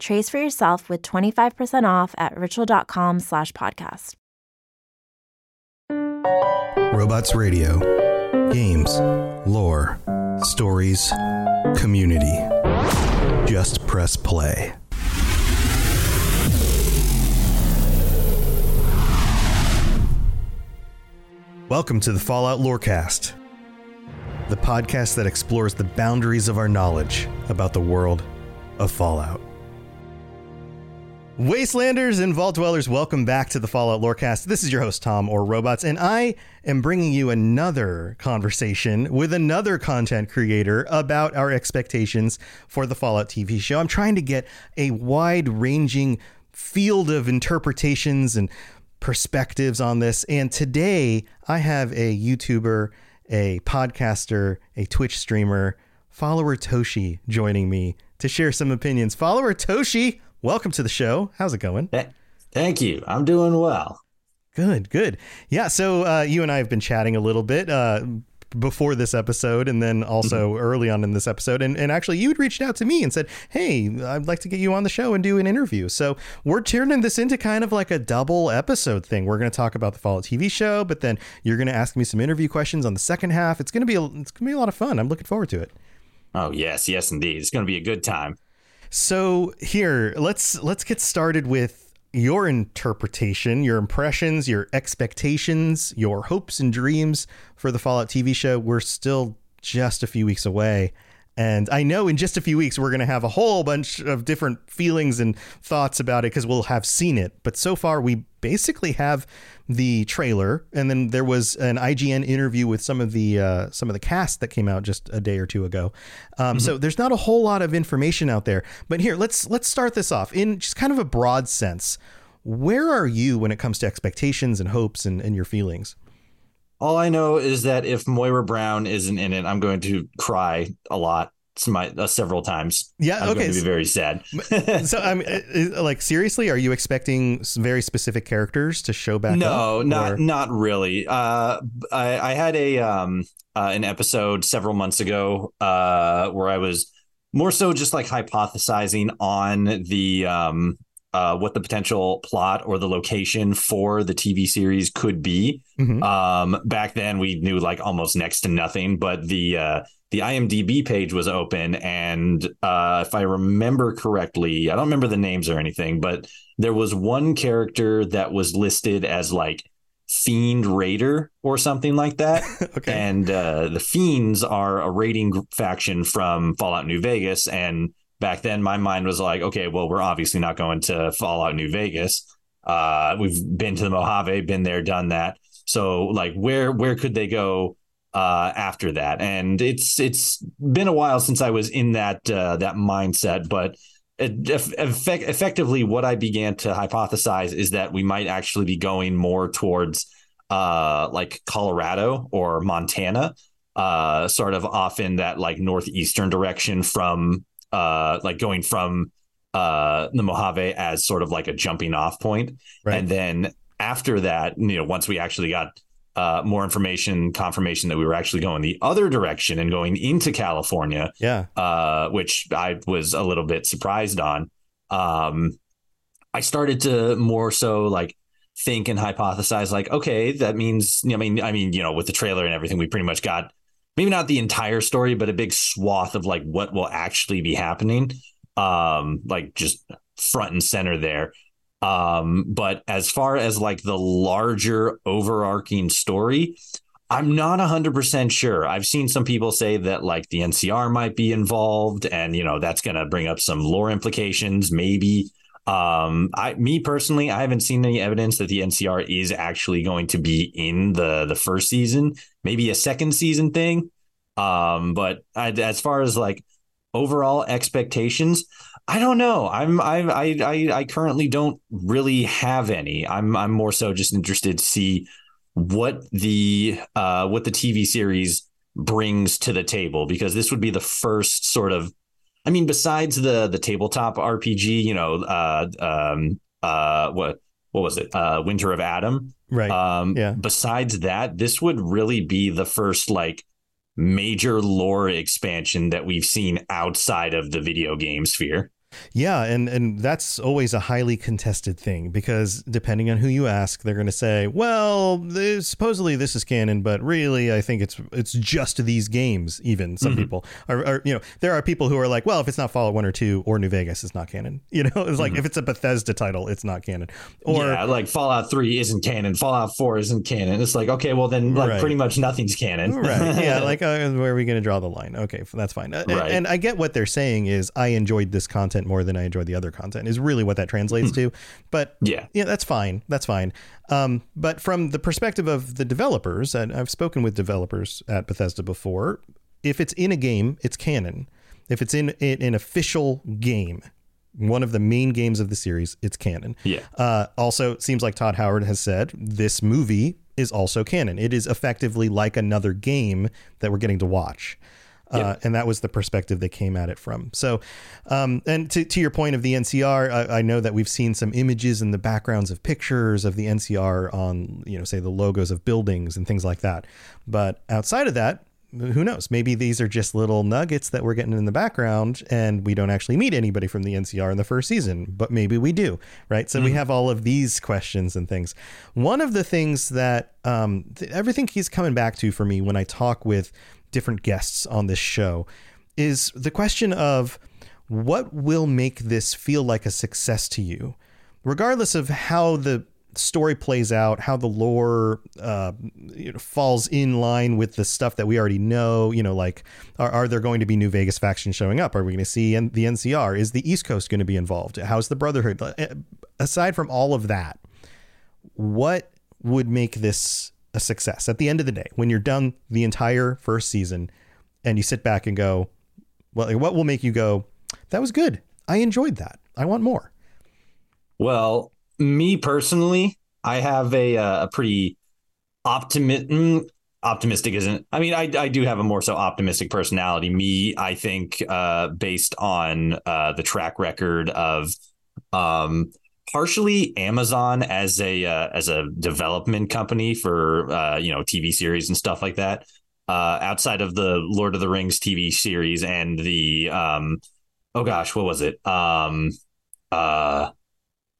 Trace for yourself with 25% off at ritual.com slash podcast. Robots Radio. Games, lore, stories, community. Just press play. Welcome to the Fallout Lorecast, the podcast that explores the boundaries of our knowledge about the world of Fallout. Wastelanders and Vault Dwellers, welcome back to the Fallout Lorecast. This is your host, Tom or Robots, and I am bringing you another conversation with another content creator about our expectations for the Fallout TV show. I'm trying to get a wide ranging field of interpretations and perspectives on this. And today I have a YouTuber, a podcaster, a Twitch streamer, follower Toshi, joining me to share some opinions. Follower Toshi, welcome to the show. How's it going? Thank you. I'm doing well. Good, good. Yeah, so uh, you and I have been chatting a little bit uh, before this episode and then also mm-hmm. early on in this episode. And, and actually, you had reached out to me and said, Hey, I'd like to get you on the show and do an interview. So we're turning this into kind of like a double episode thing. We're going to talk about the Fallout TV show, but then you're going to ask me some interview questions on the second half. It's going to be a, it's going to be a lot of fun. I'm looking forward to it. Oh, yes, yes, indeed. It's going to be a good time. So here, let's let's get started with your interpretation, your impressions, your expectations, your hopes and dreams for the Fallout TV show. We're still just a few weeks away. And I know in just a few weeks, we're going to have a whole bunch of different feelings and thoughts about it because we'll have seen it. But so far, we basically have the trailer, and then there was an IGN interview with some of the uh, some of the cast that came out just a day or two ago. Um, mm-hmm. So there's not a whole lot of information out there. But here, let's let's start this off in just kind of a broad sense. Where are you when it comes to expectations and hopes and, and your feelings? All I know is that if Moira Brown isn't in it, I'm going to cry a lot my, uh, several times. Yeah, I'm okay. Going to be very sad. so I'm uh, like, seriously, are you expecting very specific characters to show back? No, up, not not really. Uh, I, I had a um uh, an episode several months ago uh where I was more so just like hypothesizing on the um uh, what the potential plot or the location for the TV series could be. Mm-hmm. Um, back then, we knew like almost next to nothing, but the uh, the IMDb page was open, and uh, if I remember correctly, I don't remember the names or anything, but there was one character that was listed as like Fiend Raider or something like that. okay. And uh, the Fiends are a raiding faction from Fallout New Vegas, and back then my mind was like, okay, well, we're obviously not going to Fallout New Vegas. Uh, we've been to the Mojave, been there, done that. So like, where where could they go uh, after that? And it's it's been a while since I was in that uh, that mindset, but. Effect, effectively, what I began to hypothesize is that we might actually be going more towards uh, like Colorado or Montana, uh, sort of off in that like northeastern direction from uh, like going from uh, the Mojave as sort of like a jumping off point. Right. And then after that, you know, once we actually got uh, more information, confirmation that we were actually going the other direction and going into California. Yeah. Uh, which I was a little bit surprised on. Um, I started to more so like think and hypothesize, like, okay, that means, I mean, I mean, you know, with the trailer and everything, we pretty much got maybe not the entire story, but a big swath of like what will actually be happening. Um, like just front and center there. Um, but as far as like the larger overarching story, I'm not 100% sure. I've seen some people say that like the NCR might be involved and you know that's going to bring up some lore implications maybe. Um, I me personally, I haven't seen any evidence that the NCR is actually going to be in the the first season. Maybe a second season thing. Um, but I, as far as like overall expectations, I don't know. I'm I I I currently don't really have any. I'm I'm more so just interested to see what the uh what the TV series brings to the table because this would be the first sort of I mean besides the the tabletop RPG, you know, uh um uh what what was it? Uh Winter of Atom. Right. Um Yeah. besides that, this would really be the first like major lore expansion that we've seen outside of the video game sphere. Yeah, and and that's always a highly contested thing because depending on who you ask, they're going to say, "Well, this, supposedly this is canon, but really, I think it's it's just these games." Even some people are, are, you know, there are people who are like, "Well, if it's not Fallout One or Two or New Vegas, it's not canon." You know, it's like if it's a Bethesda title, it's not canon. Or yeah, like Fallout 3 isn't canon, Fallout 4 isn't canon. It's like, okay, well then like Right. pretty much nothing's canon. right yeah like uh, where are we going to draw the line okay that's fine Uh, and- Right. and i get what they're saying is i enjoyed this content more than i enjoy the other content is really what that translates to but Yeah. yeah that's fine that's fine um, but from the perspective of the developers and i've spoken with developers at bethesda before if it's in a game it's canon if it's in, in an official game one of the main games of the series it's canon Yeah. uh, also, it seems like Todd Howard has said this movie is also canon. It is effectively like another game that we're getting to watch. Uh, and that was the perspective they came at it from. So, um, and to, to your point of the NCR, I, I know that we've seen some images in the backgrounds of pictures of the NCR on, you know, say the logos of buildings and things like that. But outside of that, who knows? Maybe these are just little nuggets that we're getting in the background, and we don't actually meet anybody from the NCR in the first season, but maybe we do, right? So we have all of these questions and things. One of the things that um, th- everything keeps coming back to for me when I talk with different guests on this show is the question of what will make this feel like a success to you, regardless of how the story plays out, how the lore uh, you know, falls in line with the stuff that we already know. You know, like are, are there going to be new Vegas factions showing up? Are we going to see N- the NCR? Is the East Coast going to be involved? How's the Brotherhood? Uh, Aside from all of that, what would make this a success at the end of the day when you're done the entire first season and you sit back and go, well, what will make you go, that was good. I enjoyed that. I want more. Well, me personally, I have a uh, a pretty optimism. Optimistic isn't. I mean, I I do have a more so optimistic personality. Me, I think, uh, based on uh, the track record of, um, partially Amazon as a uh, as a development company for uh, you know TV series and stuff like that. Uh, outside of the Lord of the Rings TV series and the um, oh gosh, what was it? Um, uh,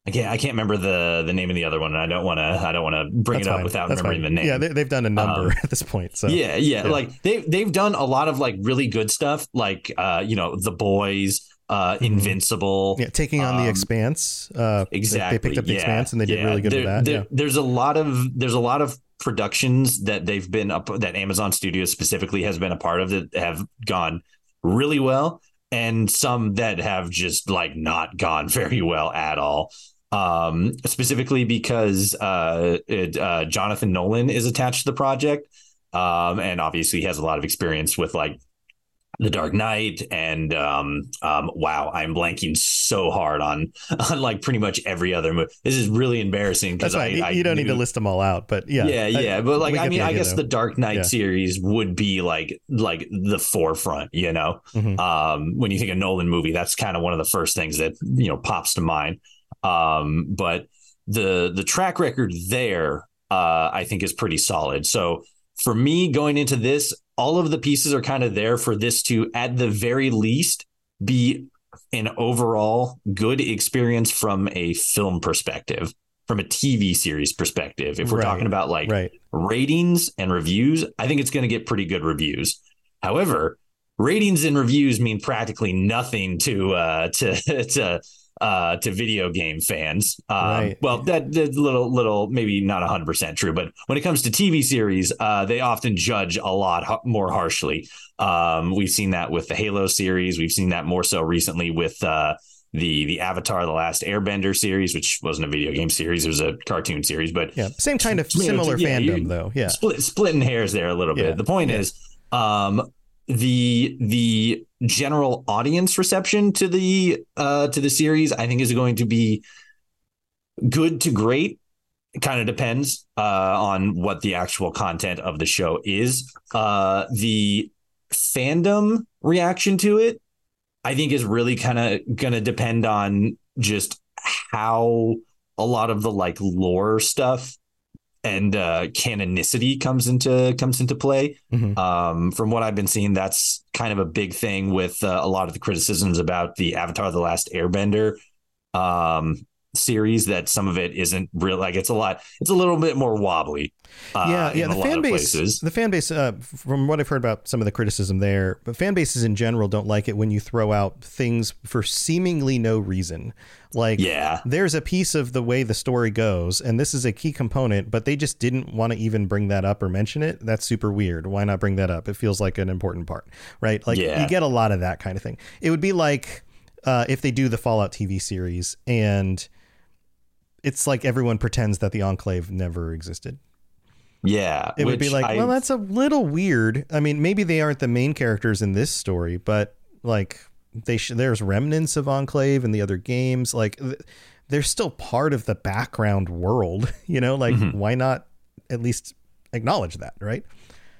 I can't I can't remember the the name of the other one, and I don't want to I don't want to bring That's it up fine. without That's remembering fine. the name. Yeah, they, they've done a number Um, at this point. So yeah, yeah, yeah. like they they've done a lot of like really good stuff, like uh, you know, The Boys, uh, Invincible. Mm-hmm. yeah, taking on the um, Expanse. Uh, Exactly. They picked up the yeah, Expanse and they did yeah. really good there, with that. there- yeah. There's a lot of there's a lot of productions that they've been up that Amazon Studios specifically has been a part of that have gone really well, and some that have just like not gone very well at all. Um, specifically because uh, it, uh, Jonathan Nolan is attached to the project, um, and obviously he has a lot of experience with like the Dark Knight and um, um, wow, I'm blanking so hard on on like pretty much every other movie. This is really embarrassing because fine. I, you don't need to list them all out, but yeah. yeah, I- yeah, but like I mean, I guess though. the Dark Knight Yeah. series would be like like the forefront, you know. Mhm. Um, when you think of Nolan movie, that's kind of one of the first things that you know pops to mind. Um, but the the track record there, uh, I think is pretty solid. So for me, going into this, all of the pieces are kind of there for this to, at the very least, be an overall good experience from a film perspective, from a TV series perspective. If we're Right, talking about like right. ratings and reviews, I think it's going to get pretty good reviews. However, ratings and reviews mean practically nothing to uh, to to uh, to video game fans. Um, Right. Well, that, that's little little maybe not hundred percent true, but when it comes to TV series, uh, they often judge a lot ha- more harshly. Um, we've seen that with the Halo series. We've seen that more so recently with. Uh, the the Avatar: The Last Airbender series, which wasn't a video game series, it was a cartoon series, but Yeah. Same kind of You know, similar yeah, fandom, you- though. Yeah. split splitting hairs there a little Yeah, bit. The point yeah. is, um, the the general audience reception to the uh to the series I think is going to be good to great. It kind of depends uh on what the actual content of the show is. Uh the fandom reaction to it I think is really kind of going to depend on just how a lot of the like lore stuff and uh, canonicity comes into comes into play. Mm-hmm. Um, from what I've been seeing, that's kind of a big thing with uh, a lot of the criticisms about the Avatar: The Last Airbender um, series. That some of it isn't real. Like it's a lot. It's a little bit more wobbly. Uh, yeah, yeah. The fan base. The fan base. Uh, from what I've heard about some of the criticism there, but fan bases in general don't like it when you throw out things for seemingly no reason. Like, yeah, there's a piece of the way the story goes, and this is a key component, but they just didn't want to even bring that up or mention it. That's super weird. Why not bring that up? It feels like an important part, right? Like, yeah. you get a lot of that kind of thing. It would be like uh, if they do the Fallout TV series and it's like everyone pretends that the Enclave never existed. Yeah, it would be like, I, well, that's a little weird. I mean, maybe they aren't the main characters in this story, but like they sh- there's remnants of Enclave in the other games. Like they're still part of the background world, you know. Like mm-hmm. why not at least acknowledge that, right?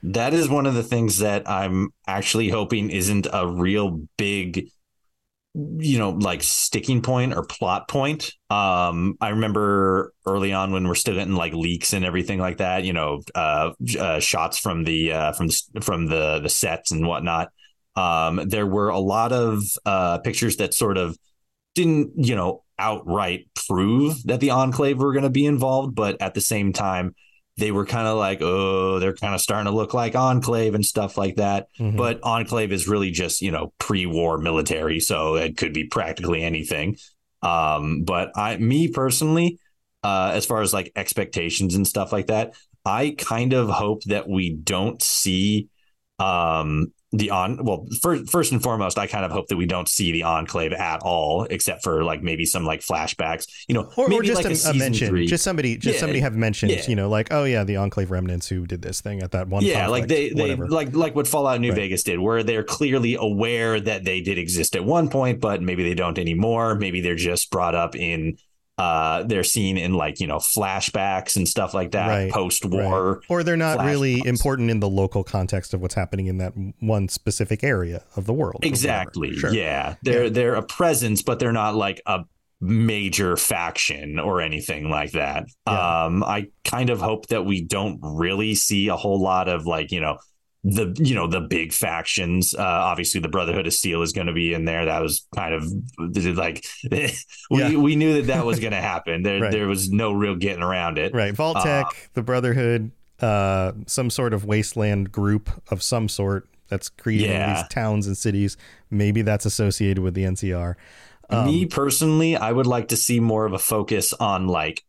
That is one of the things that I'm actually hoping isn't a real big you know like sticking point or plot point. Um i remember early on when we're still getting like leaks and everything like that you know uh, uh shots from the uh from the from the the sets and whatnot. Um, there were a lot of uh, pictures that sort of didn't, you know, outright prove that the Enclave were going to be involved, but at the same time, they were kind of like, oh, they're kind of starting to look like Enclave and stuff like that. Mm-hmm. But Enclave is really just, you know, pre-war military, so it could be practically anything. Um, but I, me personally, uh, as far as like expectations and stuff like that, I kind of hope that we don't see um the on well first first and foremost i kind of hope that we don't see the enclave at all except for like maybe some like flashbacks you know or, or just like a, a, mention three. just somebody just yeah, somebody have mentioned yeah. you know like oh yeah the enclave remnants who did this thing at that one yeah conflict, like they, they like like what fallout new right. vegas did where they're clearly aware that they did exist at one point but maybe they don't anymore maybe they're just brought up in uh, they're seen in like you know flashbacks and stuff like that right, post-war right. or they're not really important in the local context of what's happening in that one specific area of the world exactly sure. yeah they're yeah. they're a presence but they're not like a major faction or anything like that yeah. um i kind of hope that we don't really see a whole lot of like you know the you know the big factions. Uh, obviously, the Brotherhood of Steel is going to be in there. That was kind of like we yeah. we knew that that was going to happen. There right. there was no real getting around it. Right, Vault-Tec, uh, the Brotherhood, uh, some sort of wasteland group of some sort that's creating yeah. these towns and cities. Maybe that's associated with the NCR. Um, Me personally, I would like to see more of a focus on like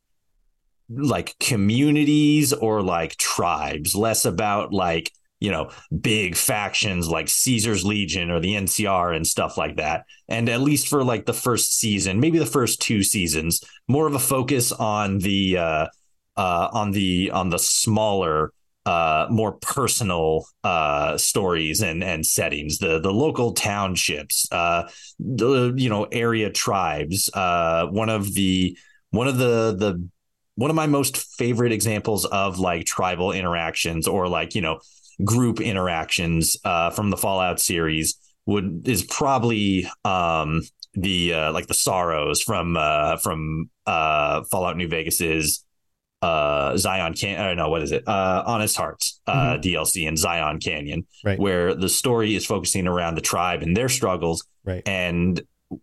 like communities or like tribes, less about like you know, big factions like Caesar's Legion or the NCR and stuff like that. And at least for like the first season, maybe the first two seasons, more of a focus on the uh, uh, on the on the smaller uh, more personal uh, stories and and settings, the the local townships, uh, the you know area tribes. Uh, one of the one of the the one of my most favorite examples of like tribal interactions or like you know group interactions uh, from the Fallout series would is probably um, the uh, like the sorrows from uh, from uh, Fallout New Vegas's uh, Zion Can I don't know what is it uh, Honest Hearts uh, mm-hmm. DLC in Zion Canyon, right. where the story is focusing around the tribe and their struggles, right. and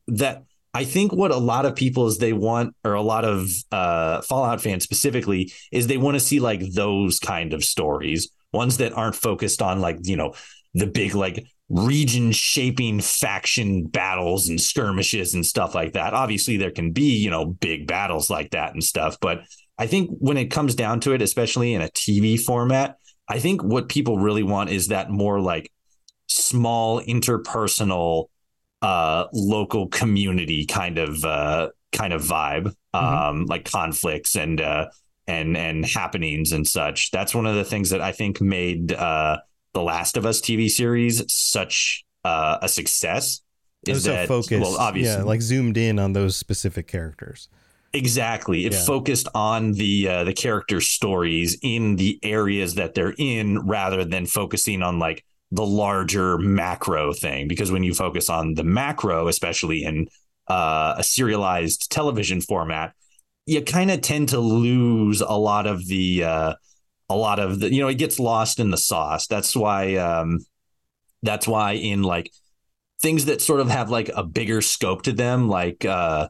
that I think what a lot of people is they want, or a lot of uh, Fallout fans specifically, is they want to see like those kind of stories ones that aren't focused on like, you know, the big like region shaping faction battles and skirmishes and stuff like that. Obviously, there can be, you know, big battles like that and stuff. But I think when it comes down to it, especially in a TV format, I think what people really want is that more like small interpersonal uh local community kind of uh kind of vibe mm-hmm. um like conflicts and uh and and happenings and such. That's one of the things that I think made uh, the Last of Us TV series such uh, a success It was is so that focused. well obviously yeah, like zoomed in on those specific characters. Exactly. It Yeah. focused on the uh, the character stories in the areas that they're in, rather than focusing on like the larger macro thing. Because when you focus on the macro, especially in uh, a serialized television format, you kind of tend to lose a lot of the uh, a lot of the you know it gets lost in the sauce. That's why um, that's why in like things that sort of have like a bigger scope to them, like uh,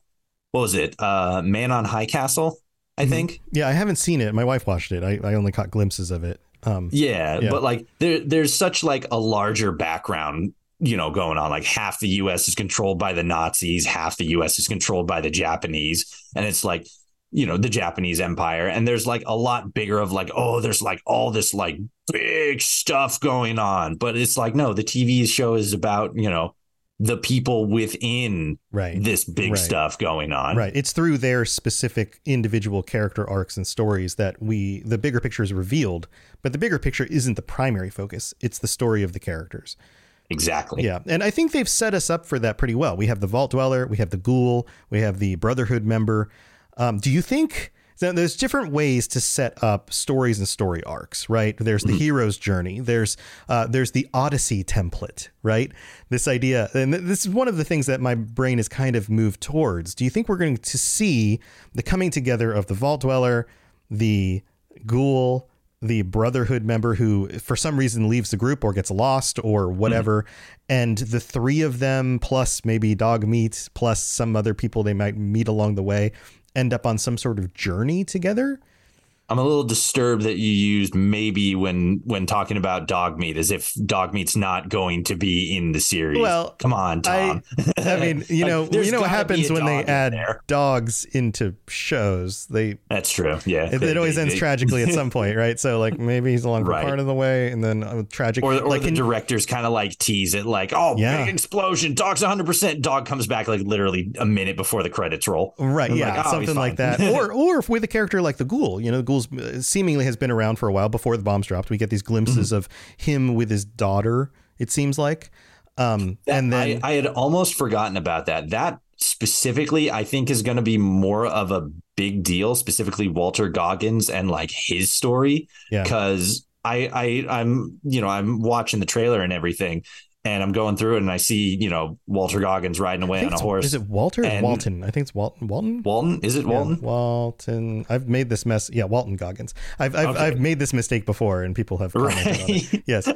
what was it? Uh, Man on High Castle, I Mhm. think. Yeah, I haven't seen it. My wife watched it. I, I only caught glimpses of it. Um, Yeah, Yeah. but like there, there's such like a larger background, you know, going on. Like half the U.S. is controlled by the Nazis, half the U.S. is controlled by the Japanese, and it's like, you know, the Japanese Empire. And there's like a lot bigger of like, oh, there's like all this like big stuff going on, but it's like no, the TV show is about you know the people within right. this big Right. stuff going on. Right. It's through their specific individual character arcs and stories that we the bigger picture is revealed, but the bigger picture isn't the primary focus. It's the story of the characters. Exactly. Yeah. And I think they've set us up for that pretty well. We have the Vault Dweller, we have the Ghoul, we have the Brotherhood member. Um, do you think so there's different ways to set up stories and story arcs, right? There's the hero's journey. There's uh, there's the Odyssey template, right? This idea, and th- this is one of the things that my brain has kind of moved towards. Do you think we're going to see the coming together of the Vault Dweller, the Ghoul, the Brotherhood member who, for some reason, leaves the group or gets lost or whatever, and the three of them plus maybe Dog Meat plus some other people they might meet along the way end up on some sort of journey together? I'm a little disturbed that you used maybe when when talking about dog meat as if dog meat's not going to be in the series. Well, come on, Tom. I mean, you know, there's you know what happens when they add there. dogs into shows. They That's true. Yeah, it, it always They- ends they- tragically at some point, right? So like maybe he's along Right. part of the way, and then uh, tragic. Or, or like the in- directors kind of like tease it, like, "Oh, Yeah. big explosion! Dog's 100." percent Dog comes back like literally a minute before the credits roll. Right, I'm yeah, like, oh, something like that, or or if with a character like the Ghoul, you know, the Ghoul's uh, seemingly has been around for a while before the bombs dropped. We get these glimpses Mm-hmm. of him with his daughter. It seems like, um, That- and then I, I had almost forgotten about that. That specifically, I think, is going to be more of a big deal. Specifically, Walter Goggins and like his story, yeah, because I, I, I'm, you know, I'm watching the trailer and everything, and I'm going through it, and I see, you know, Walter Goggins riding away on a horse. Is it Walter or and- Walton? I think it's Walton. Walton. Walton? Is it Yeah, Walton? Walton. I've made this mess. Yeah, Walton Goggins. I've I've, Okay. I've made this mistake before, and people have commented on it. Right. Yes.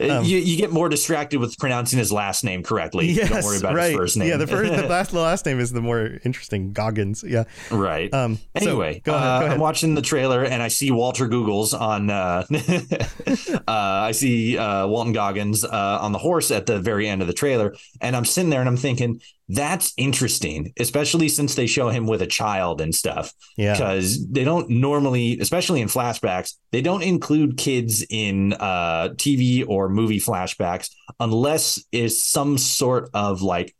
Um, you, you get more distracted with pronouncing his last name correctly. Yes. Don't worry about right. his first name. Yeah, the first, the last, the last name is the more interesting. Goggins. Yeah. right. Um. so, Anyway, go ahead. uh, go ahead. I'm watching the trailer and I see Walter Googles on. Uh, uh, I see uh, Walton Goggins uh, on the horse at the very end of the trailer, and I'm sitting there and I'm thinking that's interesting, especially since they show him with a child and stuff. yeah. Because they don't normally, especially in flashbacks, they don't include kids in uh, TV or movie flashbacks unless it's some sort of like.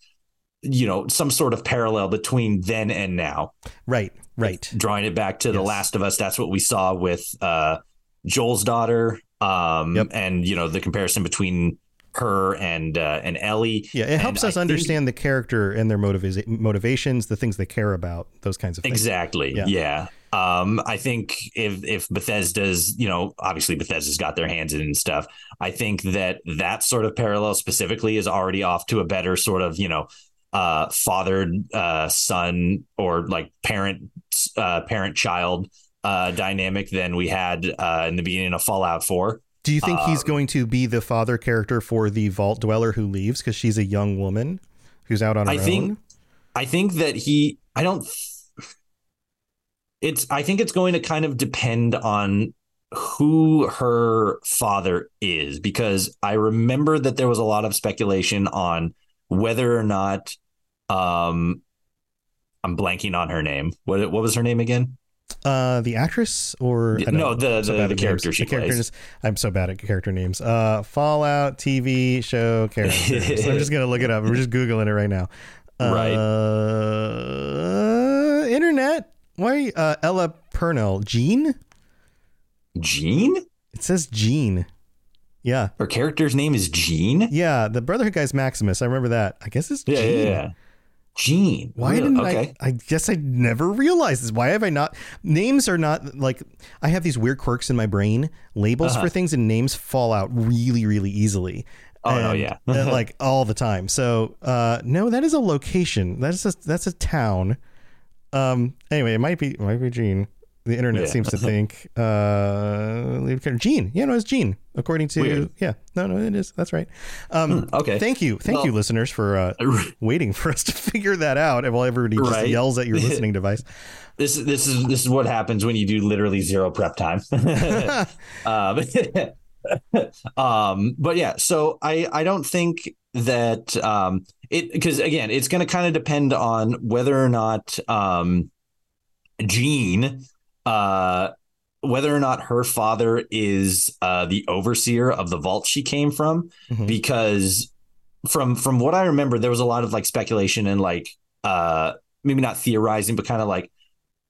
You know, some sort of parallel between then and now Right. Right. drawing it back to the last of us that's what we saw with uh joel's daughter um Yep. and you know the comparison between her and uh and ellie Yeah, it And helps I us think- understand the character and their motiva- motivations, the things they care about, those kinds of things. exactly Yeah. yeah. um i think if if bethesda's you know obviously bethesda's got their hands in and stuff i think that that sort of parallel specifically is already off to a better sort of you know uh fathered uh son or like parent uh parent child uh dynamic than we had uh in the beginning of fallout 4 Do you think he's Um, going to be the father character for the vault dweller who leaves because she's a young woman who's out on her I think own? I think that he I don't it's I think it's going to kind of depend on who her father is because I remember that there was a lot of speculation on whether or not um I'm blanking on her name. What what was her name again? Uh, the actress or don't No, the- so the- the character names. she The character plays. names- I'm so bad at character names. Uh, Fallout TV show characters. I'm just gonna look it up. We're just googling it right now. Right. Uh, internet. Why? Uh, Ella Purnell. Jean. Jean? It says Jean. Yeah. Her character's name is Jean. Yeah. The Brotherhood guy's Maximus. I remember that. I guess it's Yeah, Jean. yeah, yeah. Jean. Why Really? didn't okay. I? I guess I never realized this. Why have I not? Names are not like I have these weird quirks in my brain. Labels Uh-huh. for things and names fall out really, really easily. Oh, no, And, yeah. uh, like all the time. So uh, no, that is a location. That's a that's a town. Um. Anyway, it might be it might be Gene. The internet Yeah. seems to think uh Gene. Yeah, no, it's Gene. According to Weird. yeah, no, no, it is. That's right. Um. okay. Thank you, thank you, listeners, for uh, waiting for us to figure that out while everybody just Right. yells at your listening device. this is this is this is what happens when you do literally zero prep time. um, um, but yeah, so I I don't think that um it because again it's going to kind of depend on whether or not um Jean uh whether or not her father is uh the overseer of the vault she came from Mhm. because from from what I remember there was a lot of like speculation and like uh maybe not theorizing but kind of like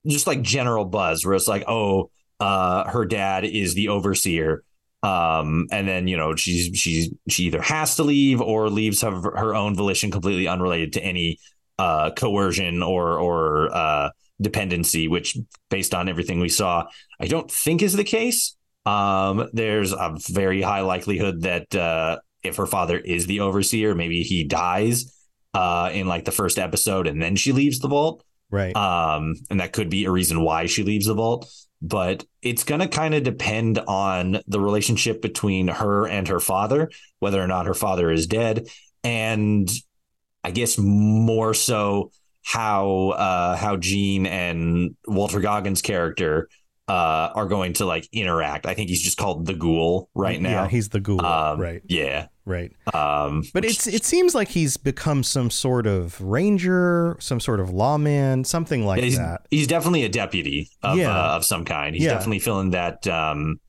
just like general buzz where it's like oh uh her dad is the overseer um and then you know she's she's she either has to leave or leaves of her own volition completely unrelated to any uh coercion or or uh dependency which based on everything we saw i don't think is the case um there's a very high likelihood that uh if her father is the overseer maybe he dies uh in like the first episode and then she leaves the vault Right. um, and that could be a reason why she leaves the vault. But it's going to kind of depend on the relationship between her and her father, whether or not her father is dead, and I guess more so how uh, how Jean and Walter Goggins' character uh, are going to like interact. I think he's just called the Ghoul right now. Yeah, he's the ghoul. um, right. Yeah. Right. Um, But it's it seems like he's become some sort of ranger, some sort of lawman, something like he's, that. he's definitely a deputy of Yeah. uh, of some kind. He's Yeah. definitely filling that um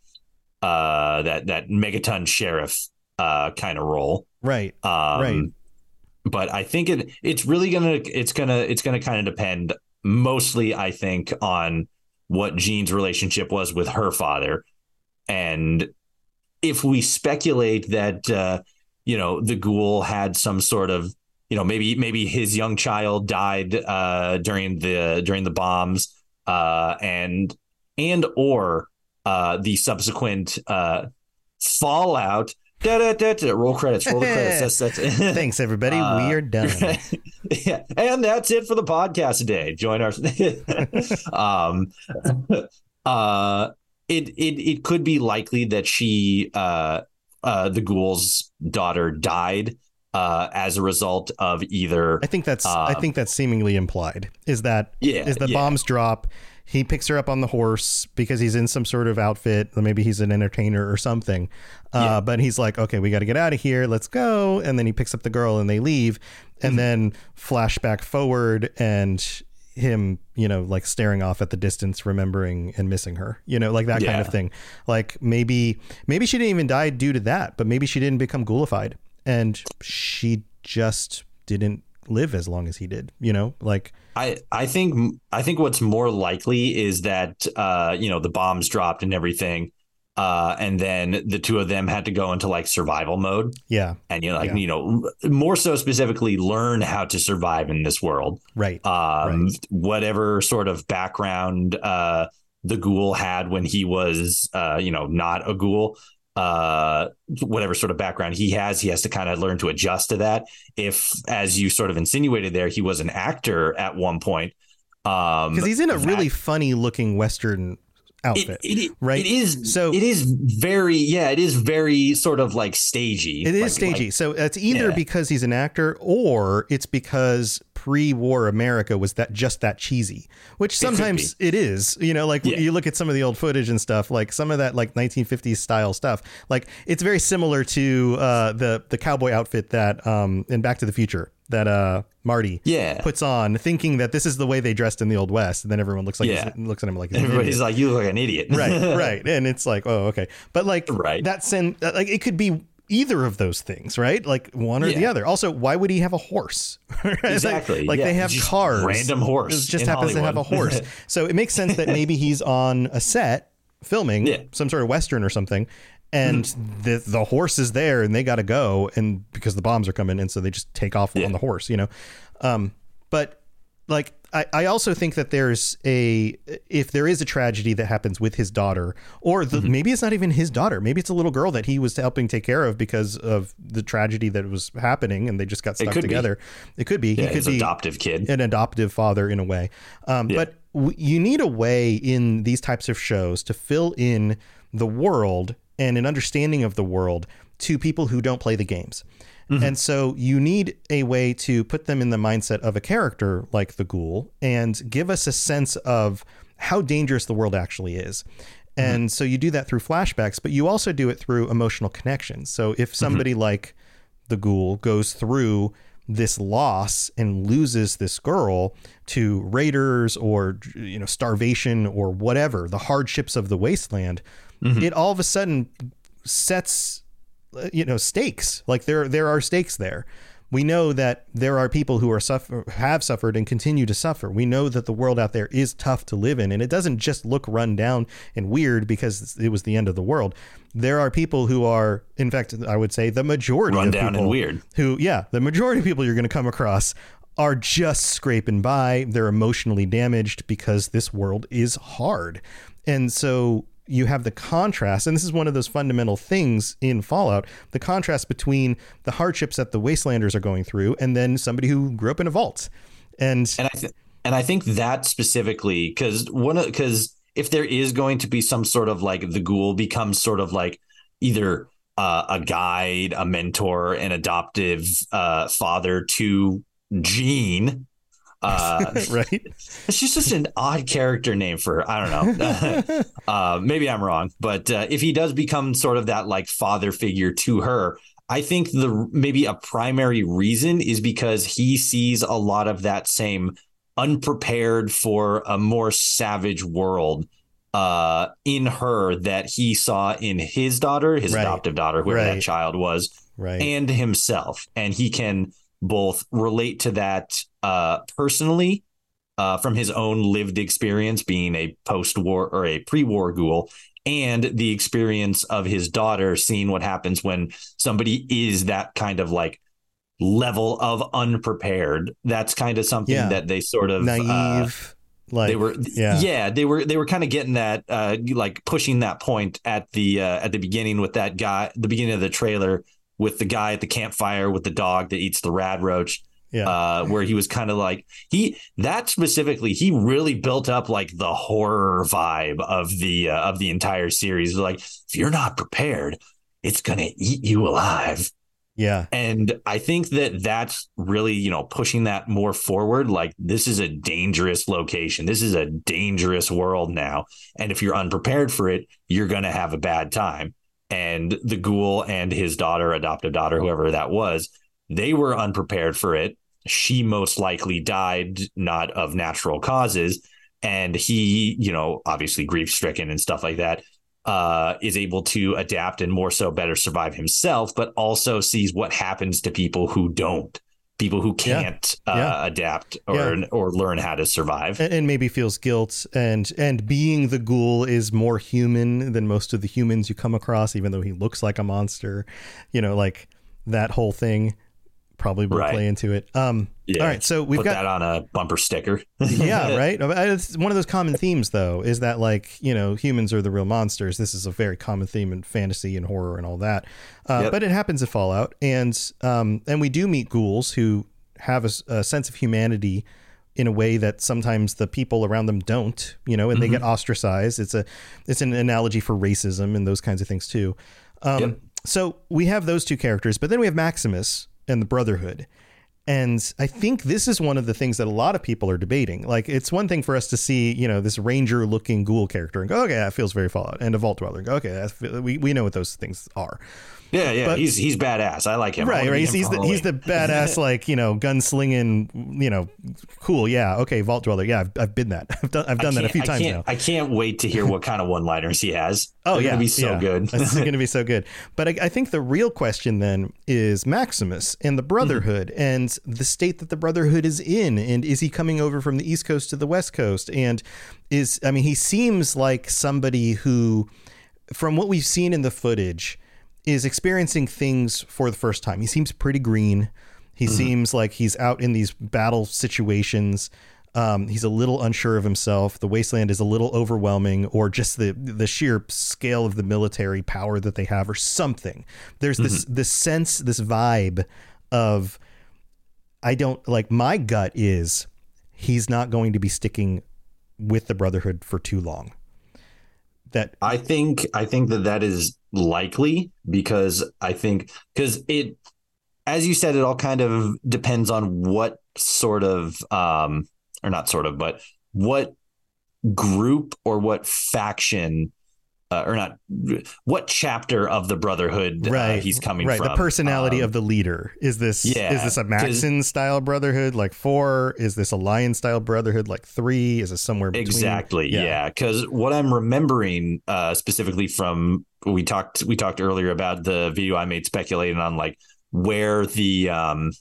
uh that that megaton sheriff uh kind of role. Right. Um Right. But I think it it's really gonna it's gonna it's gonna kind of depend mostly I think on what Jean's relationship was with her father. And if we speculate that uh, you know, the ghoul had some sort of you know maybe maybe his young child died uh, during the during the bombs uh, and and or uh, the subsequent uh, fallout da, da, da, roll credits roll the credits that's that's Thanks everybody. Uh, we are done. yeah, and that's it for the podcast today. Join our um uh it it it could be likely that she uh uh the ghoul's daughter died uh as a result of either I think that's I Um, think that's seemingly implied. Is that yeah is the yeah. bombs drop? He picks her up on the horse because he's in some sort of outfit. Maybe he's an entertainer or something. Uh, Yeah. But he's like, okay, we got to get out of here. Let's go. And then he picks up the girl and they leave. And Mm-hmm. then flashback forward and him, you know, like staring off at the distance, remembering and missing her. You know, like that kind of thing. Like maybe maybe she didn't even die due to that, but maybe she didn't become ghoulified and she just didn't live as long as he did. You know, like. I I think I think what's more likely is that uh you know the bombs dropped and everything uh and then the two of them had to go into like survival mode Yeah, and you know like Yeah. you know more so specifically learn how to survive in this world right. um whatever sort of background uh the ghoul had when he was uh you know not a ghoul uh whatever sort of background he has he has to kind of learn to adjust to that. If as you sort of insinuated there he was an actor at one point um Because he's in a that- really funny looking Western outfit. it, it, right? it is So- it is very yeah it is very sort of like stagey It is Like- stagey. like- so it's either Yeah. because he's an actor or it's because pre-war America was that just that cheesy, which sometimes it is. You know, like Yeah. you look at some of the old footage and stuff, like some of that like 1950s style stuff. Like it's very similar to uh, the the cowboy outfit that um, in Back to the Future that uh, Marty yeah puts on, thinking that this is the way they dressed in the old West, and then everyone looks like Yeah. looks at him like he's an idiot. everybody's like you look like an idiot right right and it's like oh okay but like Right. that sen like it could be either of those things right like one or the other also why would he have a horse It's like- Exactly, like, yeah. they have Just cars random horse it just happens to have a horse so it makes sense that maybe he's on a set filming Yeah. some sort of western or something and the the horse is there and they got to go and because the bombs are coming and so they just take off Yeah. on the horse you know um but like I, I also think that there's a if there is a tragedy that happens with his daughter or the, Mm-hmm. maybe it's not even his daughter maybe it's a little girl that he was helping take care of because of the tragedy that was happening and they just got stuck could be. together it could be Yeah, he could his be adoptive kid. an adoptive father in a way. Um, Yeah. But w- you need a way in these types of shows to fill in the world and an understanding of the world to people who don't play the games. Mm-hmm. And so you need a way to put them in the mindset of a character like the ghoul and give us a sense of how dangerous the world actually is. Mm-hmm. And so you do that through flashbacks, but you also do it through emotional connections. So if mm-hmm. somebody like the ghoul goes through this loss and loses this girl to raiders or you know starvation or whatever the hardships of the wasteland it all of a sudden sets uh, you know stakes. Like there there are stakes there. We know that there are people who are suffer have suffered and continue to suffer. We know that the world out there is tough to live in and it doesn't just look run down and weird because it was the end of the world. There are people who are in fact i would say the majority Run of down and people weird. who yeah the majority of people you're going to come across are just scraping by. They're emotionally damaged because this world is hard. And so you have the contrast and this is one of those fundamental things in fallout the contrast between the hardships that the wastelanders are going through and then somebody who grew up in a vault and and I th- and I think that specifically because one because if there is going to be some sort of like the ghoul becomes sort of like either uh, a guide, a mentor, an adoptive uh, father to Jean. Uh, right it's just such an odd character name for her. I don't know. uh, maybe I'm wrong, but uh, if he does become sort of that like father figure to her, I think the maybe a primary reason is because he sees a lot of that same unprepared for a more savage world uh, in her that he saw in his daughter, his Right. adoptive daughter, whoever Right. that child was right and himself and he can both relate to that uh, personally uh, from his own lived experience being a post-war or a pre-war ghoul and the experience of his daughter seeing what happens when somebody is that kind of like level of unprepared that's kind of something Yeah. that they sort of uh, naive like they were yeah yeah. they were they were kind of getting that uh like pushing that point at the uh at the beginning with that guy the beginning of the trailer with the guy at the campfire with the dog that eats the rad roach yeah uh where he was kind of like he that specifically he really built up like the horror vibe of the uh, of the entire series like if you're not prepared it's gonna eat you alive yeah and I think that that's really, you know, pushing that more forward. Like, this is a dangerous location. This is a dangerous world now. And if you're unprepared for it, you're going to have a bad time. And the ghoul and his daughter, adoptive daughter, whoever that was, they were unprepared for it. She most likely died not of natural causes. And he, you know, obviously grief stricken and stuff like that uh, is able to adapt and more so better survive himself, but also sees what happens to people who don't, people who can't uh, Yeah. adapt or Yeah. or learn how to survive. and, and maybe feels guilt and and being the ghoul is more human than most of the humans you come across even though he looks like a monster you know like that whole thing probably will Right. play into it um Yeah. all right so we've Put got that on a bumper sticker. yeah right it's one of those common themes though is that like you know humans are the real monsters this is a very common theme in fantasy and horror and all that uh, Yep. but it happens in fallout and um and we do meet ghouls who have a sense of humanity in a way that sometimes the people around them don't you know and they get ostracized it's a it's an analogy for racism and those kinds of things too um Yep. so we have those two characters but then we have maximus and the brotherhood and I think this is one of the things that a lot of people are debating. Like, it's one thing for us to see, you know, this ranger looking ghoul character and go, okay, that feels very Fallout, and a vault dweller and go, okay, we, we know what those things are. Yeah, yeah. But- he's he's badass. I like him. Right, right. He's, he's the he's the badass, like you know, gunslinging, you know, cool. Yeah, okay, vault dweller. Yeah, I've, I've been that. I've done I've done that a few I times now. I can't wait to hear what kind of one-liners he has. Oh They're yeah, gonna be so yeah. good. this is going to be so good. But I, I think the real question then is Maximus and the Brotherhood Mm-hmm. and the state that the Brotherhood is in, and is he coming over from the East Coast to the West Coast? And is I mean, he seems like somebody who from what we've seen in the footage, is experiencing things for the first time. He seems pretty green. He mm-hmm. seems like he's out in these battle situations. Um, he's a little unsure of himself. The wasteland is a little overwhelming, or just the the sheer scale of the military power that they have, or something. There's this mm-hmm. this sense, this vibe of I don't like. My gut is he's not going to be sticking with the Brotherhood for too long. That I think I think that that is likely because I think because it, as you said, it all kind of depends on what sort of um or not sort of, but what group or what faction uh, or not what chapter of the brotherhood uh, he's coming right. from. The personality um, of the leader is this yeah, is this a Maxon style brotherhood like four? Is this a Lion style brotherhood like three? Is it somewhere between? Exactly. Yeah. Because yeah. what I'm remembering uh, specifically from we talked we talked earlier about the video I made speculating on like where the um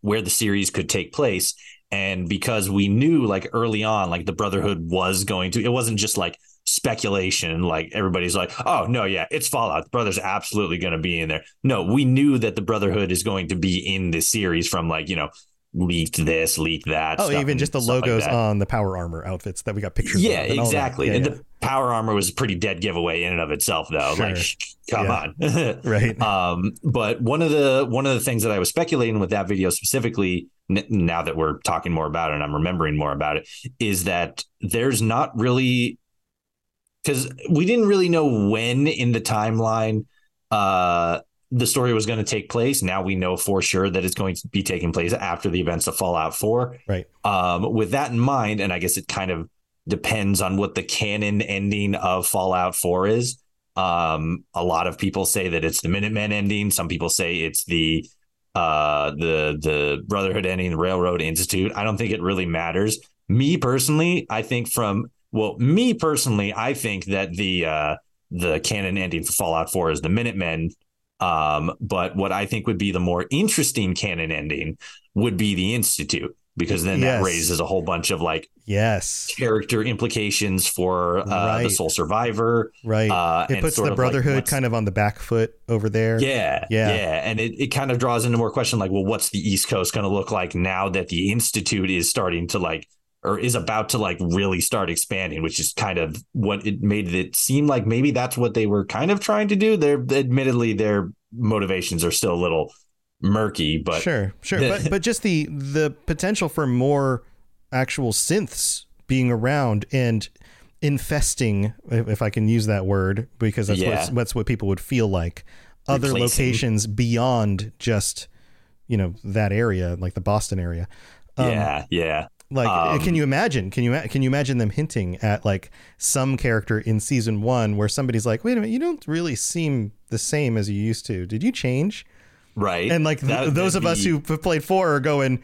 where the series could take place and because we knew like early on like the brotherhood was going to it wasn't just like speculation like everybody's like oh no yeah it's fallout the brother's absolutely going to be in there no we knew that the brotherhood is going to be in this series from like you know leaked this, leaked that. Oh, even just the logos like on the power armor outfits that we got pictures yeah, of. Exactly. Yeah, exactly. And the power armor was a pretty dead giveaway in and of itself, though. Sure. Like, come yeah. on. right. Um, but one of the one of the things that I was speculating with that video specifically, n- now that we're talking more about it and I'm remembering more about it, is that there's not really because we didn't really know when in the timeline uh the story was going to take place. Now we know for sure that it's going to be taking place after the events of Fallout 4. Right. Um, with that in mind, and I guess it kind of depends on what the canon ending of Fallout 4 is. Um, a lot of people say that it's the Minutemen ending. Some people say it's the uh, the the Brotherhood ending, the Railroad Institute. I don't think it really matters. Me personally, I think from well, me personally, I think that the uh, the canon ending for Fallout 4 is the Minutemen um, but what I think would be the more interesting canon ending would be the Institute, because then yes. that raises a whole bunch of like yes character implications for uh, right. the sole survivor. Right. Uh, it puts the Brotherhood like kind of on the back foot over there. Yeah. Yeah. Yeah. And it, it kind of draws into more question like, well, what's the East Coast going to look like now that the Institute is starting to like or is about to like really start expanding, which is kind of what it made it seem like maybe that's what they were kind of trying to do. They're admittedly their motivations are still a little murky, but sure, sure, but but just the the potential for more actual synths being around and infesting, if I can use that word, because that's yeah. what that's what people would feel like. Other Replacing. locations beyond just you know that area, like the Boston area. Um, yeah, yeah. Like, um, can you imagine? Can you can you imagine them hinting at like some character in season one where somebody's like, "Wait a minute, you don't really seem the same as you used to. Did you change?" Right. And like that, those of be... us who have played four are going,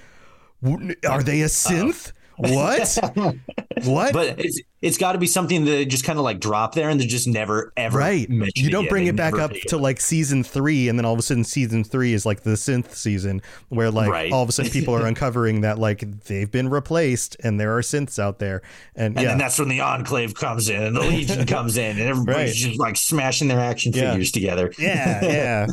"Are they a synth?" Uh, what? what? But it's it's got to be something that just kind of like drop there and they just never ever right. You don't bring it back up to like season three, and then all of a sudden season three is like the synth season where like right. all of a sudden people are uncovering that like they've been replaced and there are synths out there, and, and yeah. then that's when the Enclave comes in and the Legion comes in and everybody's right. just like smashing their action figures together. Yeah, yeah.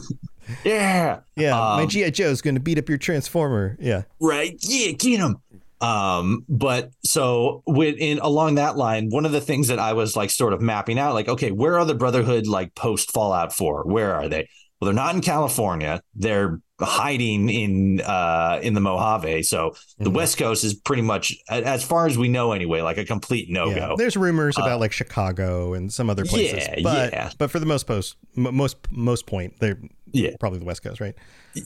yeah. Yeah. Um, my G.I. Joe is going to beat up your Transformer. Yeah. Right. Yeah. Get him. Um, but so in along that line, one of the things that I was like sort of mapping out, like, okay, where are the Brotherhood like post Fallout 4? Where are they? Well, they're not in California. They're hiding in uh in the Mojave. So the mm-hmm. West Coast is pretty much as far as we know anyway, like a complete no-go. Yeah. There's rumors uh, about like Chicago and some other places. Yeah, but, yeah. But for the most post most most point, they're yeah. probably the West Coast, right?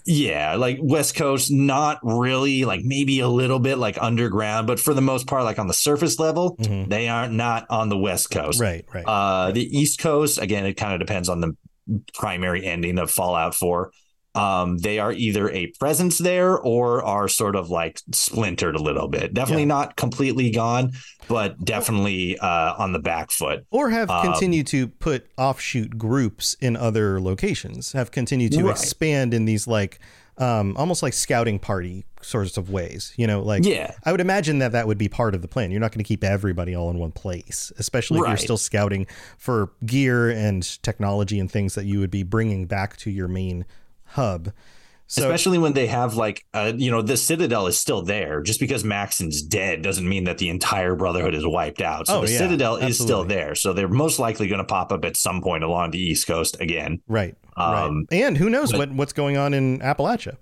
Yeah, like West Coast, not really, like maybe a little bit like underground, but for the most part, like on the surface level, mm-hmm. they are not on the West Coast. Right, right. Uh, right. The East Coast, again, it kind of depends on the primary ending of Fallout 4 um, they are either a presence there or are sort of like splintered a little bit. Definitely yeah. not completely gone, but definitely uh, on the back foot. Or have um, continued to put offshoot groups in other locations, have continued to right. expand in these like um, almost like scouting party sorts of ways. You know, like Yeah. I would imagine that that would be part of the plan. You're not going to keep everybody all in one place, especially if you're still scouting for gear and technology and things that you would be bringing back to your main hub. So Especially when they have like, uh, you know, the Citadel is still there. Just because Maxon's dead doesn't mean that the entire Brotherhood is wiped out. So Oh, the yeah, Citadel is still there. So they're most likely going to pop up at some point along the East Coast again. right, Um, right, and who knows but- what what's going on in Appalachia?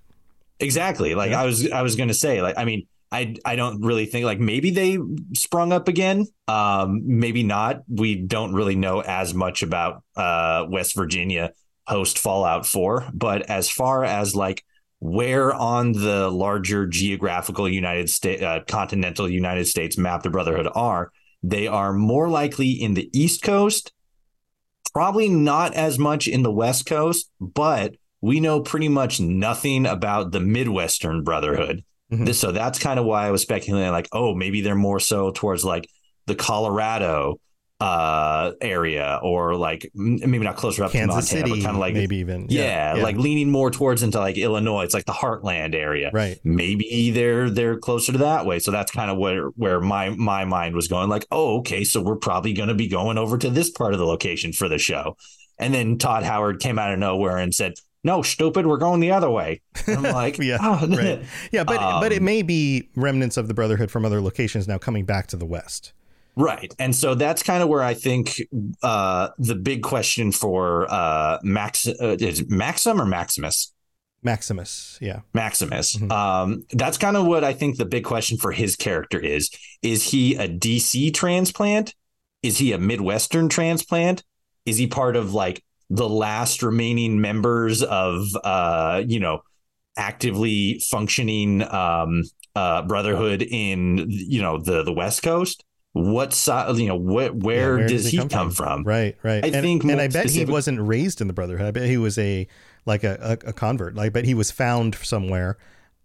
Exactly. Like Yeah. I was, I was going to say, like, I mean, I, I don't really think like maybe they sprung up again. Um, maybe not. We don't really know as much about uh, West Virginia post Fallout 4. But as far as like where on the larger geographical United States, uh, continental United States map the Brotherhood are, they are more likely in the East Coast, probably not as much in the West Coast, but we know pretty much nothing about the Midwestern Brotherhood. Mhm. This, so that's kind of why I was speculating, like, oh, maybe they're more so towards like the Colorado uh area or like maybe not closer up to Kansas Montana, City, but kind of like maybe even yeah, like leaning more towards into like Illinois. It's like the heartland area right. maybe they're they're closer to that way so that's kind of where where my my mind was going like oh okay so we're probably going to be going over to this part of the location for the show and then todd howard came out of nowhere and said no stupid we're going the other way and i'm like Yeah, oh, right. Yeah, but but it Um, may be remnants of the Brotherhood from other locations now coming back to the West. Right and so that's kind of where i think uh the big question for uh max uh, is maxim or maximus Maximus, yeah. Maximus. Mhm. Um, that's kind of what I think the big question for his character is. Is he a DC transplant? Is he a Midwestern transplant? Is he part of like the last remaining members of uh, you know, actively functioning um uh brotherhood in you know the the West Coast? What side you know, what where, Yeah, does he come, from? Right, right. I and, think and I bet he wasn't raised in the Brotherhood. I bet he was a like a, a, a convert. Like, but he was found somewhere,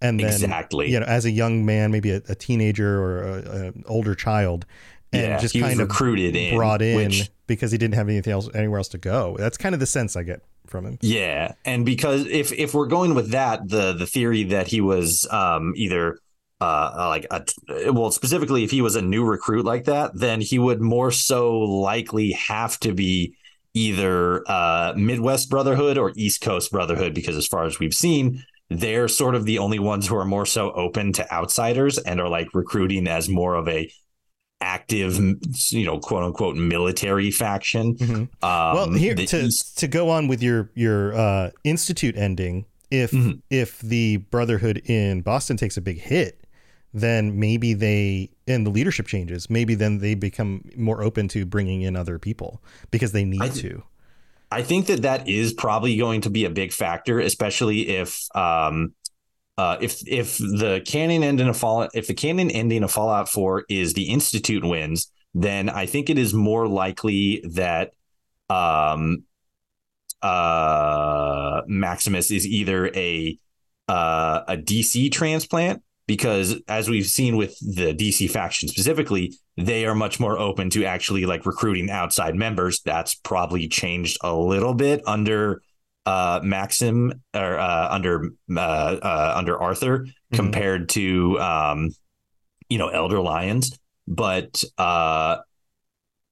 and then Exactly. you know, as a young man, maybe a, a teenager or a, a older child, and yeah, just kind of recruited in, brought in which because he didn't have anything else anywhere else to go. That's kind of the sense I get from him. Yeah, and because if if we're going with that, the the theory that he was um either uh like a, well specifically if he was a new recruit like that, then he would more so likely have to be either uh Midwest Brotherhood or East Coast Brotherhood because as far as we've seen, they're sort of the only ones who are more so open to outsiders and are like recruiting as more of a active you know quote unquote military faction Mhm. um well, here to East- to go on with your your uh, institute ending, if Mhm. if the Brotherhood in Boston takes a big hit, then maybe they and the leadership changes. Maybe then they become more open to bringing in other people because they need I- to. I think that that is probably going to be a big factor, especially if um, uh, if if the canon ending of Fallout if the canon ending of Fallout Four is the Institute wins, then I think it is more likely that um, uh, Maximus is either a uh, a DC transplant because as we've seen with the DC faction specifically, they are much more open to actually like recruiting outside members. That's probably changed a little bit under uh Maxim or uh under uh, uh under Arthur compared to um you know Elder Lyons, but uh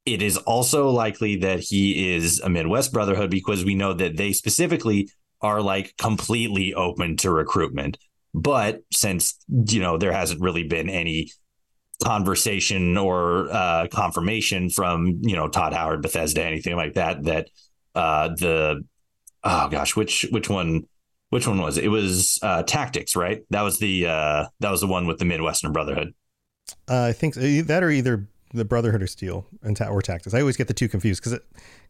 it is also likely that he is a Midwest Brotherhood because we know that they specifically are like completely open to recruitment. But since you know there hasn't really been any conversation or uh, confirmation from you know Todd Howard, Bethesda, anything like that, that uh, the oh gosh, which which one which one was it? It was uh, Tactics, right? That was the uh, that was the one with the Midwestern Brotherhood. Uh, I think so. that or either the Brotherhood or Steel and ta- or Tactics. I always get the two confused because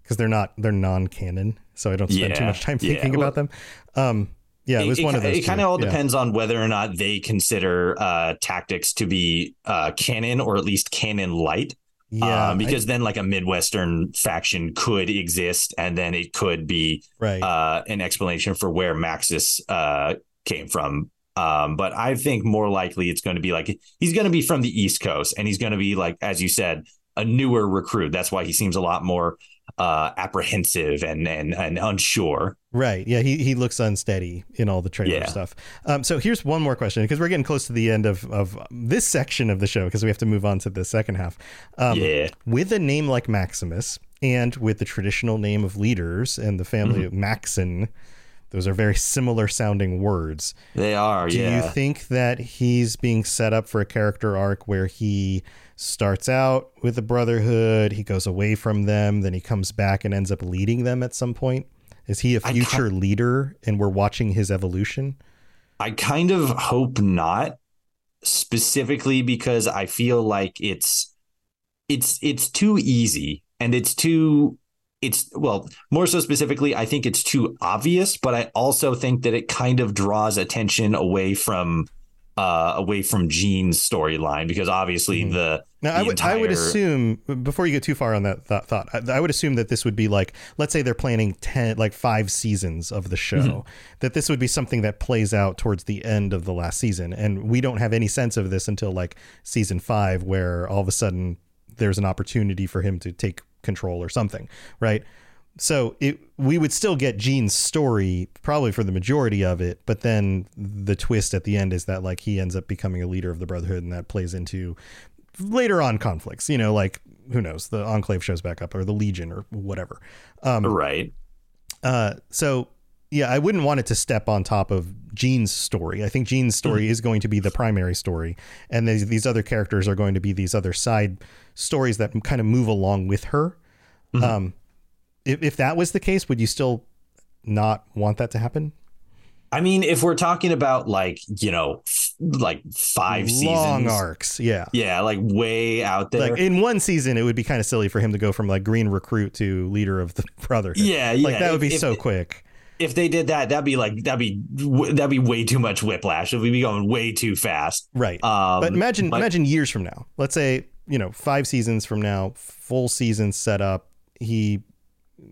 because they're not they're non-canon, so I don't spend too much time yeah. thinking about them. Um, yeah, it was one of those. It kind of all Yeah. depends on whether or not they consider uh, Tactics to be uh, canon or at least canon light. Yeah, um, I- because then like a Midwestern faction could exist, and then it could be right. uh, an explanation for where Maxis uh, came from. Um, but I think more likely it's going to be like he's going to be from the East Coast, and he's going to be like, as you said, a newer recruit. That's why he seems a lot more uh, apprehensive and, and and unsure. Right. Yeah. He he looks unsteady in all the trailer Yeah. stuff. Um, so here's one more question because we're getting close to the end of of this section of the show because we have to move on to the second half. Um, Yeah. With a name like Maximus and with the traditional name of leaders and the family Mm-hmm. of Maxon, those are very similar sounding words. They are. Do yeah. you think that he's being set up for a character arc where he starts out with the Brotherhood, he goes away from them, then he comes back and ends up leading them at some point? Is he a future leader and we're watching his evolution? I kind of hope not, specifically because I feel like it's it's it's too easy and it's too it's well more so specifically I think it's too obvious, but I also think that it kind of draws attention away from uh away from Gene's storyline because obviously Mhm. the Now, I the would, I would assume before you get too far on that th- thought, I, I would assume that this would be like, let's say they're planning ten, like five seasons of the show, Mm-hmm. that this would be something that plays out towards the end of the last season, and we don't have any sense of this until like season five, where all of a sudden there's an opportunity for him to take control or something, right? So it we would still get Gene's story probably for the majority of it, but then the twist at the end is that like he ends up becoming a leader of the Brotherhood, and that plays into later on conflicts. You know, like who knows, the Enclave shows back up or the Legion or whatever. Um, right. uh, so yeah, I wouldn't want it to step on top of Gene's story. I think Gene's story is going to be the primary story, and these these other characters are going to be these other side stories that kind of move along with her. Um, if if that was the case, would you still not want that to happen? I mean, if we're talking about like, you know, f- like five Long seasons. arcs, yeah. Yeah, like way out there. Like in one season, it would be kind of silly for him to go from like green recruit to leader of the Brotherhood. yeah, yeah. like that would be If- if- so quick. if they did that, that'd be like that'd be that'd be way too much whiplash. It would be going way too fast. Right. Um, but imagine but- imagine years from now. Let's say, you know, 5 seasons from now, full season set up, he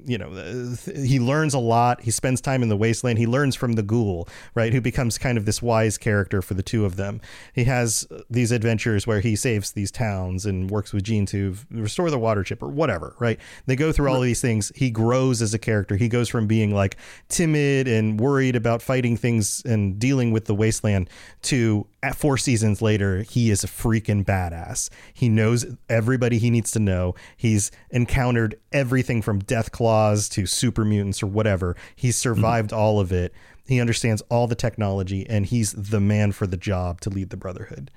you know, uh, he learns a lot. He spends time in the wasteland. He learns from the ghoul, right? Who becomes kind of this wise character for the two of them. He has these adventures where he saves these towns and works with Gene to restore the water chip or whatever, right? They go through all of these things. He grows as a character. He goes from being like timid and worried about fighting things and dealing with the wasteland to at four seasons later, he is a freaking badass. He knows everybody he needs to know. He's encountered everything from death claws to super mutants or whatever. He's survived all of it. He understands all the technology and he's the man for the job to lead the Brotherhood.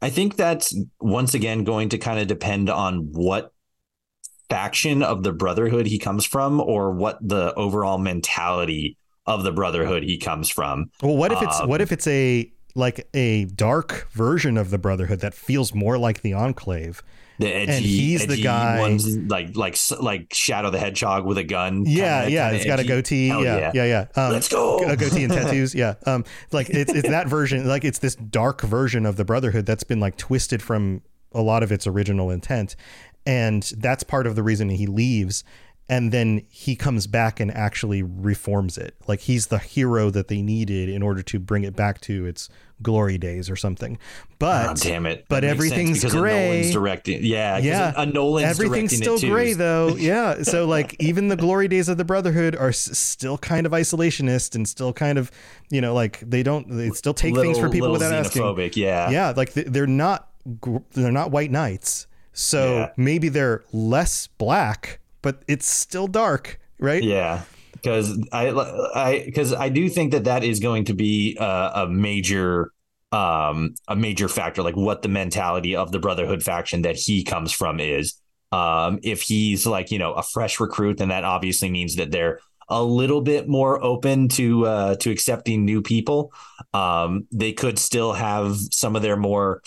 I think that's once again going to kind of depend on what faction of the Brotherhood he comes from, or what the overall mentality of the Brotherhood he comes from. Well, what if it's Um, what if it's a like a dark version of the Brotherhood that feels more like the Enclave? The edgy, And he's the edgy guy- ones, like like like Shadow the Hedgehog with a gun. Yeah, kinda- yeah, kinda it's got a goatee. Hell Yeah, yeah, yeah. Um, Let's go. a goatee and tattoos. Yeah, um, like it's it's that version. Like it's this dark version of the Brotherhood that's been like twisted from a lot of its original intent, and that's part of the reason he leaves. And then he comes back and actually reforms it. Like he's the hero that they needed in order to bring it back to its glory days or something. But Oh, damn it! but That everything's gray. Nolan's directing. Yeah, Yeah. A Nolan's everything's still gray though yeah so like even the glory days of the brotherhood are s- still kind of isolationist and still kind of you know like they don't they still take things for people little without asking xenophobic, Yeah, yeah like they're not they're not white knights so Yeah. maybe they're less black but it's still dark right? Yeah, because I I because I do think that that is going to be a, a major um a major factor like what the mentality of the brotherhood faction that he comes from is. Um if he's like you know a fresh recruit then that obviously means that they're a little bit more open to uh to accepting new people. Um they could still have some of their more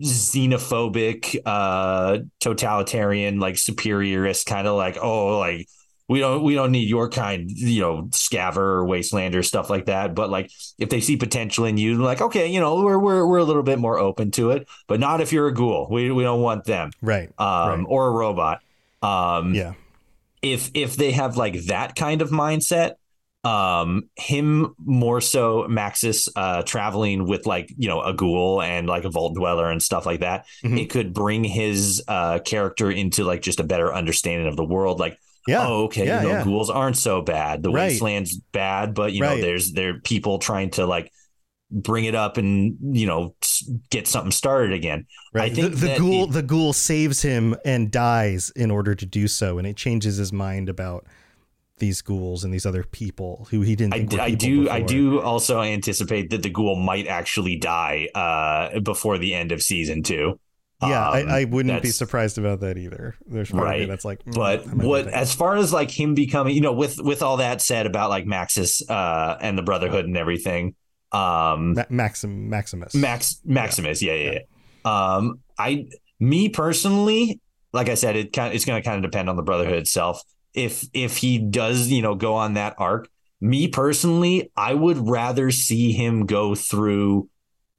xenophobic uh totalitarian like superiorist kind of like oh like we don't we don't need your kind you know scavver or wastelander stuff like that. But like if they see potential in you like okay you know we're we're, we're a little bit more open to it but not if you're a ghoul. We, we don't want them. Right um Right. or a robot. Um yeah. if if they have like that kind of mindset um him more so maxis uh traveling with like you know a ghoul and like a vault dweller and stuff like that Mhm. it could bring his uh character into like just a better understanding of the world like Yeah. oh, okay, Yeah, you know, yeah. ghouls aren't so bad. The Right. wasteland's bad, but you know, there's there are people trying to like bring it up and you know get something started again. Right. I think the, the ghoul it- the ghoul saves him and dies in order to do so, and it changes his mind about these ghouls and these other people who he didn't I, I do I do also anticipate that the ghoul might actually die uh before the end of season two. Yeah, Um, I, I wouldn't be surprised about that either. There's Right. that's like, mm, but I might be what as far as like him becoming you know with with all that said about like maxis uh and the brotherhood and everything um Ma- Maxim Maximus max maximus yeah yeah, yeah. um i me personally like i said it kind it's going to kind of depend on the brotherhood itself if if he does you know go on that arc. Me personally i would rather see him go through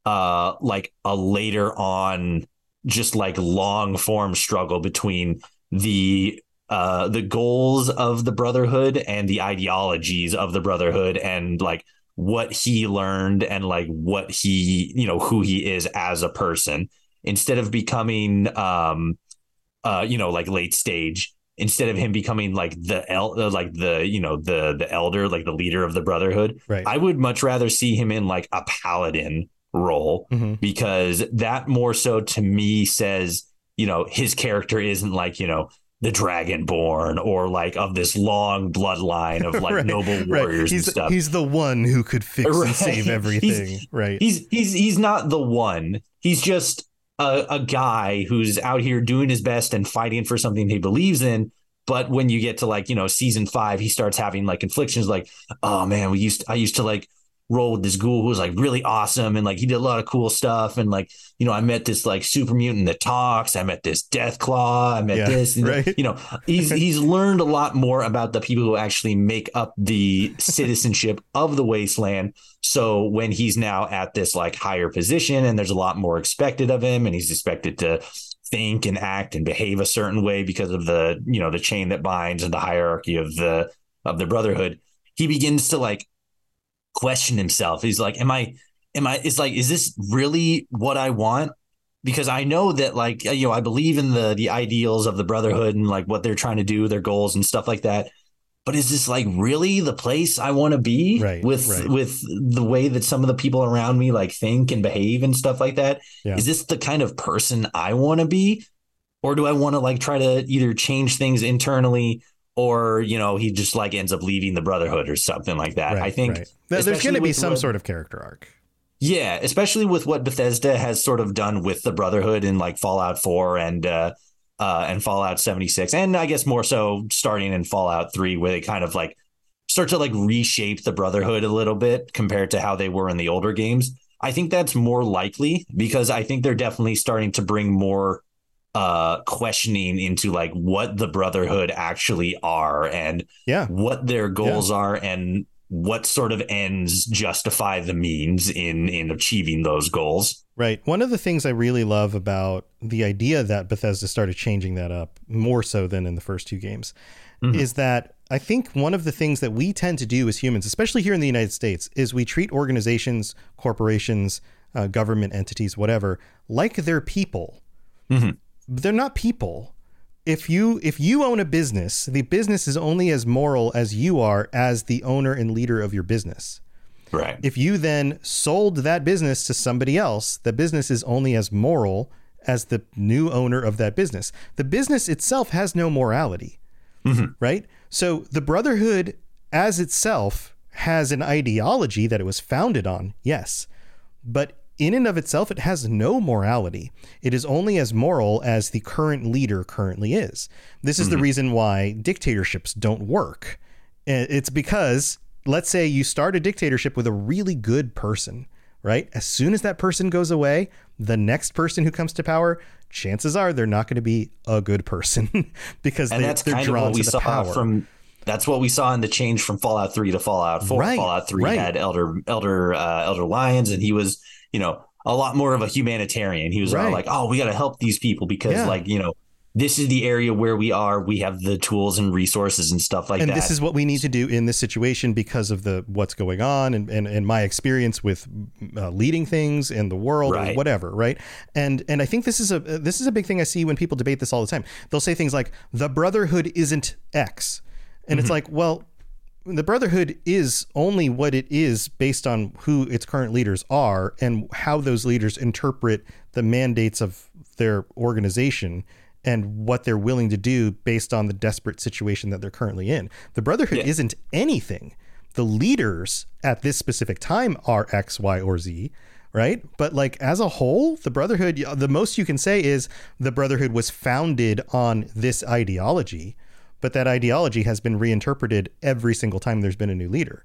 uh like a later on just like long form struggle between the uh the goals of the brotherhood and the ideologies of the brotherhood and like what he learned and like what he you know who he is as a person. Instead of becoming um uh you know like late stage instead of him becoming like the el- uh, like the you know the the elder like the leader of the brotherhood right. i would much rather see him in like a paladin role Mhm. because that more so to me says you know his character isn't like you know the dragonborn or like of this long bloodline of like Right, noble Right. warriors He's and stuff he's the one who could fix Right. and save He's- everything. right. he's he's he's not the one he's just a, a guy who's out here doing his best and fighting for something he believes in but when you get to like you know season five he starts having like conflictions like oh man we used i used to like roll with this ghoul who was like really awesome and like he did a lot of cool stuff and like you know i met this like super mutant that talks i met this death claw i met Yeah, this you know, right. you know he's he's learned a lot more about the people who actually make up the citizenship of the wasteland so when he's now at this like higher position and there's a lot more expected of him and he's expected to think and act and behave a certain way because of the you know the chain that binds and the hierarchy of the of the brotherhood he begins to like question himself he's like am i am i it's like is this really what i want because i know that like you know i believe in the the ideals of the brotherhood and like what they're trying to do their goals and stuff like that but is this like really the place I want to be Right, with right. with the way that some of the people around me like think and behave and stuff like that? Yeah. Is this the kind of person I want to be? Or do I want to like try to either change things internally or, you know, he just like ends up leaving the brotherhood or something like that. right, I think right. There's going to be some what- sort of character arc. yeah, especially with what Bethesda has sort of done with the Brotherhood in like Fallout 4 and uh uh and Fallout 76 and I guess more so starting in Fallout 3 where they kind of like start to like reshape the Brotherhood a little bit compared to how they were in the older games. I think that's more likely because I think they're definitely starting to bring more uh questioning into like what the Brotherhood actually are and Yeah. what their goals are and what sort of ends justify the means in in achieving those goals. Right. One of the things I really love about the idea that Bethesda started changing that up more so than in the first two games Mhm. is that I think one of the things that we tend to do as humans, especially here in the United States, is we treat organizations, corporations, uh, government entities, whatever, like they're people. Mhm. They're not people. If you if you own a business, the business is only as moral as you are as the owner and leader of your business. Right. If you then sold that business to somebody else, the business is only as moral as the new owner of that business. The business itself has no morality, mm-hmm. right? So the Brotherhood as itself has an ideology that it was founded on, yes, but in and of itself, it has no morality. It is only as moral as the current leader currently is. This is the reason why dictatorships don't work. Uh, It's because, let's say you start a dictatorship with a really good person, right? As soon as that person goes away, the next person who comes to power, chances are they're not going to be a good person because and they, that's they're kind of drawn to the power. from that's what we saw in the change from Fallout 3 to Fallout 4. Right, Fallout 3 right. had Elder Elder uh, Elder Lyons and he was, you know, a lot more of a humanitarian. He was all Right. like, "Oh, we got to help these people because Yeah. like, you know, this is the area where we are. We have the tools and resources and stuff like and that. this is what we need to do in this situation because of the what's going on and, and, and my experience with uh, leading things in the world Right. or whatever right and and i think this is a this is a big thing i see when people debate this all the time they'll say things like the brotherhood isn't x and it's mm-hmm. like well the brotherhood is only what it is based on who its current leaders are and how those leaders interpret the mandates of their organization and what they're willing to do based on the desperate situation that they're currently in. The brotherhood Yeah. isn't anything. The leaders at this specific time are X, Y, or Z, right? But like as a whole, the brotherhood, the most you can say is the brotherhood was founded on this ideology, but that ideology has been reinterpreted every single time there's been a new leader.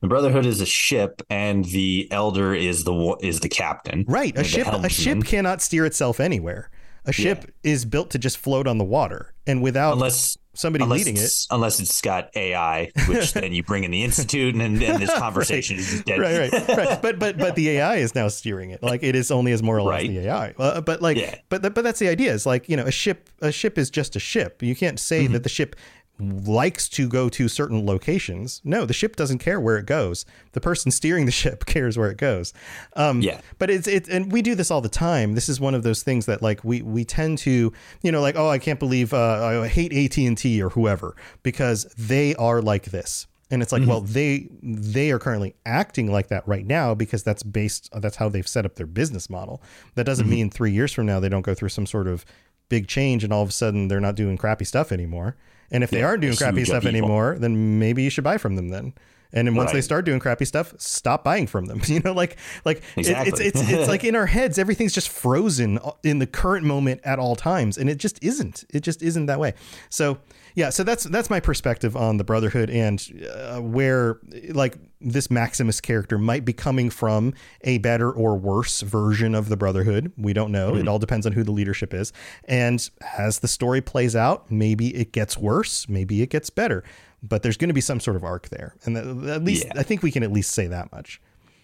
the Brotherhood is a ship, and the Elder is the is the captain. Right. A ship a ship cannot steer itself anywhere. A ship is built to just float on the water. And without unless somebody unless leading it, unless it's got AI, which then you bring in the institute, and then and this conversation is just dead. right, right, right. But but but the AI is now steering it. Like it is only as moral Right. as the AI. Uh, but like, Yeah. but but that's the idea. Is like you know a ship. A ship is just a ship. You can't say Mm-hmm. that the ship likes to go to certain locations. No, the ship doesn't care where it goes. The person steering the ship cares where it goes. Um, Yeah. but it's it's and we do this all the time. This is one of those things that like we we tend to you know like oh I can't believe uh, I hate AT and T or whoever because they are like this. And it's like, well, they they are currently acting like that right now because that's based that's how they've set up their business model. That doesn't mean three years from now they don't go through some sort of big change and all of a sudden they're not doing crappy stuff anymore. And if they aren't doing crappy stuff anymore, then maybe you should buy from them then. And then once they start doing crappy stuff, stop buying from them. You know, like like it- it's it's it's like in our heads, everything's just frozen in the current moment at all times, and it just isn't. It just isn't that way. So yeah, so that's that's my perspective on the Brotherhood and uh, where like this Maximus character might be coming from a better or worse version of the Brotherhood. We don't know. It all depends on who the leadership is. And as the story plays out, maybe it gets worse, maybe it gets better. But there's going to be some sort of arc there, and at least Yeah. I think we can at least say that much.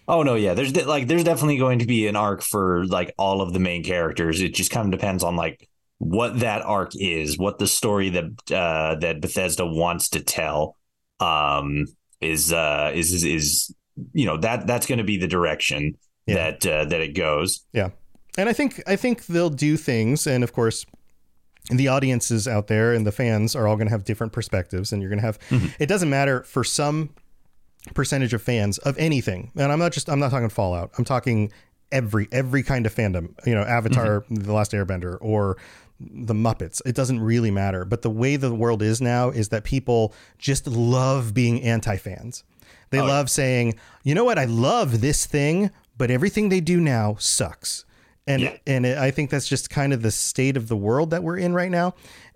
Oh no, yeah. There's de- like there's definitely going to be an arc for like all of the main characters. It just kind of depends on like what that arc is, what the story that uh that Bethesda wants to tell um is uh is is, is you know that that's going to be the direction Yeah. that uh, that it goes. Yeah. And I think I think they'll do things and of course the audiences out there and the fans are all going to have different perspectives and you're going to have mm-hmm. it doesn't matter for some percentage of fans of anything. And I'm not just I'm not talking Fallout. I'm talking every every kind of fandom, you know, Avatar, mm-hmm. The Last Airbender or the Muppets. It doesn't really matter. But the way the world is now is that people just love being anti-fans. They oh, love saying, "You know what? I love this thing, but everything they do now sucks." And Yeah. and I think that's just kind of the state of the world that we're in right now.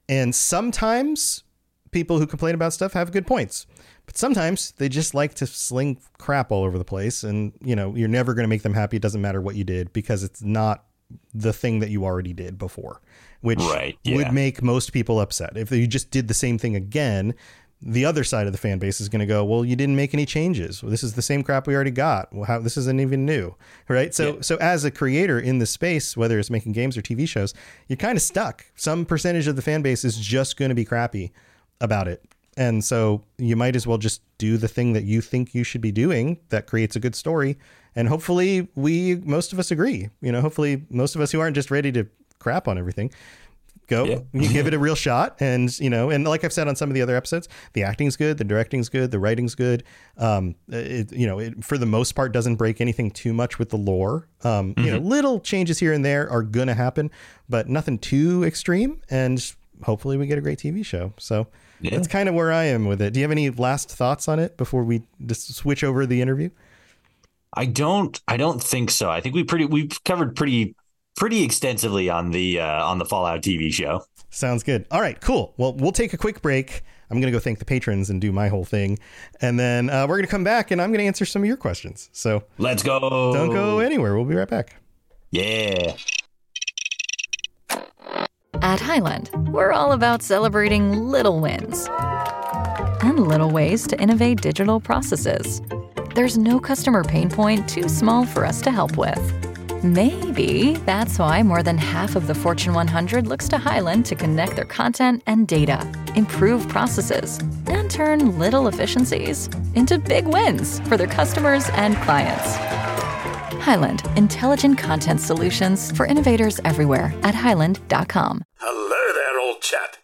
And sometimes people who complain about stuff have good points. But sometimes they just like to sling crap all over the place and you know, you're never going to make them happy. It doesn't matter what you did because it's not the thing that you already did before, which Right, yeah. would make most people upset. If you just did the same thing again, the other side of the fan base is going to go, "Well, you didn't make any changes. Well, this is the same crap we already got. Well, how this isn't even new." Right? So Yeah. so as a creator in this space, whether it's making games or TV shows, you're kind of stuck. Some percentage of the fan base is just going to be crappy about it. And so you might as well just do the thing that you think you should be doing that creates a good story. And hopefully we most of us agree. You know, hopefully most of us who aren't just ready to crap on everything go. Yeah. you give it a real shot and you know and like i've said on some of the other episodes the acting's good the directing's good the writing's good. Um it, you know it, for the most part doesn't break anything too much with the lore. Um you know little changes here and there are gonna happen but nothing too extreme and hopefully we get a great tv show. So Yeah. that's kind of where i am with it. Do you have any last thoughts on it before we just switch over the interview? I don't I don't think so. I think we pretty we've covered pretty pretty extensively on the uh, on the Fallout TV show. Sounds good. All right, cool. Well, we'll take a quick break. I'm going to go thank the patrons and do my whole thing. And then uh, we're going to come back and I'm going to answer some of your questions. So Let's go. don't go anywhere. We'll be right back. Yeah. At Highland, we're all about celebrating little wins and little ways to innovate digital processes. There's no customer pain point too small for us to help with. Maybe that's why more than half of the Fortune 100 looks to Highland to connect their content and data, improve processes, and turn little efficiencies into big wins for their customers and clients. Highland, intelligent content solutions for innovators everywhere at highland.com. Hello there, old chap.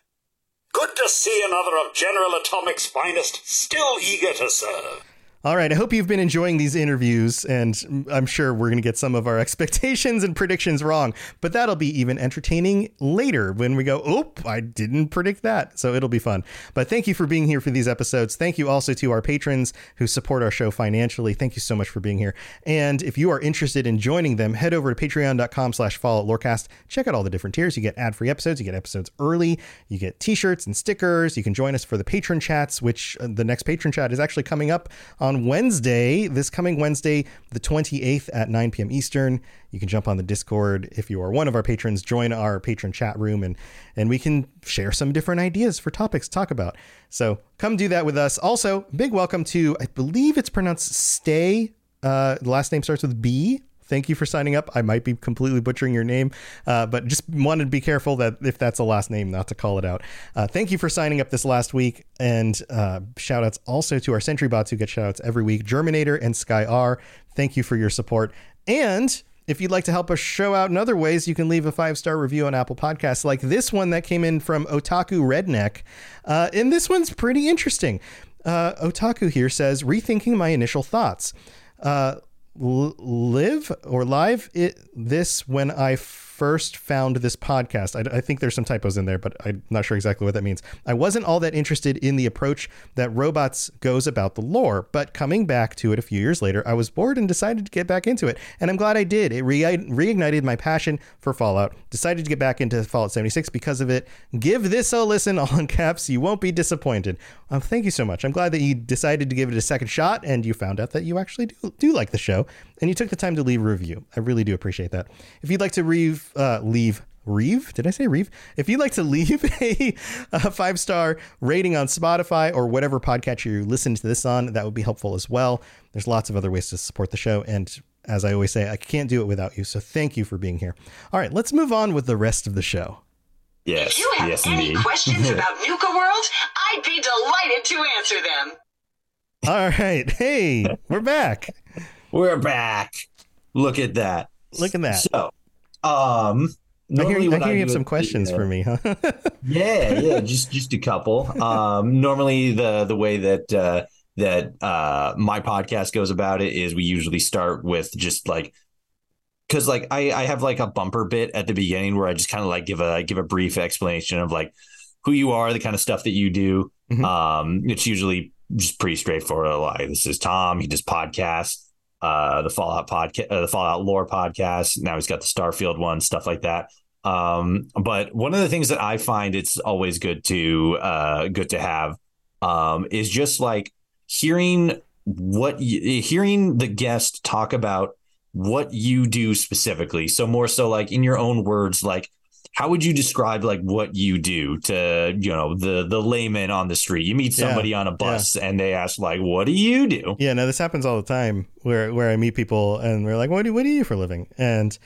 Good to see another of General Atomic's finest, still eager to serve. All right, I hope you've been enjoying these interviews, and I'm sure we're going to get some of our expectations and predictions wrong, but that'll be even entertaining later when we go, oop, I didn't predict that. So it'll be fun. But thank you for being here for these episodes. Thank you also to our patrons who support our show financially. Thank you so much for being here. And if you are interested in joining them, head over to patreon.com slash Fallout Lorecast. Check out all the different tiers. You get ad-free episodes. You get episodes early. You get t-shirts and stickers. You can join us for the patron chats, which uh, the next patron chat is actually coming up on on Wednesday, this coming Wednesday, the 28th at 9 p.m. Eastern. You can jump on the Discord if you are one of our patrons, join our patron chat room, and and we can share some different ideas for topics to talk about. So come do that with us. Also, big welcome to I believe it's pronounced Stay. Uh, the last name starts with B. Thank you for signing up. I might be completely butchering your name, uh, but just wanted to be careful that if that's a last name, not to call it out. Uh, thank you for signing up this last week. And uh, shout outs also to our Sentry bots who get shout outs every week Germinator and Sky R. Thank you for your support. And if you'd like to help us show out in other ways, you can leave a five star review on Apple Podcasts, like this one that came in from Otaku Redneck. Uh, and this one's pretty interesting. Uh, Otaku here says, rethinking my initial thoughts. Uh, live or live it this when I first found this podcast. I, I, think there's some typos in there, but I'm not sure exactly what that means. I wasn't all that interested in the approach that robots goes about the lore, but coming back to it a few years later, I was bored and decided to get back into it. And I'm glad I did. It re- reignited my passion for Fallout. Decided to get back into Fallout 76 because of it. Give this a listen, all in caps. You won't be disappointed. Um, thank you so much. I'm glad that you decided to give it a second shot and you found out that you actually do, do like the show and you took the time to leave a review. I really do appreciate that. If you'd like to leave, uh, leave Reeve, did I say Reeve? If you'd like to leave a, a five star rating on Spotify or whatever podcast you listen to this on, that would be helpful as well. There's lots of other ways to support the show. And as I always say, I can't do it without you. So thank you for being here. All right, let's move on with the rest of the show. Yes. If you have yes, any indeed. questions about Nuka World, I'd be delighted to answer them. All right. Hey, we're back. We're back. Look at that. Look at that. So, um, I hear, I hear you have some questions for me, huh? yeah, yeah, just just a couple. Um, normally the the way that uh, that uh, my podcast goes about it is we usually start with just like because like I I have like a bumper bit at the beginning where I just kind of like give a give a brief explanation of like who you are, the kind of stuff that you do. Mhm. Um, it's usually just pretty straightforward. Like this is Tom. He does podcasts. Uh, the Fallout podcast, uh, the Fallout lore podcast. Now he's got the Starfield one, stuff like that. Um, but one of the things that I find it's always good to uh, good to have um, is just like hearing what hearing the guest talk about what you do specifically. So more so like in your own words, like how would you describe like what you do to you know the the layman on the street? You meet Yeah, somebody on a bus and they ask like, "What do you do?" Yeah, no, this happens all the time where where I meet people and we're like, "What do what do you do for a living?" And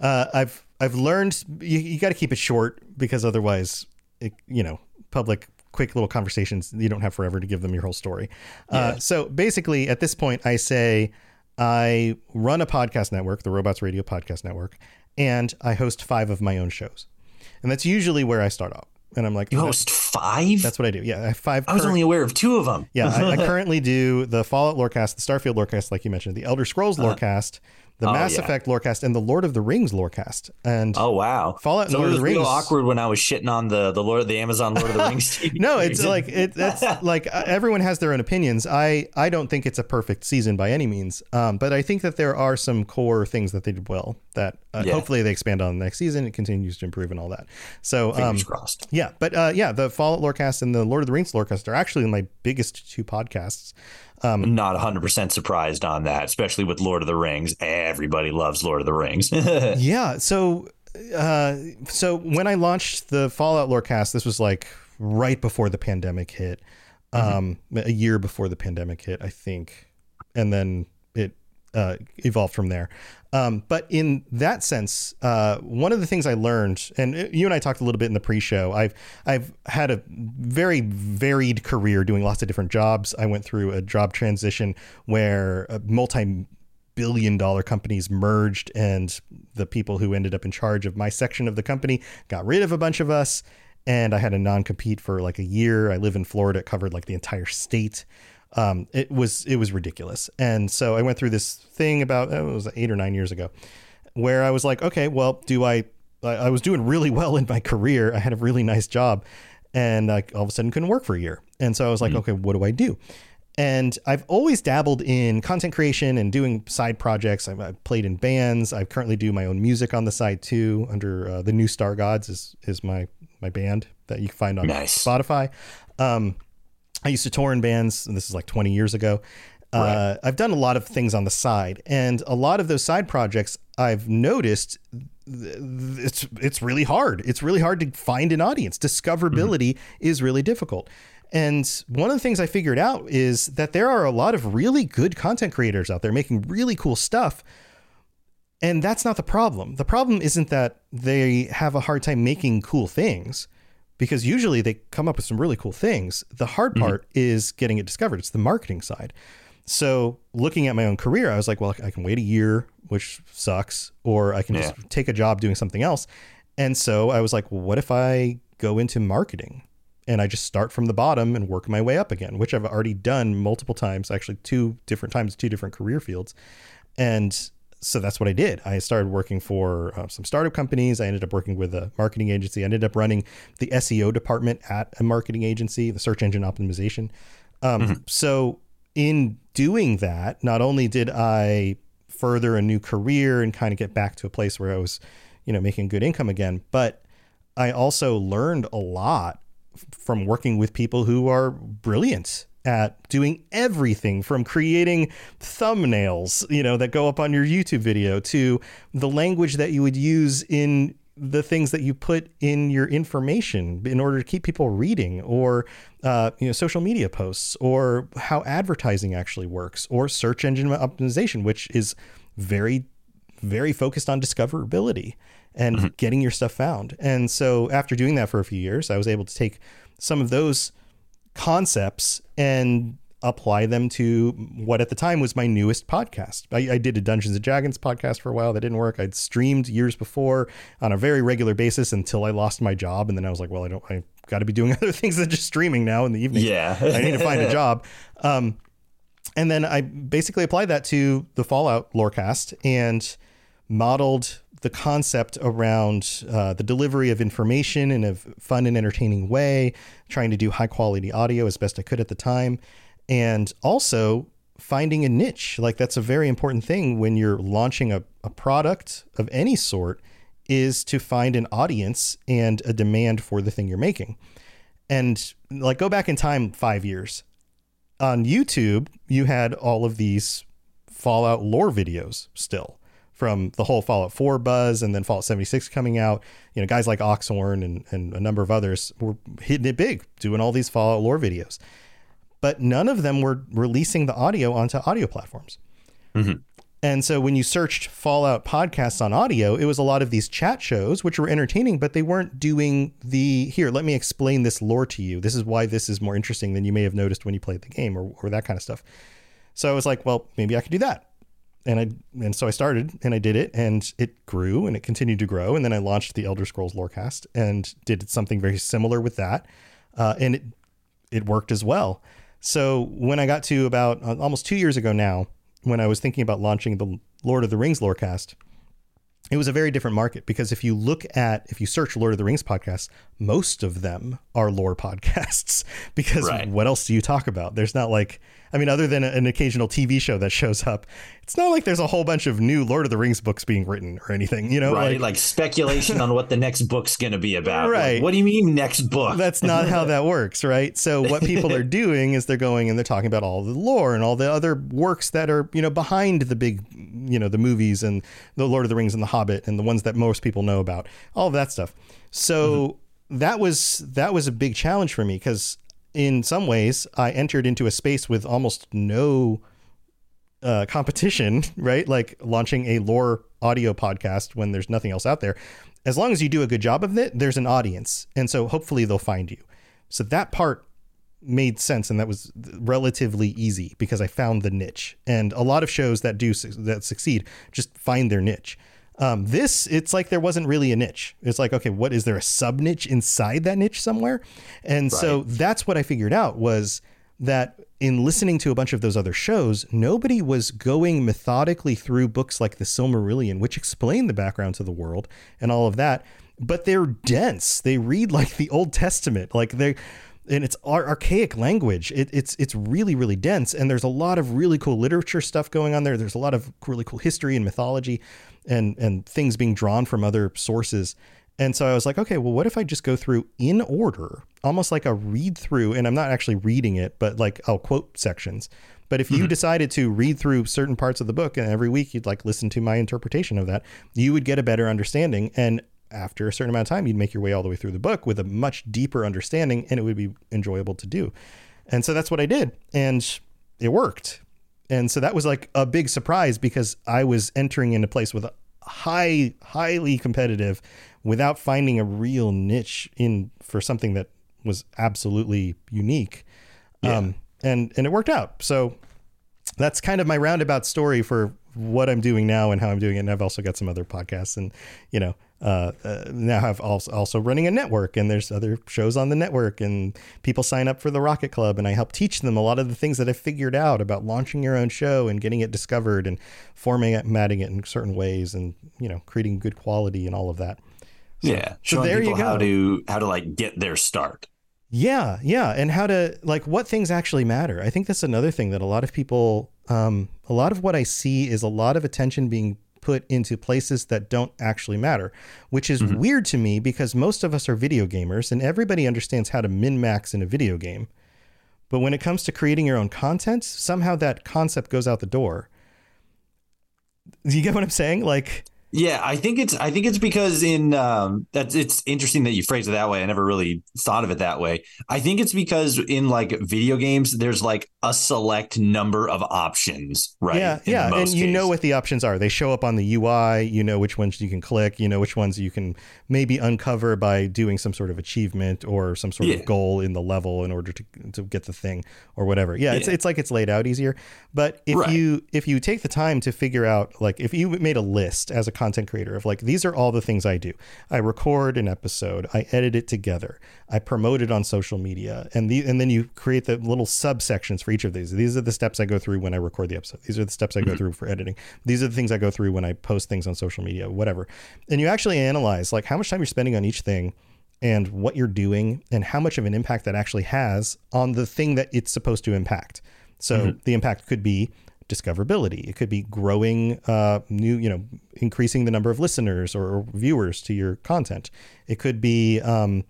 uh, I've I've learned you, you got to keep it short because otherwise, it, you know, public quick little conversations you don't have forever to give them your whole story. Uh, so basically, at this point, I say I run a podcast network, the Robots Radio Podcast Network, and I host five of my own shows, and that's usually where I start off. And I'm like, You "Oh, host five. That's what I do. Yeah, I have five. I was current- only aware of two of them. yeah, I, I currently do the Fallout Lorecast, the Starfield Lorecast, like you mentioned, the Elder Scrolls uh-huh. Lorecast, the Oh, Mass yeah. Effect Lorecast, and the Lord of the Rings Lorecast. And Oh wow! Fallout and So Lord it of the Rings- awkward when I was shitting on the the Lord, the Amazon Lord of the Rings. No, it's like it. That's like uh, everyone has their own opinions. I I don't think it's a perfect season by any means, um, but I think that there are some core things that they did well that uh, Yeah. hopefully they expand on the next season. It continues to improve and all that. So um, crossed. Yeah, but uh, yeah, the Fallout Lorecast and the Lord of the Rings Lorecast are actually my biggest two podcasts. I'm not 100 percent surprised on that, especially with Lord of the Rings. Everybody loves Lord of the Rings. Yeah. So, uh, so when I launched the Fallout Lorecast, this was like right before the pandemic hit, um, a year before the pandemic hit, I think, and then it uh, evolved from there. Um, but in that sense, uh, one of the things I learned, and you and I talked a little bit in the pre-show, I've I've had a very varied career doing lots of different jobs. I went through a job transition where a multi billion dollar companies merged and the people who ended up in charge of my section of the company got rid of a bunch of us and I had a non-compete for like a year. I live in Florida, it covered like the entire state um, it was it was ridiculous. And so I went through this thing about oh, it was eight or nine years ago, where I was like, okay, well, do I? I was doing really well in my career. I had a really nice job, and I all of a sudden couldn't work for a year. And so I was like, mm. okay, what do I do? And I've always dabbled in content creation and doing side projects. I've, I've, played in bands. I currently do my own music on the side too. Under uh, the New Star Gods is is my my band that you can find on nice. Spotify. Um, I used to tour in bands, and this is like 20 years ago. Uh, right. I've done a lot of things on the side, and a lot of those side projects I've noticed it's it's really hard. It's really hard to find an audience. Discoverability mm-hmm. is really difficult. And one of the things I figured out is that there are a lot of really good content creators out there making really cool stuff. And that's not the problem. The problem isn't that they have a hard time making cool things because usually they come up with some really cool things. The hard mm-hmm. part mm-hmm. is getting it discovered. It's the marketing side. So looking at my own career, I was like, well, I can wait a year, which sucks, or I can yeah. just take a job doing something else. And so I was like, well, what if I go into marketing and I just start from the bottom and work my way up again, which I've already done multiple times, actually two different times, two different career fields. And so that's what I did. I started working for uh, some startup companies. I ended up working with a marketing agency. I ended up running the SEO department at a marketing agency, the search engine optimization. Um, mm-hmm. So, in doing that, not only did I further a new career and kind of get back to a place where I was, you know, making good income again, but I also learned a lot from working with people who are brilliant at doing everything from creating thumbnails, you know, that go up on your YouTube video to the language that you would use in the things that you put in your information in order to keep people reading or uh, you know social media posts or how advertising actually works or search engine optimization which is very very focused on discoverability and mm-hmm. getting your stuff found and so after doing that for a few years i was able to take some of those concepts and apply them to what at the time was my newest podcast. I, I, did a Dungeons and Dragons podcast for a while that didn't work. I'd streamed years before on a very regular basis until I lost my job, and then I was like, well, I don't. I got to be doing other things than just streaming now in the evening. Yeah, I need to find a job. Um, and then I basically applied that to the Fallout lorecast and modeled the concept around uh, the delivery of information in a fun and entertaining way, trying to do high quality audio as best I could at the time, and also finding a niche. Like that's a very important thing when you're launching a, a product of any sort is to find an audience and a demand for the thing you're making. And like go back in time 5 years. On YouTube, you had all of these Fallout lore videos still from the whole Fallout 4 buzz and then Fallout 76 coming out. You know, guys like Oxhorn and, and a number of others were hitting it big, doing all these Fallout lore videos. But none of them were releasing the audio onto audio platforms. Mm-hmm. And so when you searched Fallout podcasts on audio, it was a lot of these chat shows, which were entertaining, but they weren't doing the here, let me explain this lore to you. This is why this is more interesting than you may have noticed when you played the game or, or that kind of stuff. So I was like, well, maybe I could do that and I and so I started and I did it and it grew and it continued to grow and then I launched the Elder Scrolls Lorecast and did something very similar with that uh, and it it worked as well. So when I got to about uh, almost two years ago now, when I was thinking about launching the Lord of the Rings Lorecast, it was a very different market because if you look at if you search Lord of the Rings podcasts, most of them are lore podcasts because right. what else do you talk about? There's not like I mean, other than an occasional TV show that shows up, it's not like there's a whole bunch of new Lord of the Rings books being written or anything, you know? Right. Like, like speculation on what the next book's going to be about. Right. Like, what do you mean next book? That's not how that works, right? So what people are doing is they're going and they're talking about all the lore and all the other works that are, you know, behind the big, you know, the movies and the Lord of the Rings and the Hobbit and the ones that most people know about, all of that stuff. So mm-hmm. That was that was a big challenge for me because in some ways, I entered into a space with almost no uh, competition, right? Like launching a lore audio podcast when there's nothing else out there. As long as you do a good job of it, there's an audience. And so hopefully they'll find you. So that part made sense and that was relatively easy because I found the niche. And a lot of shows that do that succeed just find their niche. Um, this, it's like there wasn't really a niche. It's like, okay, what is there a sub niche inside that niche somewhere? And right. so that's what I figured out was that in listening to a bunch of those other shows, nobody was going methodically through books like The Silmarillion, which explain the background to the world and all of that. But they're dense. They read like the Old Testament. Like they and it's ar- archaic language. It, it's it's really really dense, and there's a lot of really cool literature stuff going on there. There's a lot of really cool history and mythology, and and things being drawn from other sources. And so I was like, okay, well, what if I just go through in order, almost like a read through? And I'm not actually reading it, but like I'll quote sections. But if you mm-hmm. decided to read through certain parts of the book and every week you'd like listen to my interpretation of that, you would get a better understanding. And after a certain amount of time, you'd make your way all the way through the book with a much deeper understanding and it would be enjoyable to do. And so that's what I did. And it worked. And so that was like a big surprise because I was entering into place with a high, highly competitive without finding a real niche in for something that was absolutely unique. Yeah. Um, and, and it worked out. So that's kind of my roundabout story for what I'm doing now and how I'm doing it. And I've also got some other podcasts and, you know, uh, uh, now have also, also running a network and there's other shows on the network and people sign up for the Rocket Club and I help teach them a lot of the things that I figured out about launching your own show and getting it discovered and formatting it matting it in certain ways and, you know, creating good quality and all of that. So, yeah. So there you go. How to, how to like get their start. Yeah, yeah, and how to like what things actually matter. I think that's another thing that a lot of people, um, a lot of what I see is a lot of attention being put into places that don't actually matter, which is mm-hmm. weird to me because most of us are video gamers and everybody understands how to min max in a video game. But when it comes to creating your own content, somehow that concept goes out the door. Do you get what I'm saying? Like, yeah, I think it's I think it's because in um that's it's interesting that you phrase it that way. I never really thought of it that way. I think it's because in like video games, there's like a select number of options, right? Yeah, yeah, and you know what the options are. They show up on the UI. You know which ones you can click. You know which ones you can maybe uncover by doing some sort of achievement or some sort yeah. of goal in the level in order to to get the thing or whatever. Yeah, yeah. it's it's like it's laid out easier. But if right. you if you take the time to figure out like if you made a list as a content creator of like these are all the things I do. I record an episode, I edit it together, I promote it on social media, and the and then you create the little subsections for each of these. These are the steps I go through when I record the episode. These are the steps I go mm-hmm. through for editing. These are the things I go through when I post things on social media, whatever. And you actually analyze like how much time you're spending on each thing and what you're doing and how much of an impact that actually has on the thing that it's supposed to impact. So mm-hmm. the impact could be discoverability. It could be growing uh, new, you know, increasing the number of listeners or viewers to your content. It could be um,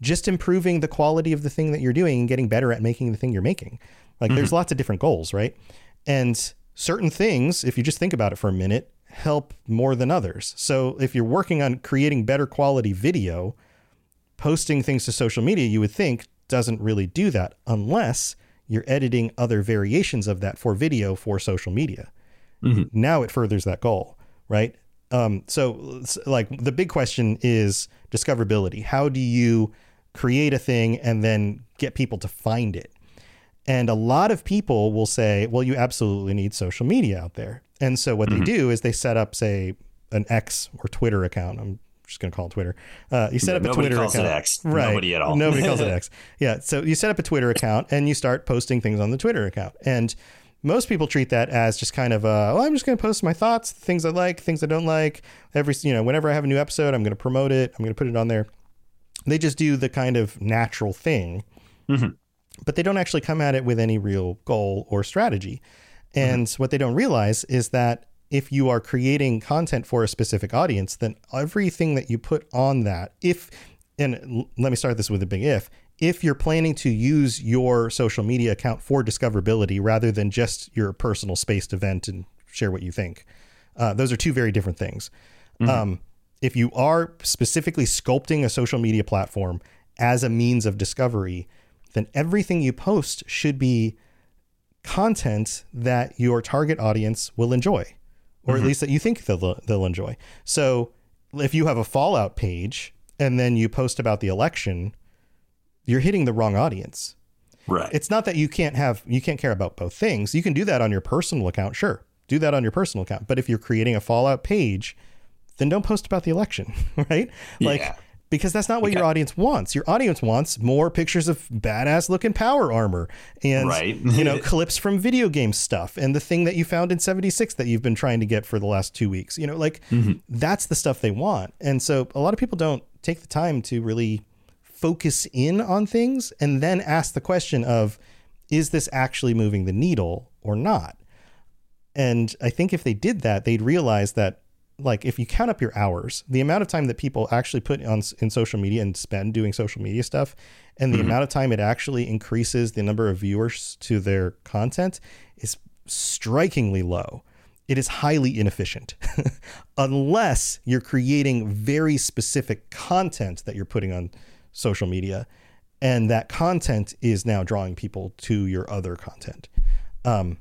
just improving the quality of the thing that you're doing and getting better at making the thing you're making. Like mm-hmm. there's lots of different goals, right? And certain things, if you just think about it for a minute, help more than others. So if you're working on creating better quality video, posting things to social media, you would think doesn't really do that unless you're editing other variations of that for video for social media. Mm-hmm. Now it furthers that goal, right? Um, so, like, the big question is discoverability. How do you create a thing and then get people to find it? And a lot of people will say, well, you absolutely need social media out there. And so, what mm-hmm. they do is they set up, say, an X or Twitter account. I'm just going to call it Twitter. Uh, you set up a Nobody Twitter calls account. It X. Right. Nobody at all. Nobody calls it X. Yeah. So you set up a Twitter account and you start posting things on the Twitter account. And most people treat that as just kind of, uh, well, I'm just going to post my thoughts, things I like, things I don't like. Every, you know, whenever I have a new episode, I'm going to promote it. I'm going to put it on there. They just do the kind of natural thing, mm-hmm. But they don't actually come at it with any real goal or strategy. And mm-hmm. what they don't realize is that if you are creating content for a specific audience, then everything that you put on that, if, and let me start this with a big if, if you're planning to use your social media account for discoverability rather than just your personal spaced event and share what you think, uh, those are two very different things. Mm-hmm. Um, if you are specifically sculpting a social media platform as a means of discovery, then everything you post should be content that your target audience will enjoy, or Mm-hmm. at least that you think they'll, they'll enjoy. So if you have a Fallout page and then you post about the election, you're hitting the wrong audience. Right. It's not that you can't have you can't care about both things. You can do that on your personal account, sure. Do that on your personal account. But if you're creating a Fallout page, then don't post about the election, right? Like Yeah. Because that's not what your audience wants. Your audience wants more pictures of badass looking power armor and Right. you know clips from video game stuff and the thing that you found in 76 that you've been trying to get for the last 2 weeks. You know, like mm-hmm. that's the stuff they want. And so a lot of people don't take the time to really focus in on things and then ask the question of is this actually moving the needle or not? And I think if they did that, they'd realize that like if you count up your hours, the amount of time that people actually put on in social media and spend doing social media stuff and the amount of time it actually increases the number of viewers to their content is strikingly low. It is highly inefficient unless you're creating very specific content that you're putting on social media and that content is now drawing people to your other content. Um,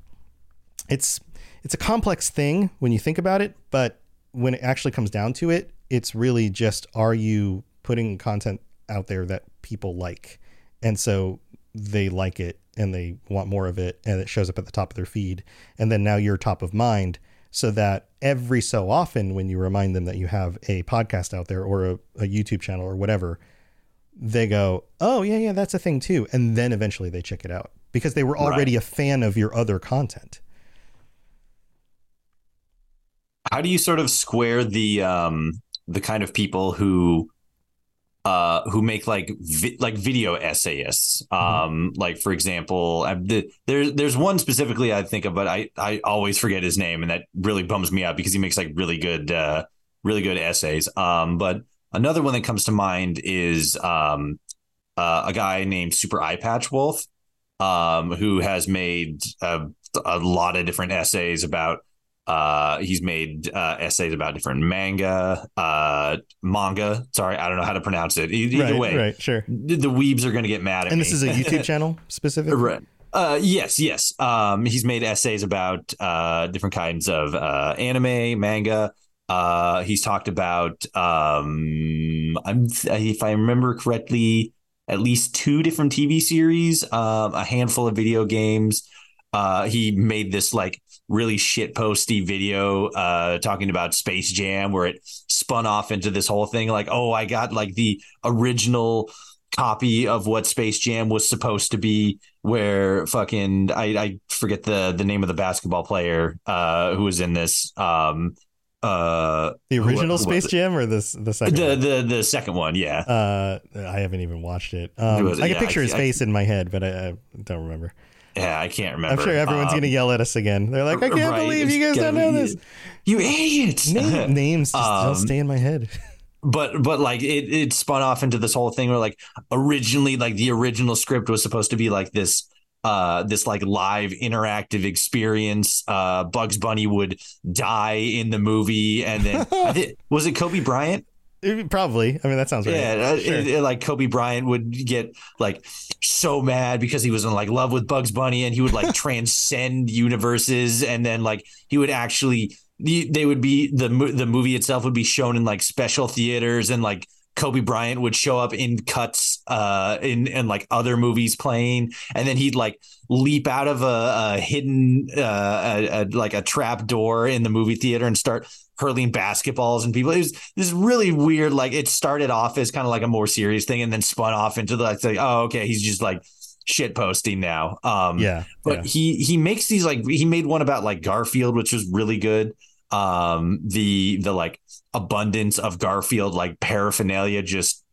it's it's a complex thing when you think about it, but when it actually comes down to it, it's really just are you putting content out there that people like, and so they like it and they want more of it, and it shows up at the top of their feed, and then now you're top of mind, so that every so often when you remind them that you have a podcast out there or a, a YouTube channel or whatever, they go, "Oh yeah, yeah, that's a thing too," and then eventually they check it out because they were already a fan of your other content. How do you sort of square the um the kind of people who uh who make like vi- like video essayists? Um like for example I, the, there there's one specifically I think of but I I always forget his name and that really bums me out because he makes like really good uh really good essays. Um but another one that comes to mind is um uh, a guy named Super Eyepatch Wolf um who has made a, a lot of different essays about uh, he's made uh, essays about different manga, uh, manga. Sorry, I don't know how to pronounce it. Either right, way, right, sure. the, the weebs are going to get mad at And me. this is a YouTube channel specifically. Right. Uh, yes, yes. Um, he's made essays about uh, different kinds of uh, anime, manga. Uh, he's talked about, um, I'm, if I remember correctly, at least two different TV series, um, a handful of video games. Uh, he made this like really shit posty video uh, talking about Space Jam, where it spun off into this whole thing. Like, oh, I got like the original copy of what Space Jam was supposed to be, where fucking I, I forget the the name of the basketball player uh, who was in this. Um, uh, The original who was Space? Jam or this the second? The one? the the second one, yeah. Uh, I haven't even watched it. Um, was- I can yeah, picture I- his I- face in my head, but I, I don't remember. Yeah, I can't remember. I'm sure everyone's Um, gonna yell at us again. They're like, "I can't right, believe you guys don't know be- this." You idiots! Name, names just Um, don't stay in my head. but but like it it spun off into this whole thing where like originally like the original script was supposed to be like this uh this like live interactive experience uh bugs bunny would die in the movie and then I thi- was it kobe bryant Probably. I mean, that sounds right. yeah, Sure. it- it- like Kobe Bryant would get like so mad because he was in like love with Bugs Bunny, and he would like transcend universes, and then like he would actually they would be the the movie itself would be shown in like special theaters, and like Kobe Bryant would show up in cuts uh in in like other movies playing, and then he'd like leap out of a, a hidden uh a, a, like a trap door in the movie theater and start hurling basketballs and people. It was this really weird. Like it started off as kind of like a more serious thing, and then spun off into the like, like oh okay, he's just like shit posting now. Um, yeah. but yeah. he he makes these like he made one about like Garfield, which was really good. Um, the the like abundance of Garfield like paraphernalia just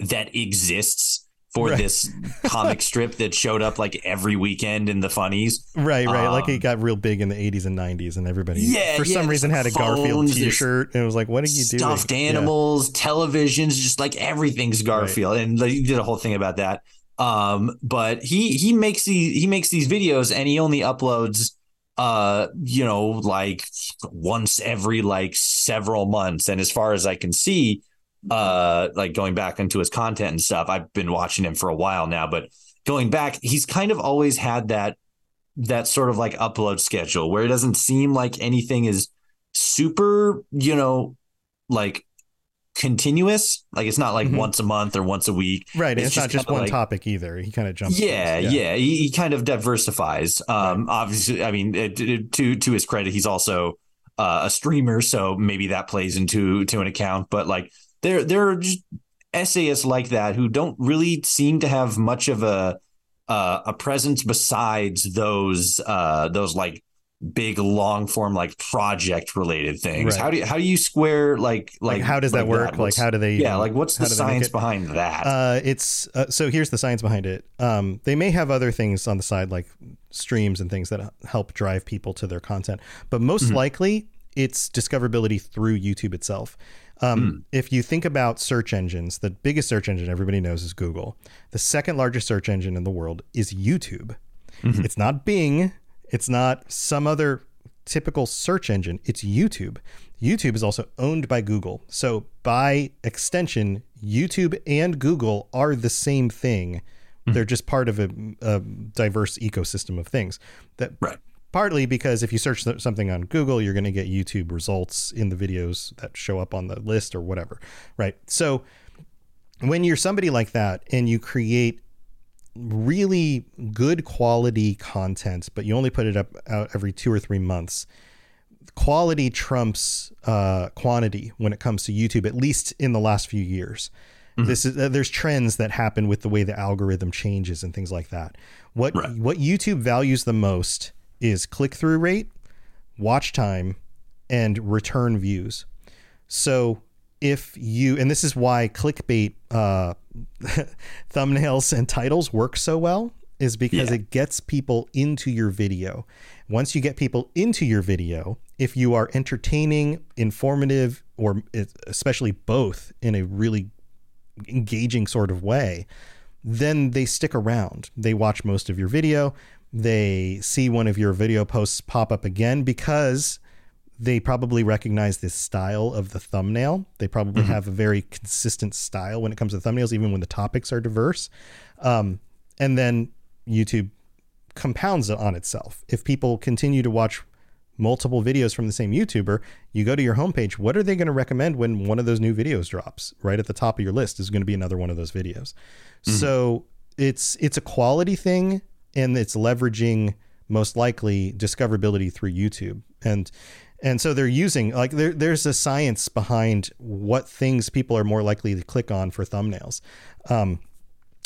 that exists for Right. this comic strip that showed up like every weekend in the funnies. Right, right. like um, it got real big in the 80s and 90s, and everybody, Yeah, for yeah, some reason, had a Garfield phones, t shirt. And it was like, what are you doing? stuffed Yeah. animals, televisions, just like everything's Garfield, and like, he did a whole thing about that. Um, but he he makes these he makes these videos, and he only uploads, uh, you know, like once every like several months. And as far as I can see, uh, like going back into his content and stuff, I've been watching him for a while now, but going back, he's kind of always had that that sort of like upload schedule where it doesn't seem like anything is super, you know, like continuous. Like it's not like mm-hmm. once a month or once a week. Right. It's, it's not just one like, topic either. He kind of jumps. Yeah, yeah. yeah. He, he, kind of diversifies. Um, right. obviously, I mean, it, it, to to his credit, he's also uh, a streamer, so maybe that plays into to an account. But like there there are just essayists like that who don't really seem to have much of a uh, a presence besides those uh, those like big long form like project related things. Right. How do you, how do you square like like, like how does that work? That? Like how do they Yeah, like what's the science behind that? Uh it's uh, so here's the science behind it. Um they may have other things on the side like streams and things that help drive people to their content, but most mm-hmm. likely it's discoverability through YouTube itself. Um, mm. If you think about search engines, the biggest search engine everybody knows is Google. The second largest search engine in the world is YouTube. Mm-hmm. It's not Bing. It's not some other typical search engine. It's YouTube. YouTube is also owned by Google. So by extension, YouTube and Google are the same thing. Mm-hmm. They're just part of a, a, diverse ecosystem of things. That right partly because if you search something on Google, you're going to get YouTube results in the videos that show up on the list or whatever, right? So when you're somebody like that and you create really good quality content, but you only put it up out every two or three months, quality trumps uh, quantity when it comes to YouTube, at least in the last few years. Mm-hmm. This is uh, there's trends that happen with the way the algorithm changes and things like that. What right. what YouTube values the most is click through rate, watch time, and return views. So if you, and this is why clickbait uh, thumbnails and titles work so well, is because yeah. it gets people into your video. Once you get people into your video, if you are entertaining, informative, or especially both in a really engaging sort of way, then they stick around. They watch most of your video they see one of your video posts pop up again because they probably recognize this style of the thumbnail. They probably mm-hmm. have a very consistent style when it comes to thumbnails, even when the topics are diverse. Um, and then YouTube compounds it on itself. If people continue to watch multiple videos from the same YouTuber, you go to your homepage. What are they going to recommend when one of those new videos drops? Right at the top of your list is going to be another one of those videos. Mm-hmm. So it's it's a quality thing and it's leveraging most likely discoverability through YouTube. And and so they're using like there, there's a science behind what things people are more likely to click on for thumbnails. Um,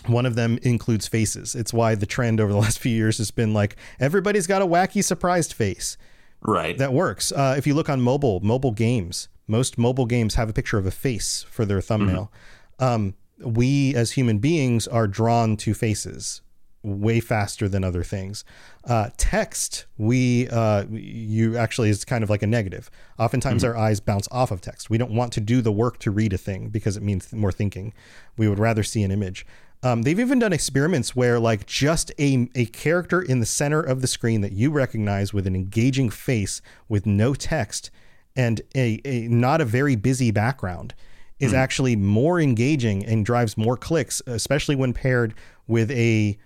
one of them includes faces. It's why the trend over the last few years has been like everybody's got a wacky surprised face. Right. That works. Uh, if you look on mobile, mobile games, most mobile games have a picture of a face for their thumbnail. Mm-hmm. Um, we as human beings are drawn to faces way faster than other things. Uh, text, we uh, you actually is kind of like a negative. Oftentimes, mm-hmm. our eyes bounce off of text. We don't want to do the work to read a thing because it means more thinking. We would rather see an image. Um, they've even done experiments where, like, just a a character in the center of the screen that you recognize with an engaging face with no text and a, a not a very busy background is mm-hmm. actually more engaging and drives more clicks, especially when paired with a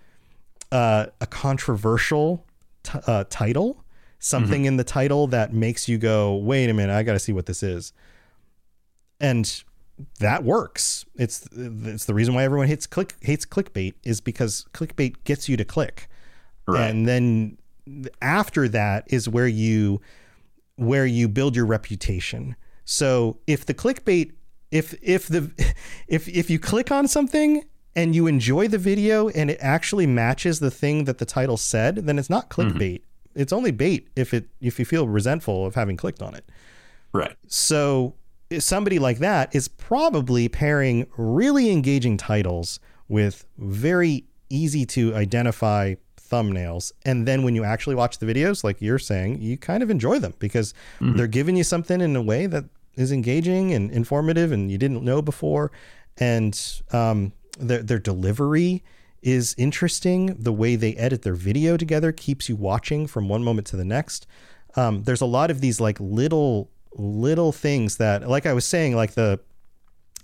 uh, a controversial t- uh, title, something mm-hmm. in the title that makes you go, wait a minute, I got to see what this is. And that works. It's it's the reason why everyone hates click hates clickbait is because clickbait gets you to click. Right. And then after that is where you where you build your reputation. So if the clickbait if if the if if you click on something and you enjoy the video and it actually matches the thing that the title said, then it's not clickbait. Mm-hmm. It's only bait if it if you feel resentful of having clicked on it. Right. So somebody like that is probably pairing really engaging titles with very easy to identify thumbnails. And then when you actually watch the videos, like you're saying, you kind of enjoy them because mm-hmm. they're giving you something in a way that is engaging and informative and you didn't know before. And um, their their delivery is interesting. The way they edit their video together keeps you watching from one moment to the next. Um, there's a lot of these like little little things that, like I was saying, like the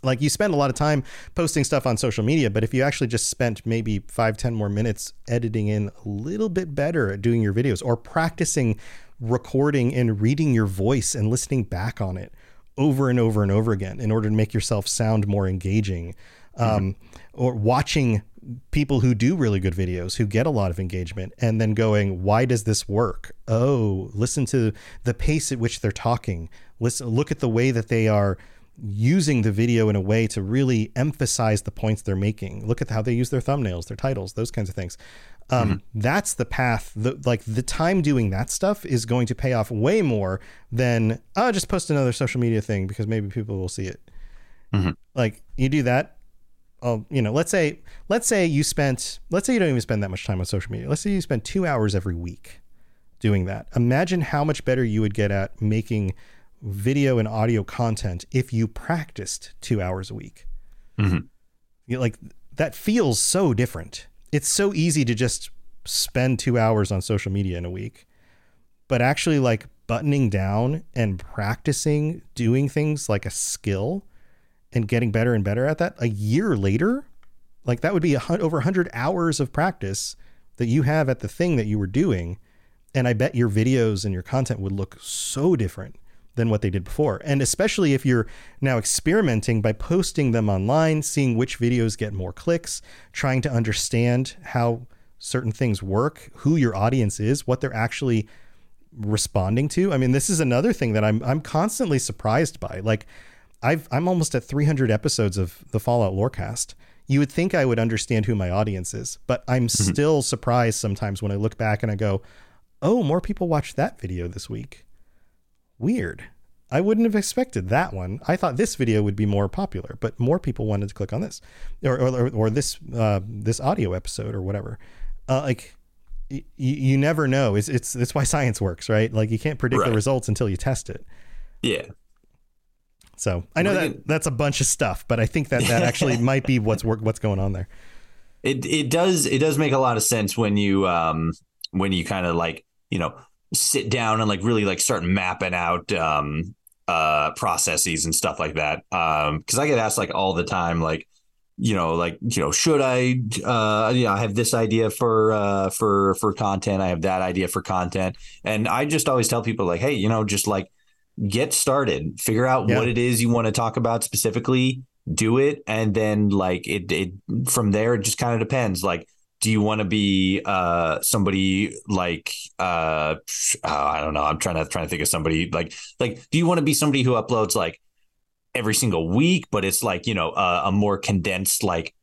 like you spend a lot of time posting stuff on social media but if you actually just spent maybe five ten more minutes editing in a little bit better at doing your videos or practicing recording and reading your voice and listening back on it over and over and over again in order to make yourself sound more engaging um, or watching people who do really good videos who get a lot of engagement and then going why does this work? Oh listen to the pace at which they're talking. Listen look at the way that they are using the video in a way to really emphasize the points they're making. Look at how they use their thumbnails their titles those kinds of things. Um, that's the path. The, like the time doing that stuff is going to pay off way more than oh just post another social media thing because maybe people will see it. Like you do that oh, you know, let's say let's say you spent let's say you don't even spend that much time on social media. Let's say you spend 2 hours every week doing that. Imagine how much better you would get at making video and audio content if you practiced 2 hours a week. Mm-hmm. You know, like that feels so different. It's so easy to just spend 2 hours on social media in a week. But actually like buttoning down and practicing doing things like a skill and getting better and better at that a year later like that would be a over 100 hours of practice that you have at the thing that you were doing. And i bet your videos and your content would look so different than what they did before. And especially if you're now experimenting by posting them online seeing which videos get more clicks trying to understand how certain things work who your audience is what they're actually responding to. I mean this is another thing that i'm i'm constantly surprised by. Like I've I'm almost at 300 episodes of the Fallout Lorecast. You would think I would understand who my audience is, but I'm still surprised sometimes when I look back and I go, "Oh, more people watched that video this week." Weird. I wouldn't have expected that one. I thought this video would be more popular, but more people wanted to click on this, or or, or this uh, this audio episode or whatever. Uh, like y- you never know. It's it's it's why science works, right? Like you can't predict the results until you test it. Yeah. So I know that that's a bunch of stuff, but I think that that actually might be what's work what's going on there. It it does it does make a lot of sense when you um when you kind of like you know sit down and like really like start mapping out um uh processes and stuff like that. Um because I get asked like all the time like you know like you know should I uh you know I have this idea for uh for for content I have that idea for content. And I just always tell people like hey you know just like get started figure out Yeah. what it is you want to talk about specifically do it and then like it it from there it just kind of depends. Like do you want to be uh somebody like uh I don't know I'm trying to trying to think of somebody like like do you want to be somebody who uploads like every single week but it's like you know uh, a more condensed like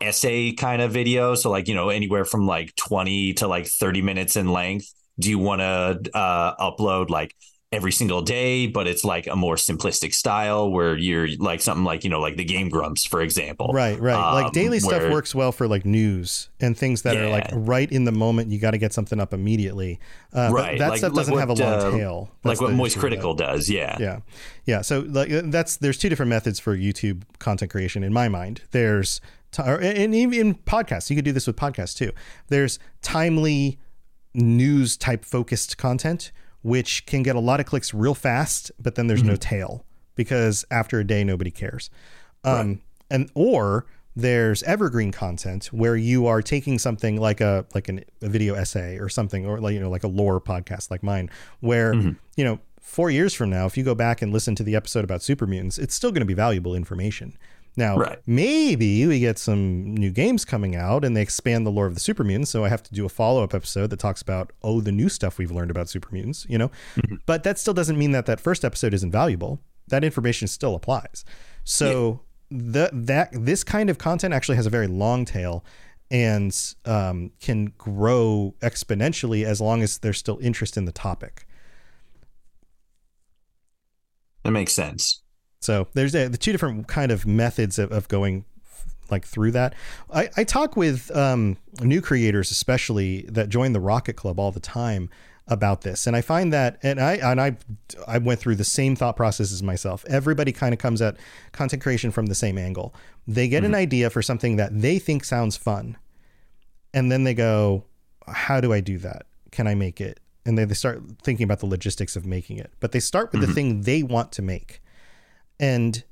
essay kind of video? So like you know anywhere from like 20 to like 30 minutes in length. Do you want to uh upload like every single day, but it's like a more simplistic style where you're like something like, you know, like the Game Grumps, for example. Right, right. Um, like daily stuff works well for like news and things that are like right in the moment. You got to get something up immediately. Uh, Right. that like- stuff like doesn't what, have a long uh, tail. Like what Moist with that. Critikal does. Yeah. Yeah, yeah. So like uh, that's there's two different methods for YouTube content creation in my mind. There's or, and even in podcasts, you could do this with podcasts too. There's timely news type focused content, which can get a lot of clicks real fast, but then there's no tail because after a day nobody cares. Um, and or there's evergreen content where you are taking something like a like an, a video essay or something or like you know like a lore podcast like mine where you know four years from now if you go back and listen to the episode about super mutants it's still going to be valuable information now Right. maybe we get some new games coming out and they expand the lore of the super mutants so i have to do a follow-up episode that talks about oh the new stuff we've learned about super mutants you know but that still doesn't mean that that first episode isn't valuable that information still applies so the that this kind of content actually has a very long tail and um, can grow exponentially as long as there's still interest in the topic. That makes sense. So there's a, the two different kind of methods of, of going like through that. I, I talk with um, new creators, especially that join the Rocket Club all the time about this, and I find that, and I and I I went through the same thought process as myself. Everybody kind of comes at content creation from the same angle. They get an idea for something that they think sounds fun, and then they go, "How do I do that? Can I make it?" And they, they start thinking about the logistics of making it. But they start with the thing they want to make and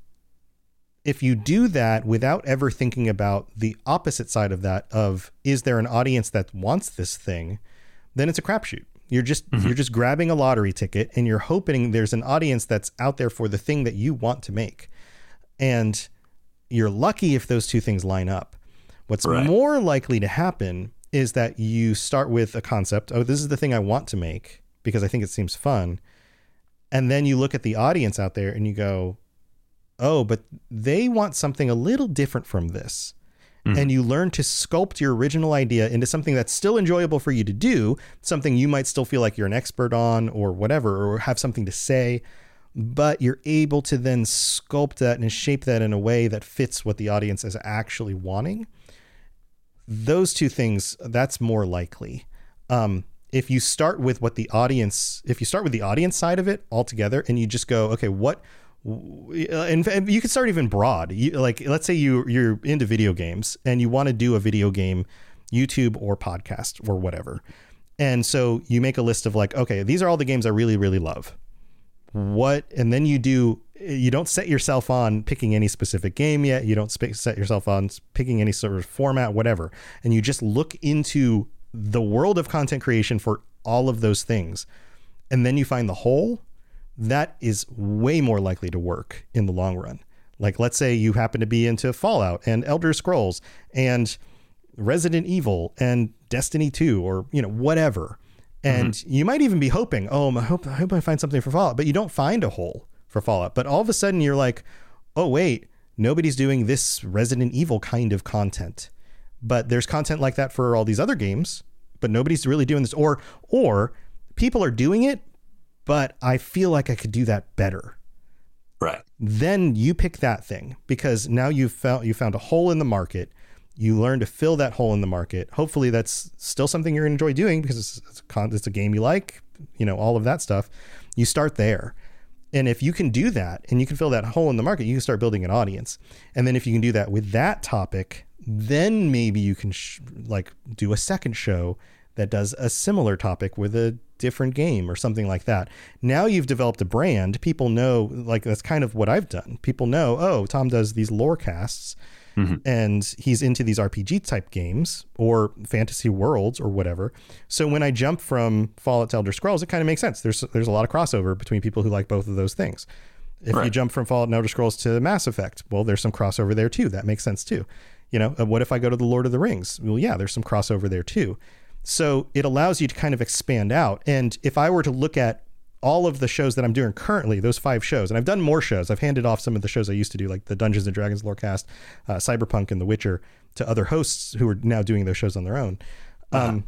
if you do that without ever thinking about the opposite side of that of is there an audience that wants this thing, then it's a crapshoot. You're just mm-hmm. you're just grabbing a lottery ticket and you're hoping there's an audience that's out there for the thing that you want to make. And you're lucky if those two things line up. What's right. more likely to happen is that you start with a concept, oh this is the thing I want to make because I think it seems fun. And then you look at the audience out there and you go, oh, but they want something a little different from this. Mm-hmm. And you learn to sculpt your original idea into something that's still enjoyable for you to do, something you might still feel like you're an expert on or whatever, or have something to say. But you're able to then sculpt that and shape that in a way that fits what the audience is actually wanting. Those two things, that's more likely. Um, if you start with what the audience, if you start with the audience side of it altogether and you just go, okay, what and, you can start even broad. You, like, let's say you you're into video games and you want to do a video game YouTube or podcast or whatever. And so you make a list of like, okay, these are all the games I really, really love. What, and then you do, you don't set yourself on picking any specific game yet. You don't set yourself on picking any sort of format, whatever. And you just look into the world of content creation for all of those things. And then you find the whole that is way more likely to work in the long run. Like, let's say you happen to be into Fallout and Elder Scrolls and Resident Evil and Destiny 2 or, you know, whatever. And mm-hmm. you might even be hoping, oh, I hope, I hope I find something for Fallout, but you don't find a hole for Fallout. But all of a sudden you're like, oh, wait, nobody's doing this Resident Evil kind of content. But there's content like that for all these other games, but nobody's really doing this. Or, or people are doing it, but I feel like I could do that better. Right. Then you pick that thing because now you've found you found a hole in the market. You learn to fill that hole in the market. Hopefully, that's still something you're going to enjoy doing because it's, it's, a, it's a game you like. You know all of that stuff. You start there, and if you can do that and you can fill that hole in the market, you can start building an audience. And then if you can do that with that topic, then maybe you can sh- like do a second show that does a similar topic with a different game or something like that. Now you've developed a brand. People know, like, that's kind of what I've done. People know, oh, Tom does these lore casts mm-hmm. and he's into these RPG type games or fantasy worlds or whatever. So when I jump from Fallout to Elder Scrolls, it kind of makes sense. There's, there's a lot of crossover between people who like both of those things. If right. you jump from Fallout and Elder Scrolls to Mass Effect, well, there's some crossover there too. That makes sense too. You know, uh, what if I go to the Lord of the Rings? Well, yeah, there's some crossover there too. So it allows you to kind of expand out. And if I were to look at all of the shows that I'm doing currently, those five shows, and I've done more shows. I've handed off some of the shows I used to do, like the Dungeons and Dragons Lorecast, uh, Cyberpunk, and The Witcher, to other hosts who are now doing their shows on their own. Uh-huh. Um,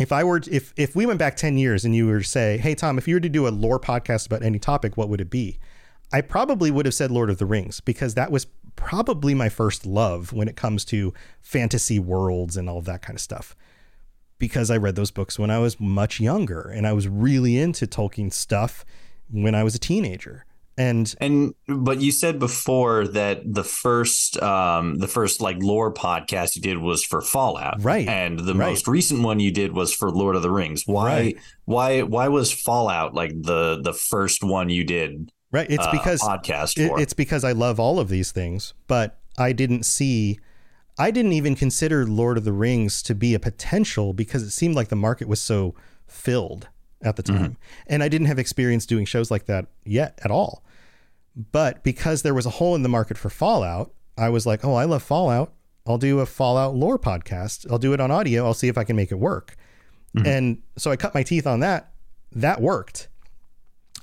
if I were, to, if if we went back ten years and you were to say, "Hey Tom, if you were to do a lore podcast about any topic, what would it be?" I probably would have said Lord of the Rings because that was probably my first love when it comes to fantasy worlds and all of that kind of stuff because I read those books when I was much younger and I was really into Tolkien stuff when I was a teenager. And and but you said before that the first um the first like lore podcast you did was for Fallout. Right. And the right. most recent one you did was for Lord of the Rings. Why right. why why was Fallout like the the first one you did? Right. It's uh, because podcast it, it's because I love all of these things, but I didn't see I didn't even consider Lord of the Rings to be a potential because it seemed like the market was so filled at the time. Mm-hmm. And I didn't have experience doing shows like that yet at all. But because there was a hole in the market for Fallout, I was like, oh, I love Fallout. I'll do a Fallout lore podcast. I'll do it on audio. I'll see if I can make it work. Mm-hmm. And so I cut my teeth on that. That worked.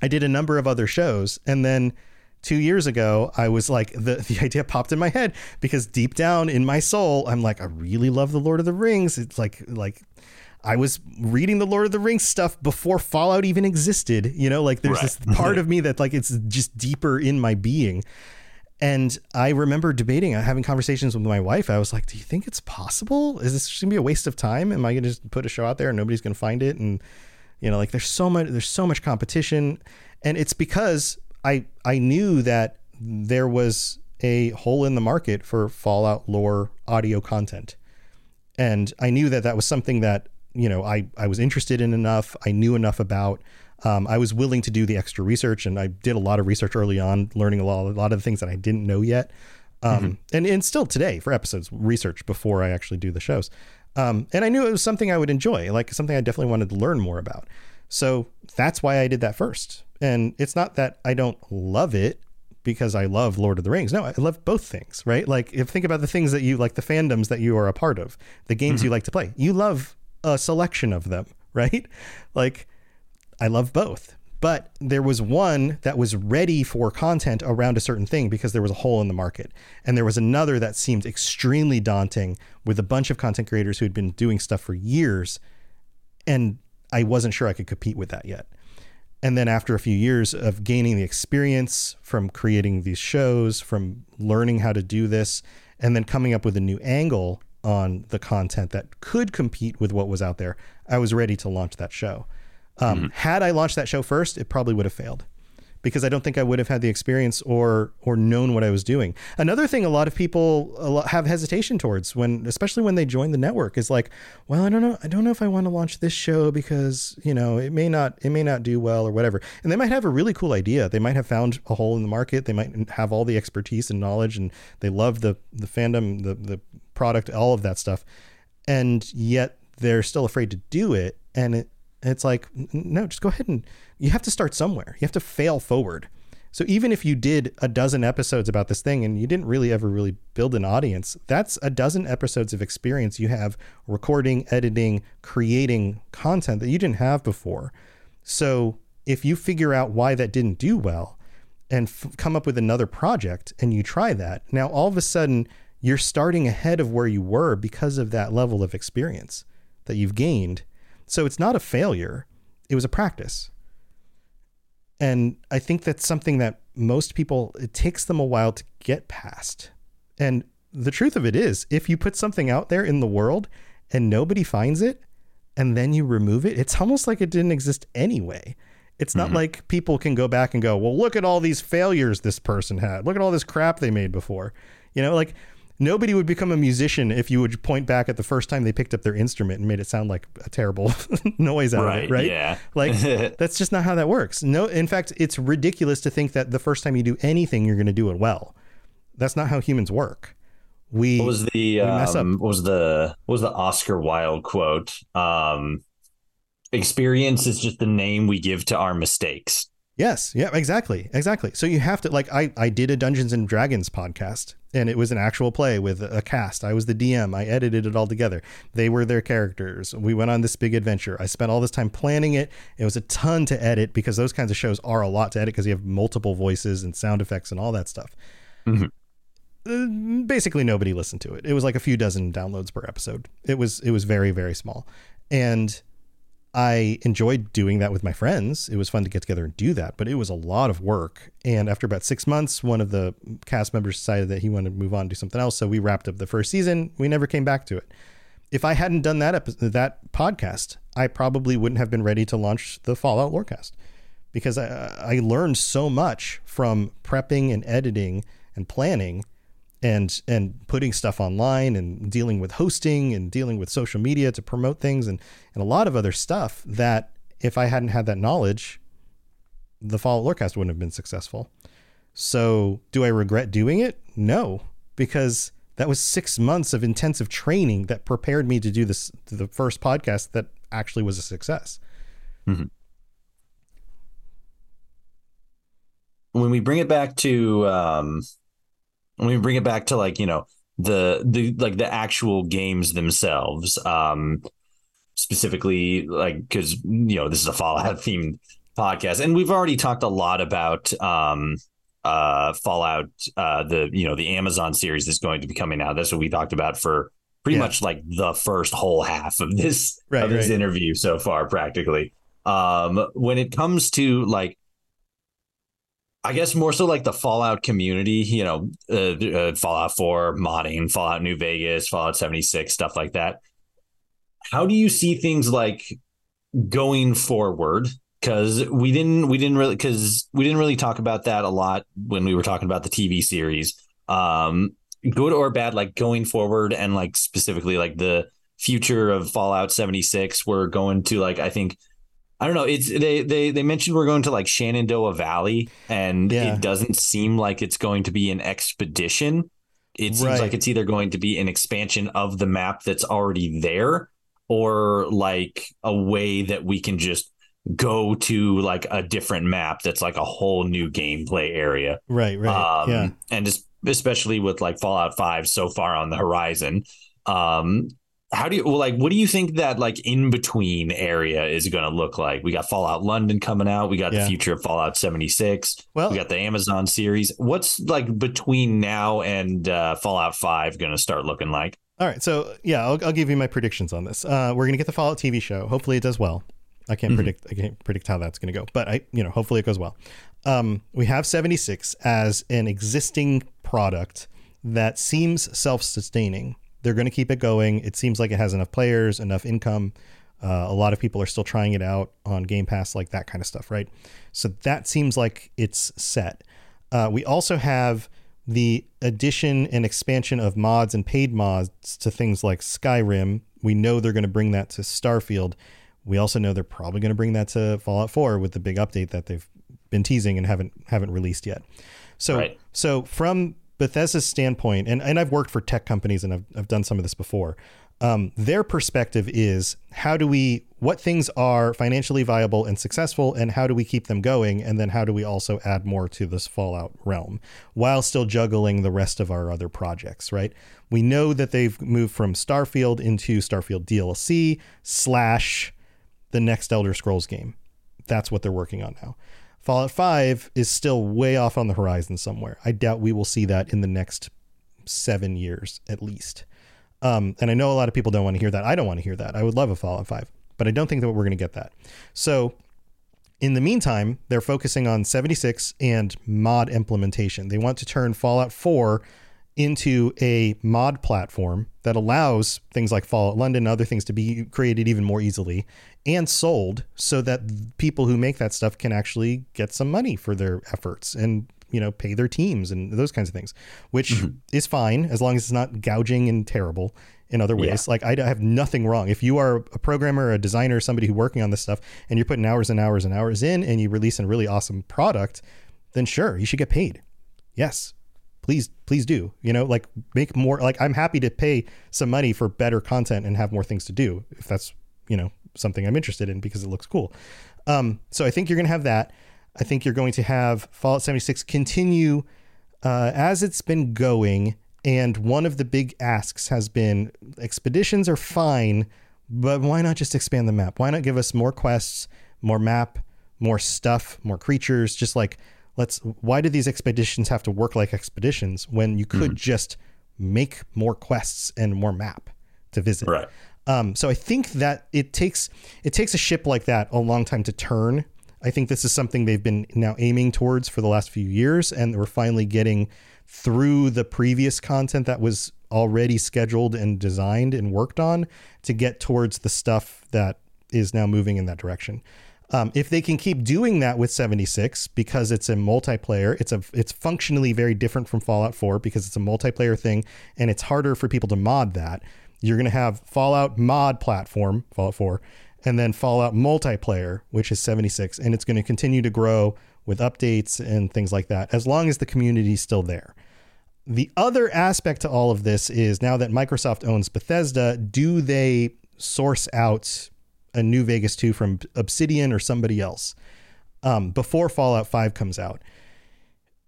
I did a number of other shows. And then two years ago, I was like, the, the idea popped in my head because deep down in my soul, I'm like, I really love the Lord of the Rings. It's like, like, I was reading the Lord of the Rings stuff before Fallout even existed. You know, like there's right. this part of me that like it's just deeper in my being. And I remember debating, uh, having conversations with my wife. I was like, "Do you think it's possible? Is this gonna be a waste of time? Am I gonna just put a show out there and nobody's gonna find it?" And you know, like there's so much, there's so much competition, and it's because I I knew that there was a hole in the market for Fallout lore audio content, and I knew that that was something that you know I I was interested in enough. I knew enough about. Um, I was willing to do the extra research, and I did a lot of research early on, learning a lot, a lot of the things that I didn't know yet. Um, mm-hmm. and, and still today for episodes, research before I actually do the shows. Um, and I knew it was something I would enjoy, like something I definitely wanted to learn more about. So that's why I did that first. And it's not that I don't love it because I love Lord of the Rings. No, I love both things, right? Like if think about the things that you like the fandoms that you are a part of, the games mm-hmm. you like to play. You love a selection of them, right? Like I love both. But there was one that was ready for content around a certain thing because there was a hole in the market. And there was another that seemed extremely daunting with a bunch of content creators who had been doing stuff for years. And I wasn't sure I could compete with that yet. And then after a few years of gaining the experience from creating these shows, from learning how to do this, and then coming up with a new angle on the content that could compete with what was out there, I was ready to launch that show. Um, mm-hmm. Had I launched that show first, it probably would have failed because I don't think I would have had the experience or or known what I was doing. Another thing a lot of people have hesitation towards when especially when they join the network is like, well, I don't know, I don't know if I want to launch this show because, you know, it may not it may not do well or whatever. And they might have a really cool idea. They might have found a hole in the market. They might have all the expertise and knowledge and they love the the fandom, the the product, all of that stuff. And yet they're still afraid to do it and it it's like no, just go ahead and you have to start somewhere. You have to fail forward. So even if you did a dozen episodes about this thing and you didn't really ever really build an audience, that's a dozen episodes of experience you have recording, editing, creating content that you didn't have before. So if you figure out why that didn't do well and f- come up with another project and you try that, now all of a sudden you're starting ahead of where you were because of that level of experience that you've gained. So it's not a failure, it was a practice. And I think that's something that most people, it takes them a while to get past. And the truth of it is, if you put something out there in the world and nobody finds it, and then you remove it, it's almost like it didn't exist anyway. It's not mm-hmm. like people can go back and go, well, look at all these failures this person had. Look at all this crap they made before. You know, like nobody would become a musician if you would point back at the first time they picked up their instrument and made it sound like a terrible noise out right, of it, right? Yeah. Like that's just not how that works. No, in fact, it's ridiculous to think that the first time you do anything, you're going to do it well. That's not how humans work. We what was the um, what was the what was the Oscar Wilde quote? Um, experience is just the name we give to our mistakes. Yes, yeah, exactly, exactly. So you have to like I I did a Dungeons and Dragons podcast and it was an actual play with a cast. I was the DM. I edited it all together. They were their characters. We went on this big adventure. I spent all this time planning it. It was a ton to edit because those kinds of shows are a lot to edit because you have multiple voices and sound effects and all that stuff. Mm-hmm. Uh, basically, nobody listened to it. It was like a few dozen downloads per episode. It was it was very very small, and I enjoyed doing that with my friends. It was fun to get together and do that, but it was a lot of work. And after about six months, one of the cast members decided that he wanted to move on do something else. So we wrapped up the first season. We never came back to it. If I hadn't done that episode, that podcast, I probably wouldn't have been ready to launch the Fallout Lorecast because I, I learned so much from prepping and editing and planning and and putting stuff online and dealing with hosting and dealing with social media to promote things and and a lot of other stuff that if I hadn't had that knowledge, the Fallout Lorecast wouldn't have been successful. So, do I regret doing it? No, because that was six months of intensive training that prepared me to do this the first podcast that actually was a success. Mm-hmm. When we bring it back to um, when we bring it back to like you know the the like the actual games themselves um specifically like because you know this is a fallout themed podcast and we've already talked a lot about um uh fallout uh the you know the amazon series that's going to be coming out that's what we talked about for pretty yeah. much like the first whole half of this right, of this right. interview so far practically um when it comes to like I guess more so like the Fallout community, you know, uh, uh, Fallout 4, modding, Fallout New Vegas, Fallout 76, stuff like that. How do you see things like going forward? Because we didn't, we didn't really, because we didn't really talk about that a lot when we were talking about the TV series. Um, good or bad, like going forward, and like specifically like the future of Fallout 76. We're going to like I think I don't know. It's they they they mentioned we're going to like Shenandoah Valley, and Yeah. it doesn't seem like it's going to be an expedition. It seems Right. like it's either going to be an expansion of the map that's already there, or like a way that we can just go to like a different map that's like a whole new gameplay area. Right, right. Um, yeah. and just especially with like Fallout Five so far on the horizon. Um, how do you well, like? What do you think that like in between area is going to look like? We got Fallout London coming out. We got Yeah. the future of Fallout seventy six. Well, we got the Amazon series. What's like between now and uh, Fallout Five going to start looking like? All right, so yeah, I'll, I'll give you my predictions on this. Uh, we're gonna get the Fallout TV show. Hopefully, it does well. I can't Mhm. predict. I can't predict how that's gonna go, but I, you know, hopefully it goes well. Um, we have 76 as an existing product that seems self-sustaining. They're going to keep it going. It seems like it has enough players, enough income. Uh, a lot of people are still trying it out on Game Pass, like that kind of stuff, right? So that seems like it's set. Uh, we also have the addition and expansion of mods and paid mods to things like Skyrim. We know they're going to bring that to Starfield. We also know they're probably going to bring that to Fallout 4 with the big update that they've been teasing and haven't haven't released yet. So Right. so from Bethesda's standpoint, and, and I've worked for tech companies and I've, I've done some of this before. Um, their perspective is how do we, what things are financially viable and successful, and how do we keep them going? And then how do we also add more to this Fallout realm while still juggling the rest of our other projects, right? We know that they've moved from Starfield into Starfield DLC slash the next Elder Scrolls game. That's what they're working on now. Fallout 5 is still way off on the horizon somewhere. I doubt we will see that in the next seven years at least. Um, and I know a lot of people don't want to hear that. I don't want to hear that. I would love a Fallout 5, but I don't think that we're going to get that. So in the meantime, they're focusing on 76 and mod implementation. They want to turn Fallout 4 into a mod platform that allows things like Fallout London and other things to be created even more easily and sold so that people who make that stuff can actually get some money for their efforts and you know pay their teams and those kinds of things which mm-hmm. is fine as long as it's not gouging and terrible in other ways. Like I have nothing wrong. If you are a programmer a designer somebody who's working on this stuff and you're putting hours and hours and hours in and you release a really awesome product then sure you should get paid. Yes. Please please do. You know like make more like i'm happy to pay some money for better content and have more things to do if that's you know something i'm interested in because it looks cool. Um, so i think you're going to have that. I think you're going to have fallout 76 continue uh, as it's been going and one of the big asks has been expeditions are fine but why not just expand the map? Why not give us more quests more map more stuff more creatures? Just like let's why do these expeditions have to work like expeditions when you could just make more quests and more map to visit? Right. Um, so I think that it takes it takes a ship like that a long time to turn. I think this is something they've been now aiming towards for the last few years, and we're finally getting through the previous content that was already scheduled and designed and worked on to get towards the stuff that is now moving in that direction. Um, if they can keep doing that with 76 because it's a multiplayer, it's a it's functionally very different from Fallout 4 because it's a multiplayer thing and it's harder for people to mod that. You're going to have Fallout mod platform, Fallout 4, and then Fallout multiplayer, which is 76 and it's going to continue to grow with updates and things like that as long as the community is still there. The other aspect to all of this is now that Microsoft owns Bethesda, do they source out a new Vegas 2 from Obsidian or somebody else um, before Fallout 5 comes out?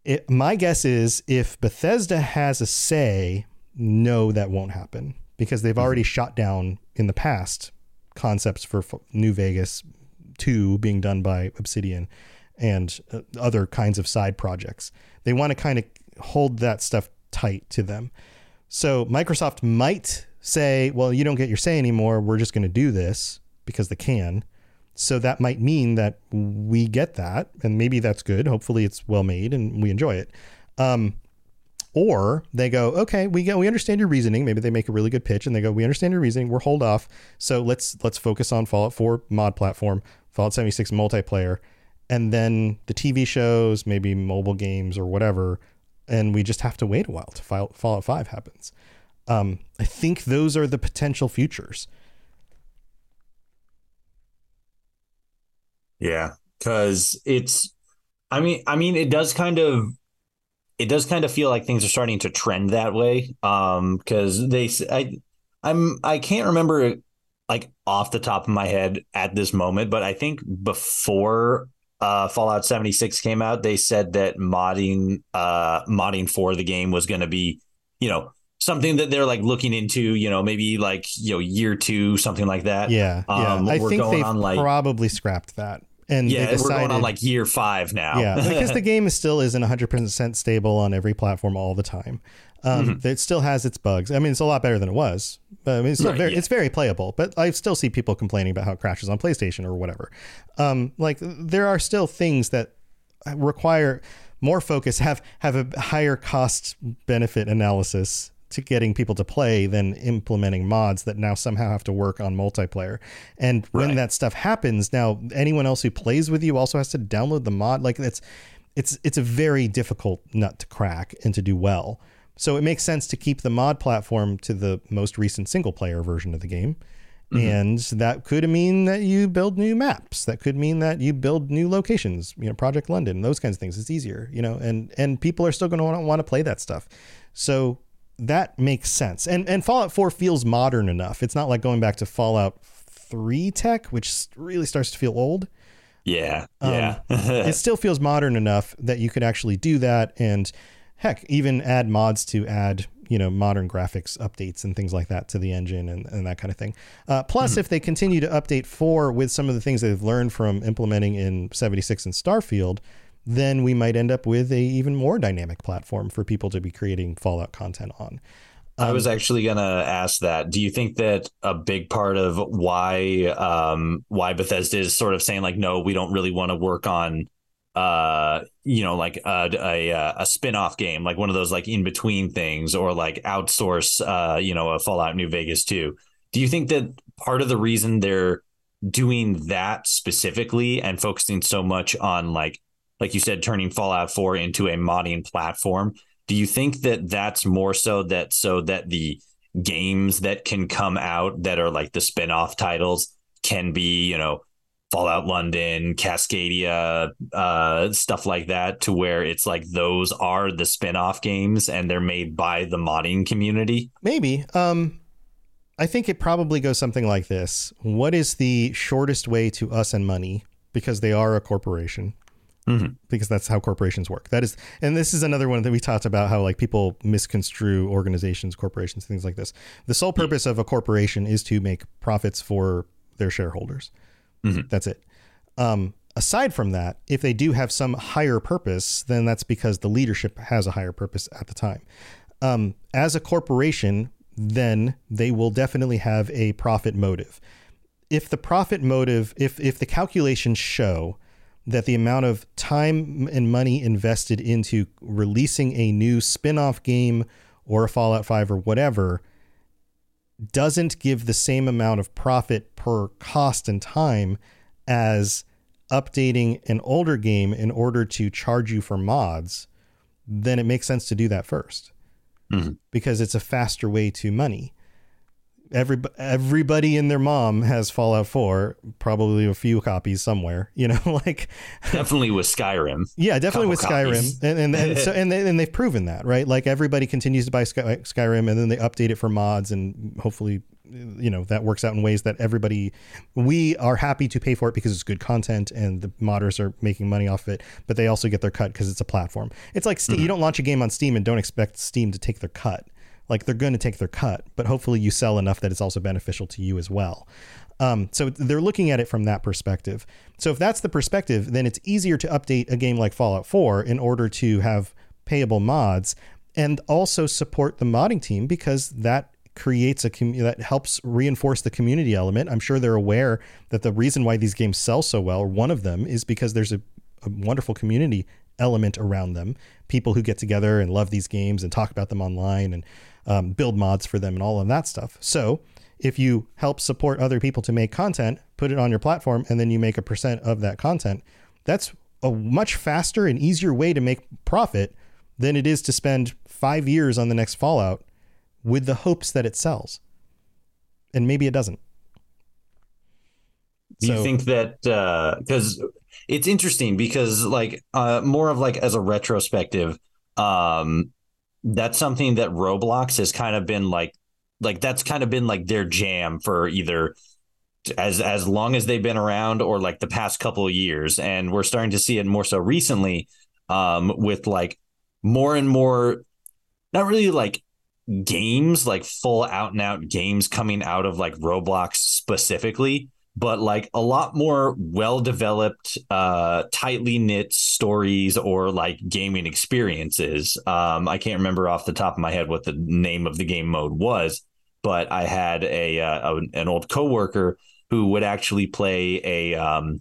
It, my guess is if Bethesda has a say, no, that won't happen because they've already shot down in the past concepts for F- New Vegas 2 being done by Obsidian and uh, other kinds of side projects. They want to kind of hold that stuff tight to them. So Microsoft might say, well, you don't get your say anymore. We're just going to do this because they can. So that might mean that we get that, and maybe that's good. Hopefully, it's well made and we enjoy it. Um, or they go, okay, we go, we understand your reasoning. Maybe they make a really good pitch, and they go, we understand your reasoning. We're hold off. So let's let's focus on Fallout 4 mod platform, Fallout 76 multiplayer, and then the TV shows, maybe mobile games or whatever. And we just have to wait a while to Fall- Fallout 5 happens. Um, I think those are the potential futures. Yeah, because it's. I mean, I mean, it does kind of. It does kind of feel like things are starting to trend that way. Um, because they, I, I'm, I can't remember like off the top of my head at this moment, but I think before uh, Fallout 76 came out, they said that modding uh, modding for the game was going to be, you know, something that they're like looking into, you know, maybe like, you know, year two, something like that. Yeah. Um, yeah. I think on like, probably scrapped that. And they yeah, we're going on like year five now. yeah, because the game is still isn't 100% stable on every platform all the time. Um, It still has its bugs. I mean, it's a lot better than it was. But, I mean, it's, Right, very, yeah. it's very playable, but I still see people complaining about how it crashes on PlayStation or whatever. Um, like there are still things that require more focus, have have a higher cost benefit analysis to getting people to play than implementing mods that now somehow have to work on multiplayer. And when that stuff happens, now anyone else who plays with you also has to download the mod. Like it's it's it's a very difficult nut to crack and to do well. So it makes sense to keep the mod platform to the most recent single player version of the game. Mm-hmm. And that could mean that you build new maps. That could mean that you build new locations, you know, Project London, those kinds of things. It's easier, you know, and and people are still going to want to play that stuff. So that makes sense. And and Fallout 4 feels modern enough. It's not like going back to Fallout 3 tech, which really starts to feel old Yeah. Um, Yeah. it still feels modern enough that you could actually do that and heck even add mods to add you know modern graphics updates and things like that to the engine and, and that kind of thing uh, plus if they continue to update 4 with some of the things they've learned from implementing in 76 and starfield then we might end up with a even more dynamic platform for people to be creating fallout content on I was actually gonna ask that. Do you think that a big part of why um why Bethesda is sort of saying like no, we don't really want to work on uh you know like a a, a spin-off game like one of those like in between things or like outsource uh you know a Fallout New Vegas 2. Do you think that part of the reason they're doing that specifically and focusing so much on like like you said turning Fallout 4 into a modding platform do you think that that's more so that so that the games that can come out that are like the spin-off titles can be you know fallout london cascadia uh stuff like that to where it's like those are the spin-off games and they're made by the modding community Maybe. Um, I think it probably goes something like this. What is the shortest way to us and money? Because they are a corporation. Mhm. Because that's how corporations work. That is, and this is another one that we talked about how like people misconstrue organizations, corporations, things like this. The sole purpose of a corporation is to make profits for their shareholders. That's it. Um, aside from that, if they do have some higher purpose, then that's because the leadership has a higher purpose at the time. Um, as a corporation, then they will definitely have a profit motive. If the profit motive, if if the calculations show that the amount of time and money invested into releasing a new spin-off game or a Fallout 5 or whatever doesn't give the same amount of profit per cost and time as updating an older game in order to charge you for mods, then it makes sense to do that 1st mm-hmm. because it's a faster way to money. Every, everybody and their mom has Fallout 4, probably a few copies somewhere, you know, like definitely with skyrim yeah, definitely with copies. Skyrim, and and, and so and, they, and they've proven that, right? Like everybody continues to buy Sky, Skyrim, and then they update it for mods, and hopefully, you know, that works out in ways that everybody we are happy to pay for it because it's good content, and the modders are making money off it, but they also get their cut because it's a platform. It's like Steam, mm-hmm. you don't launch a game on Steam and don't expect Steam to take their cut. Like they're going to take their cut, but hopefully you sell enough that it's also beneficial to you as well. Um, so they're looking at it from that perspective. So if that's the perspective, then it's easier to update a game like Fallout 4 in order to have payable mods and also support the modding team because that creates a commu- that helps reinforce the community element. I'm sure they're aware that the reason why these games sell so well, or one of them, is because there's a, a wonderful community element around them. People who get together and love these games and talk about them online and um, build mods for them and all of that stuff. So if you help support other people to make content, put it on your platform, and then you make a percent of that content, that's a much faster and easier way to make profit than it is to spend five years on the next Fallout with the hopes that it sells. And maybe it doesn't. Do So- you think that because it's interesting because like uh, more of like as a retrospective, um, that's something that Roblox has kind of been like like that's kind of been like their jam for either as as long as they've been around or like the past couple of years. And we're starting to see it more so recently um with like more and more not really like games like full out and out games coming out of like Roblox specifically but like a lot more well developed uh tightly knit stories or like gaming experiences. Um I can't remember off the top of my head what the name of the game mode was but I had a, uh, a an old coworker who would actually play a um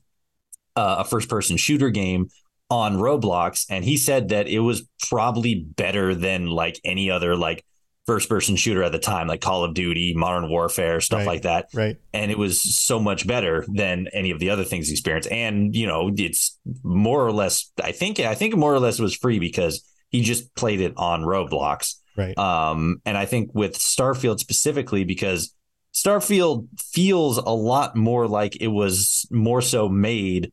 a first person shooter game on Roblox and he said that it was probably better than like any other like first person shooter at the time like Call of Duty, Modern Warfare, stuff Right. like that Right. and it was so much better than any of the other things he experienced and you know it's more or less I think I think more or less it was free because he just played it on Roblox Right. um, and I think with Starfield specifically, because Starfield feels a lot more like it was more so made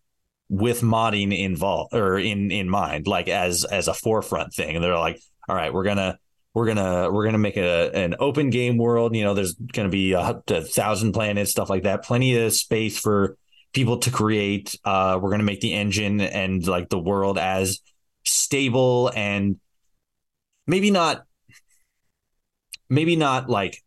with modding involved or in in mind, like as as a forefront thing. And they're like, all right, we're gonna we're gonna we're gonna make a an open game world. You know, there's gonna be a, a thousand planets, stuff like that, plenty of space for people to create. Uh, we're gonna make the engine and like the world as stable and maybe not maybe not like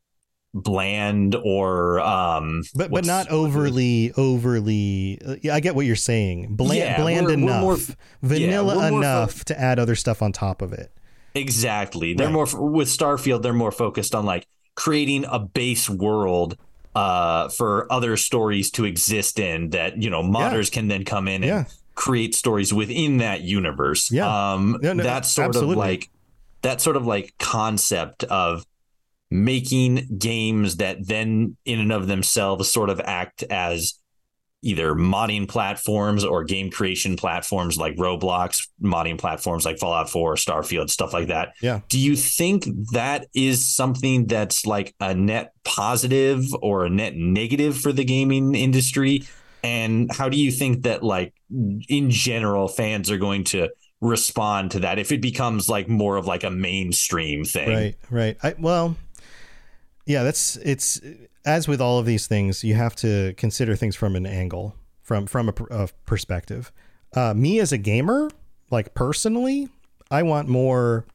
bland or um But but not overly overly. Uh, yeah, I get what you're saying. Bland Yeah, bland we're- we're enough, more- vanilla we're more fo- enough to add other stuff on top of it. Exactly they're Right. more with starfield they're more focused on like creating a base world uh for other stories to exist in that you know modders can then come in and Yeah. create stories within that universe Yeah. um No, no, that sort absolutely. of like that sort of like concept of making games that then in and of themselves sort of act as either modding platforms or game creation platforms like Roblox, modding platforms like Fallout 4, Starfield, stuff like that. Yeah. Do you think that is something that's like a net positive or a net negative for the gaming industry? And how do you think that like in general fans are going to respond to that if it becomes like more of like a mainstream thing? Right, right. I, well, yeah, that's it's as with all of these things, you have to consider things from an angle, from from a, a perspective. Uh, me as a gamer, like personally, I want more.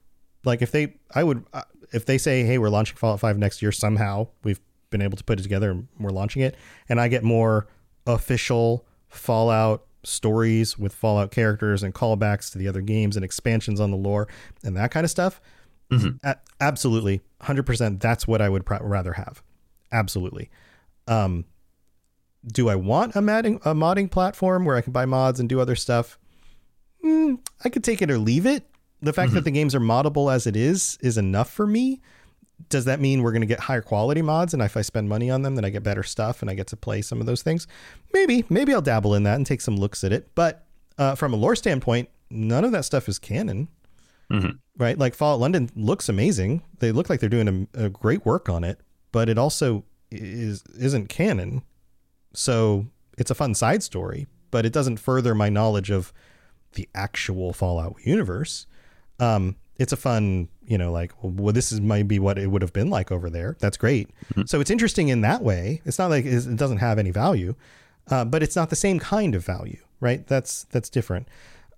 Like if they, I would, uh, if they say, hey, we're launching Fallout Five next year somehow, we've been able to put it together and we're launching it, and I get more official Fallout stories with Fallout characters and callbacks to the other games and expansions on the lore and that kind of stuff. A- absolutely, hundred percent. That's what I would pr- rather have. Absolutely. Um, do I want a modding a modding platform where I can buy mods and do other stuff? Mm, I could take it or leave it. The fact that the games are moddable as it is is enough for me. Does that mean we're going to get higher quality mods? And if I spend money on them, then I get better stuff and I get to play some of those things? Maybe, maybe I'll dabble in that and take some looks at it. But uh, from a lore standpoint, none of that stuff is canon right? Like Fallout London looks amazing. They look like they're doing a, a great work on it, but it also is isn't canon. So it's a fun side story, but it doesn't further my knowledge of the actual Fallout universe. Um, it's a fun, you know, like well, this is maybe what it would have been like over there. That's great. So it's interesting in that way. It's not like it doesn't have any value, uh, but it's not the same kind of value, right? That's that's different.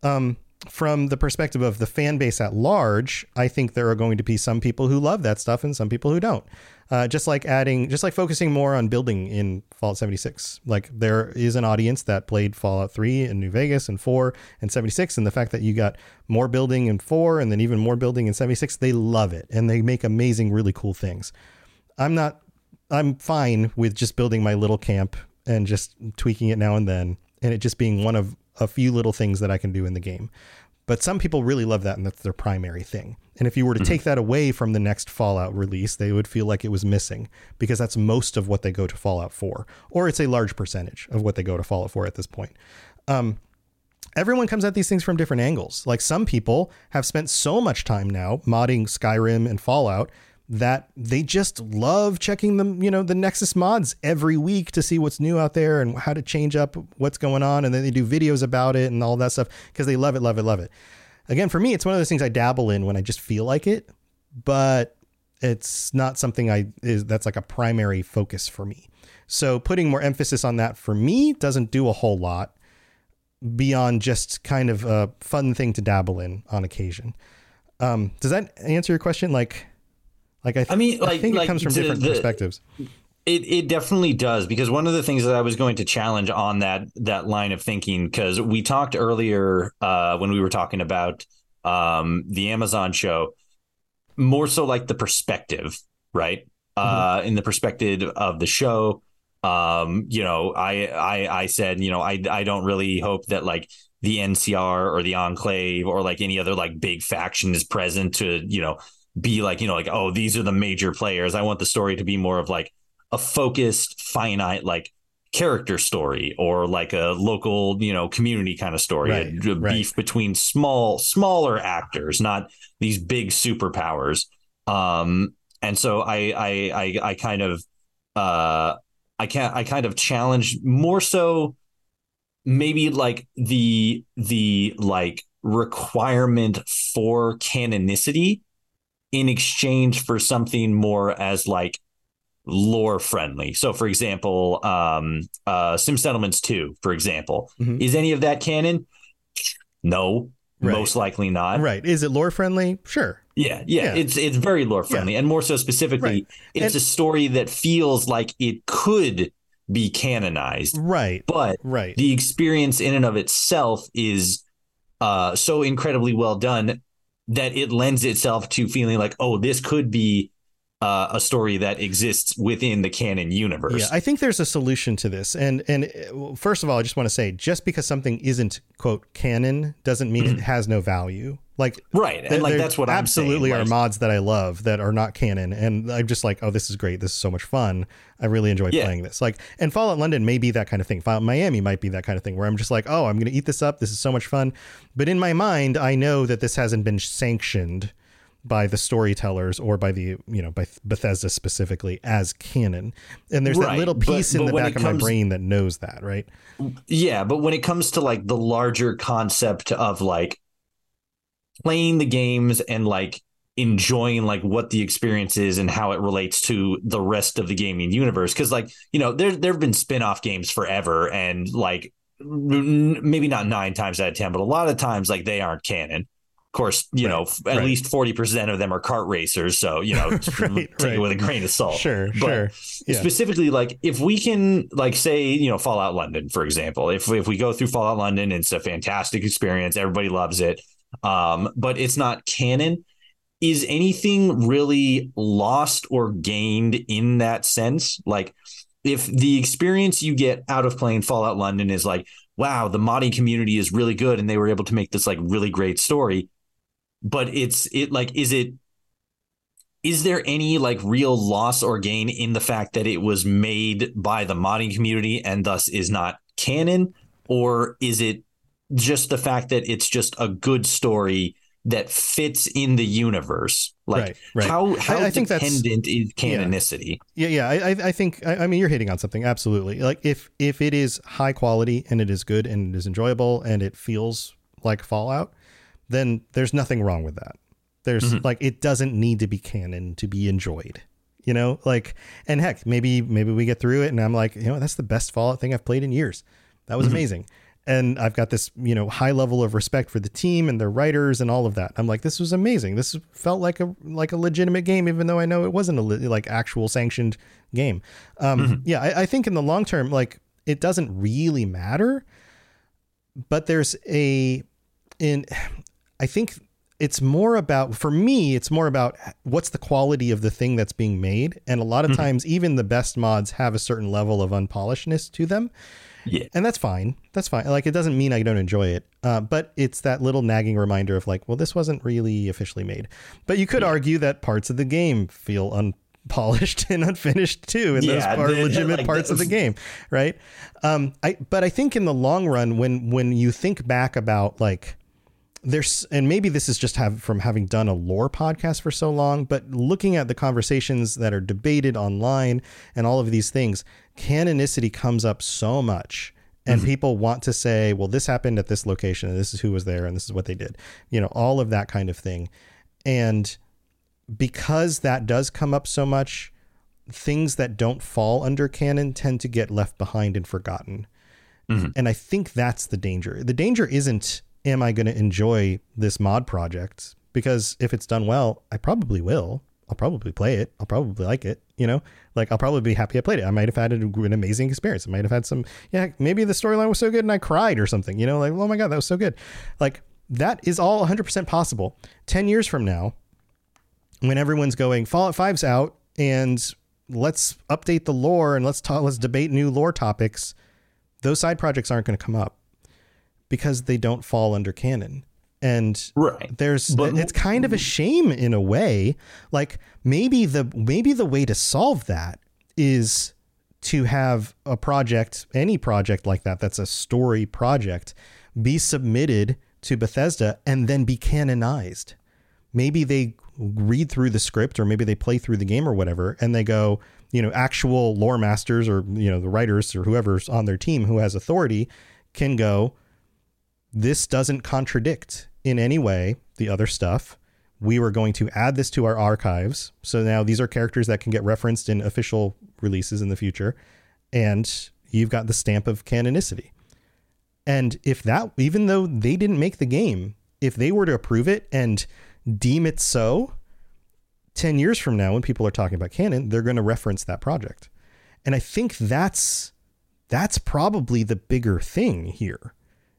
Um, from the perspective of the fan base at large, I think there are going to be some people who love that stuff and some people who don't. Uh, just like adding, just like focusing more on building in Fallout 76. Like there is an audience that played Fallout 3 in New Vegas and 4 and 76. And the fact that you got more building in 4 and then even more building in 76, they love it. And they make amazing, really cool things. I'm not, I'm fine with just building my little camp and just tweaking it now and then. And it just being one of a few little things that I can do in the game. But some people really love that, and that's their primary thing. And if you were to take that away from the next Fallout release, they would feel like it was missing because that's most of what they go to Fallout for, or it's a large percentage of what they go to Fallout for at this point. Um, everyone comes at these things from different angles. Like some people have spent so much time now modding Skyrim and Fallout that they just love checking them, you know, the Nexus mods every week to see what's new out there and how to change up what's going on. And then they do videos about it and all that stuff because they love it, love it, love it. Again, for me, it's one of those things I dabble in when I just feel like it, but it's not something I is that's like a primary focus for me. So putting more emphasis on that for me doesn't do a whole lot beyond just kind of a fun thing to dabble in on occasion. Um, does that answer your question? Like, like I, th- I mean, like, I think like it comes from the- different the- perspectives. It it definitely does because one of the things that I was going to challenge on that that line of thinking because we talked earlier uh, when we were talking about um, the Amazon show more so like the perspective, right? Uh, in the perspective of the show, um, you know, I I I said, you know, I I don't really hope that like the NCR or the Enclave or like any other like big faction is present to you know be like you know like oh these are the major players. I want the story to be more of like a focused, finite, like character story or like a local, you know, community kind of story, Right, a, a right. beef between small, smaller actors, not these big superpowers. Um, and so I, I, I, I kind of, uh, I can't, I kind of challenge more so maybe like the, the like requirement for canonicity in exchange for something more as like lore friendly. So for example, um uh Sim Settlements 2, for example. Mhm. Is any of that canon? No, Right. most likely not. Right? Is it lore friendly? Sure. Yeah, yeah, Yeah. it's it's very lore friendly, and more so specifically, Right. it's And- a story that feels like it could be canonized, Right. but Right. the experience in and of itself is uh, so incredibly well done that it lends itself to feeling like, oh, this could be uh, a story that exists within the canon universe. Yeah, I think there's a solution to this. And and uh, first of all, I just want to say, just because something isn't quote canon doesn't mean it has no value. Like right, and like that's what I'm absolutely saying. are mods that I love that are not canon, and I'm just like, oh, this is great. This is so much fun. I really enjoy Yeah. playing this. Like, and Fallout London may be that kind of thing. Fallout Miami might be that kind of thing where I'm just like, oh, I'm going to eat this up. This is so much fun. But in my mind, I know that this hasn't been sanctioned by the storytellers or by the you know by Bethesda specifically as canon. And there's that Right, little but- piece in but the back it of my brain that knows that, right? Yeah, but when it comes to like the larger concept of like playing the games and like enjoying like what the experience is and how it relates to the rest of the gaming universe because like you know there there have been spin-off games forever and like maybe not 9 times out of 10 but a lot of times like they aren't canon course you know f- at right. least 40% of them are kart racers so you know Right, take right. it with a grain of salt Sure, But- sure. Yeah. specifically like if we can like say you know fallout london for example if, if we go through fallout london it's a fantastic experience everybody loves it um but it's not canon is anything really lost or gained in that sense like if the experience you get out of playing fallout london is like wow the modding community is really good and they were able to make this like really great story but it's it like is it is there any like real loss or gain in the fact that it was made by the modding community and thus is not canon or is it just the fact that it's just a good story that fits in the universe like Right, right. how how I- I think dependent is canonicity Yeah, yeah. I, I, I think. I, I mean, you're hitting on something. Absolutely. Like if if it is high quality and it is good and it is enjoyable and it feels like Fallout, then there's nothing wrong with that. There's Mm-hmm. like it doesn't need to be canon to be enjoyed. You know, like and heck, maybe maybe we get through it and I'm like, you know, that's the best Fallout thing I've played in years. That was Mm-hmm. amazing. And I've got this, you know, high level of respect for the team and their writers and all of that. I'm like, this was amazing. This felt like a like a legitimate game, even though I know it wasn't a li- like actual sanctioned game. Um, Yeah, I, I think in the long term, like it doesn't really matter. But there's a in, I think it's more about for me it's more about what's the quality of the thing that's being made. And a lot of times even the best mods have a certain level of unpolishedness to them. Yeah. And that's fine. That's fine. Like it doesn't mean i don't enjoy it. Uh, but it's that little nagging reminder of like well this wasn't really officially made. But you could argue that parts of the game feel unpolished and unfinished too and Yeah, those are the- legitimate like, parts of the the- game right? Um i but i think in the long run when when you think back about like there's and maybe this is just have from having done a lore podcast for so long, but looking at the conversations that are debated online and all of these things, canonicity comes up so much. And mm-hmm. people want to say, well, this happened at this location, and this is who was there, and this is what they did. You know, all of that kind of thing. And because that does come up so much, things that don't fall under canon tend to get left behind and forgotten. Mm-hmm. And I think that's the danger. The danger isn't am I going to enjoy this mod project? Because if it's done well, I probably will. I'll probably play it. I'll probably like it. You know, like I'll probably be happy I played it. I might have had an amazing experience. I might have had some, yeah, maybe the storyline was so good and I cried or something, you know, like, oh my God, that was so good. Like that is all 100% possible. 10 years from now, when everyone's going, Fallout 5's out and let's update the lore and let's talk, let's debate new lore topics, those side projects aren't going to come up because they don't fall under canon. And right. there's but, it's kind of a shame in a way. Like maybe the maybe the way to solve that is to have a project, any project like that that's a story project, be submitted to Bethesda and then be canonized. Maybe they read through the script or maybe they play through the game or whatever and they go, you know, actual lore masters or you know, the writers or whoever's on their team who has authority can go, this doesn't contradict in any way the other stuff. We were going to add this to our archives. So now these are characters that can get referenced in official releases in the future. And you've got the stamp of canonicity. And if that, even though they didn't make the game, if they were to approve it and deem it so, 10 years from now, when people are talking about canon, they're going to reference that project. And I think that's that's probably the bigger thing here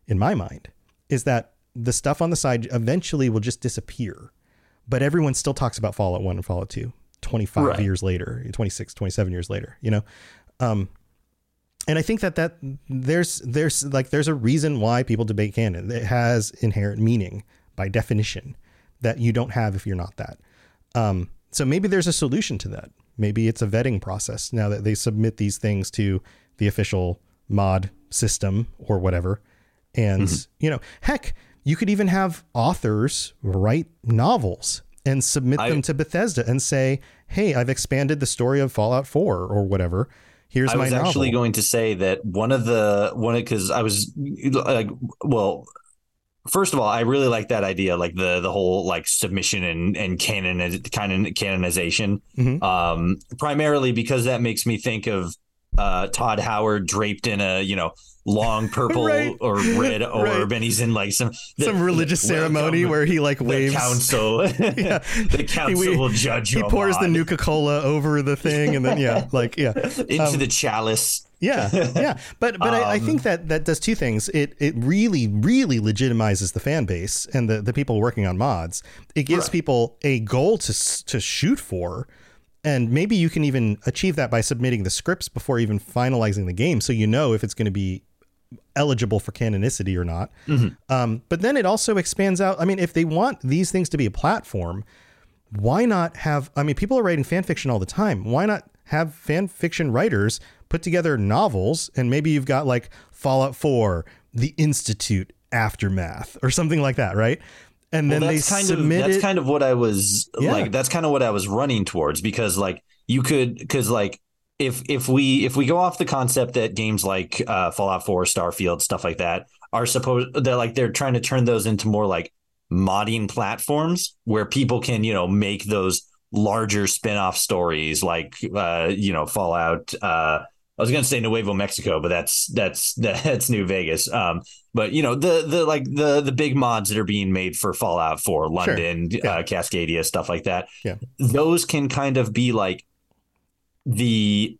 in my mind, is that the stuff on the side eventually will just disappear. But everyone still talks about Fallout 1 and Fallout 2 25 right. years later, 26, 27 years later, you know? Um, and I think that that there's there's like there's a reason why people debate canon. It has inherent meaning by definition that you don't have if you're not that. Um, so maybe there's a solution to that. Maybe it's a vetting process now that they submit these things to the official mod system or whatever, and, mm-hmm. you know, heck, you could even have authors write novels and submit I, them to Bethesda and say, "Hey, I've expanded the story of Fallout 4 or whatever. Here's I my novel." I was actually going to say that one of the one because I was like, well, first of all, I really like that idea, like the the whole like submission and and canon canon canonization. Mm-hmm. Um, primarily because that makes me think of uh, Todd Howard draped in a you know long purple right. or red orb, right. and he's in like some the, some religious ceremony where he like waves. The council, yeah. the council he, will judge. He pours on. the Nuka Cola over the thing, and then yeah, like yeah, into um, the chalice. Yeah, yeah, but but um, I, I, think um, that that does two things. It it really really legitimizes the fan base and the the people working on mods. It gives right. people a goal to to shoot for and maybe you can even achieve that by submitting the scripts before even finalizing the game so you know if it's going to be eligible for canonicity or not. Mm-hmm. Um, but then it also expands out. I mean, if they want these things to be a platform, why not have? I mean, people are writing fan fiction all the time. Why not have fan fiction writers put together novels and maybe you've got like Fallout 4, The Institute, Aftermath, or something like that, right? and then well, they kind submit of that's kind of what I was yeah. like that's kind of what I was running towards because like you could because like if if we if we go off the concept that games like uh, Fallout 4, Starfield, stuff like that are supposed they're like they're trying to turn those into more like modding platforms where people can you know make those larger spin-off stories like uh, you know Fallout uh, I was going to say Nuevo Mexico, but that's that's that's New Vegas. Um, but you know the the like the the big mods that are being made for Fallout 4 London, sure. yeah. uh, Cascadia, stuff like that. Yeah, those can kind of be like the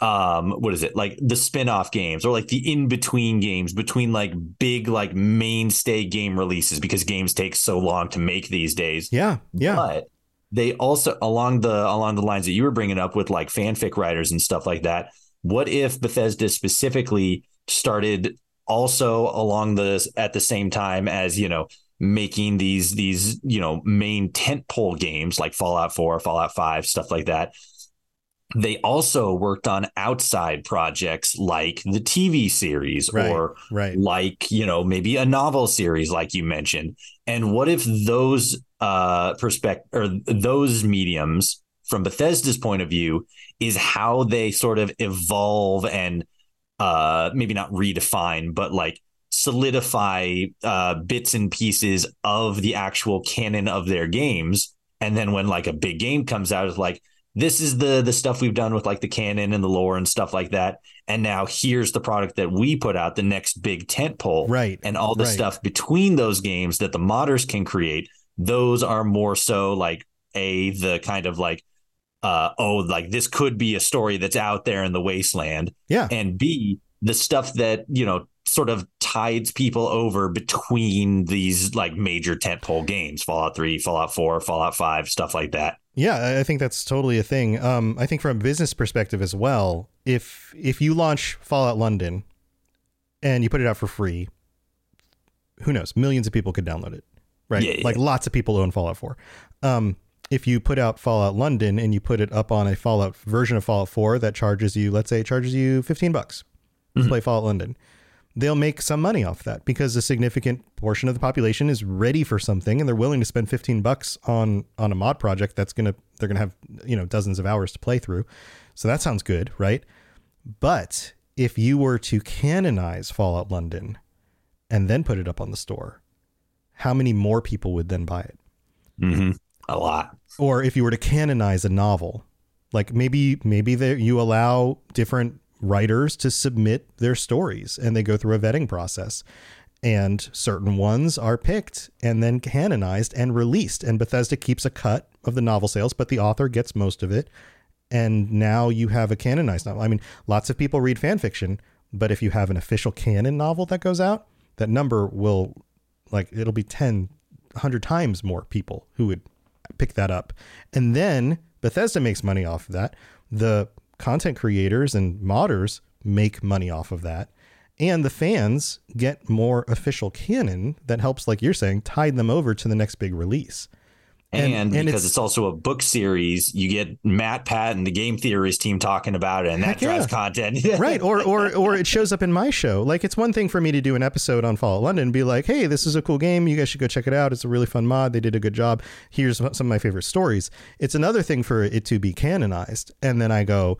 um what is it? Like the spin-off games or like the in-between games between like big like mainstay game releases because games take so long to make these days. Yeah yeah. But they also along the along the lines that you were bringing up with like fanfic writers and stuff like that what if Bethesda specifically started also along the at the same time as you know making these these you know main tentpole games like Fallout 4, Fallout 5, stuff like that, they also worked on outside projects like the TV series Right, or right. like, you know, maybe a novel series like you mentioned. And what if those uh perspective or those mediums from Bethesda's point of view is how they sort of evolve and uh maybe not redefine but like solidify uh bits and pieces of the actual canon of their games and then when like a big game comes out it's like this is the the stuff we've done with like the canon and the lore and stuff like that and now here's the product that we put out the next big tent pole Right, and all the right. stuff between those games that the modders can create those are more so like a the kind of like uh oh like this could be a story that's out there in the wasteland Yeah. and b the stuff that you know sort of tides people over between these like major tentpole games fallout 3 fallout 4 fallout 5 stuff like that Yeah, I- think that's totally a thing. Um, I think from a business perspective as well, if if you launch Fallout London and you put it out for free, who knows? Millions of people could download it, right? Yeah, yeah. Like lots of people own Fallout 4. Um, if you put out Fallout London and you put it up on a Fallout version of Fallout 4 that charges you, let's say it charges you 15 bucks to play Fallout London, they'll make some money off that because a significant portion of the population is ready for something and they're willing to spend 15 bucks on on a mod project that's going to they're going to have, you know, dozens of hours to play through. So that sounds good, right? But if you were to canonize Fallout London and then put it up on the store, how many more people would then buy it? mm-hmm. a lot or if you were to canonize a novel like maybe maybe there you allow different writers to submit their stories and they go through a vetting process and certain ones are picked and then canonized and released and Bethesda keeps a cut of the novel sales but the author gets most of it and now you have a canonized novel. I mean, lots of people read fan fiction, but if you have an official canon novel that goes out, that number will like it'll be 10 100 times more people who would pick that up. And then Bethesda makes money off of that. The content creators and modders make money off of that. And the fans get more official canon that helps, like you're saying, tide them over to the next big release. And- and, and because it's- it's, also a book series, you get Matt, Pat, and the game theorist team talking about it, and that Heck yeah. drives content. right or or or it shows up in my show. Like it's one thing for me to do an episode on fallout london and be like hey this is a cool game. You guys should go check it out. It's a really fun mod. They did a good job. Here's some of my favorite stories. It's another thing for it to be canonized and then i go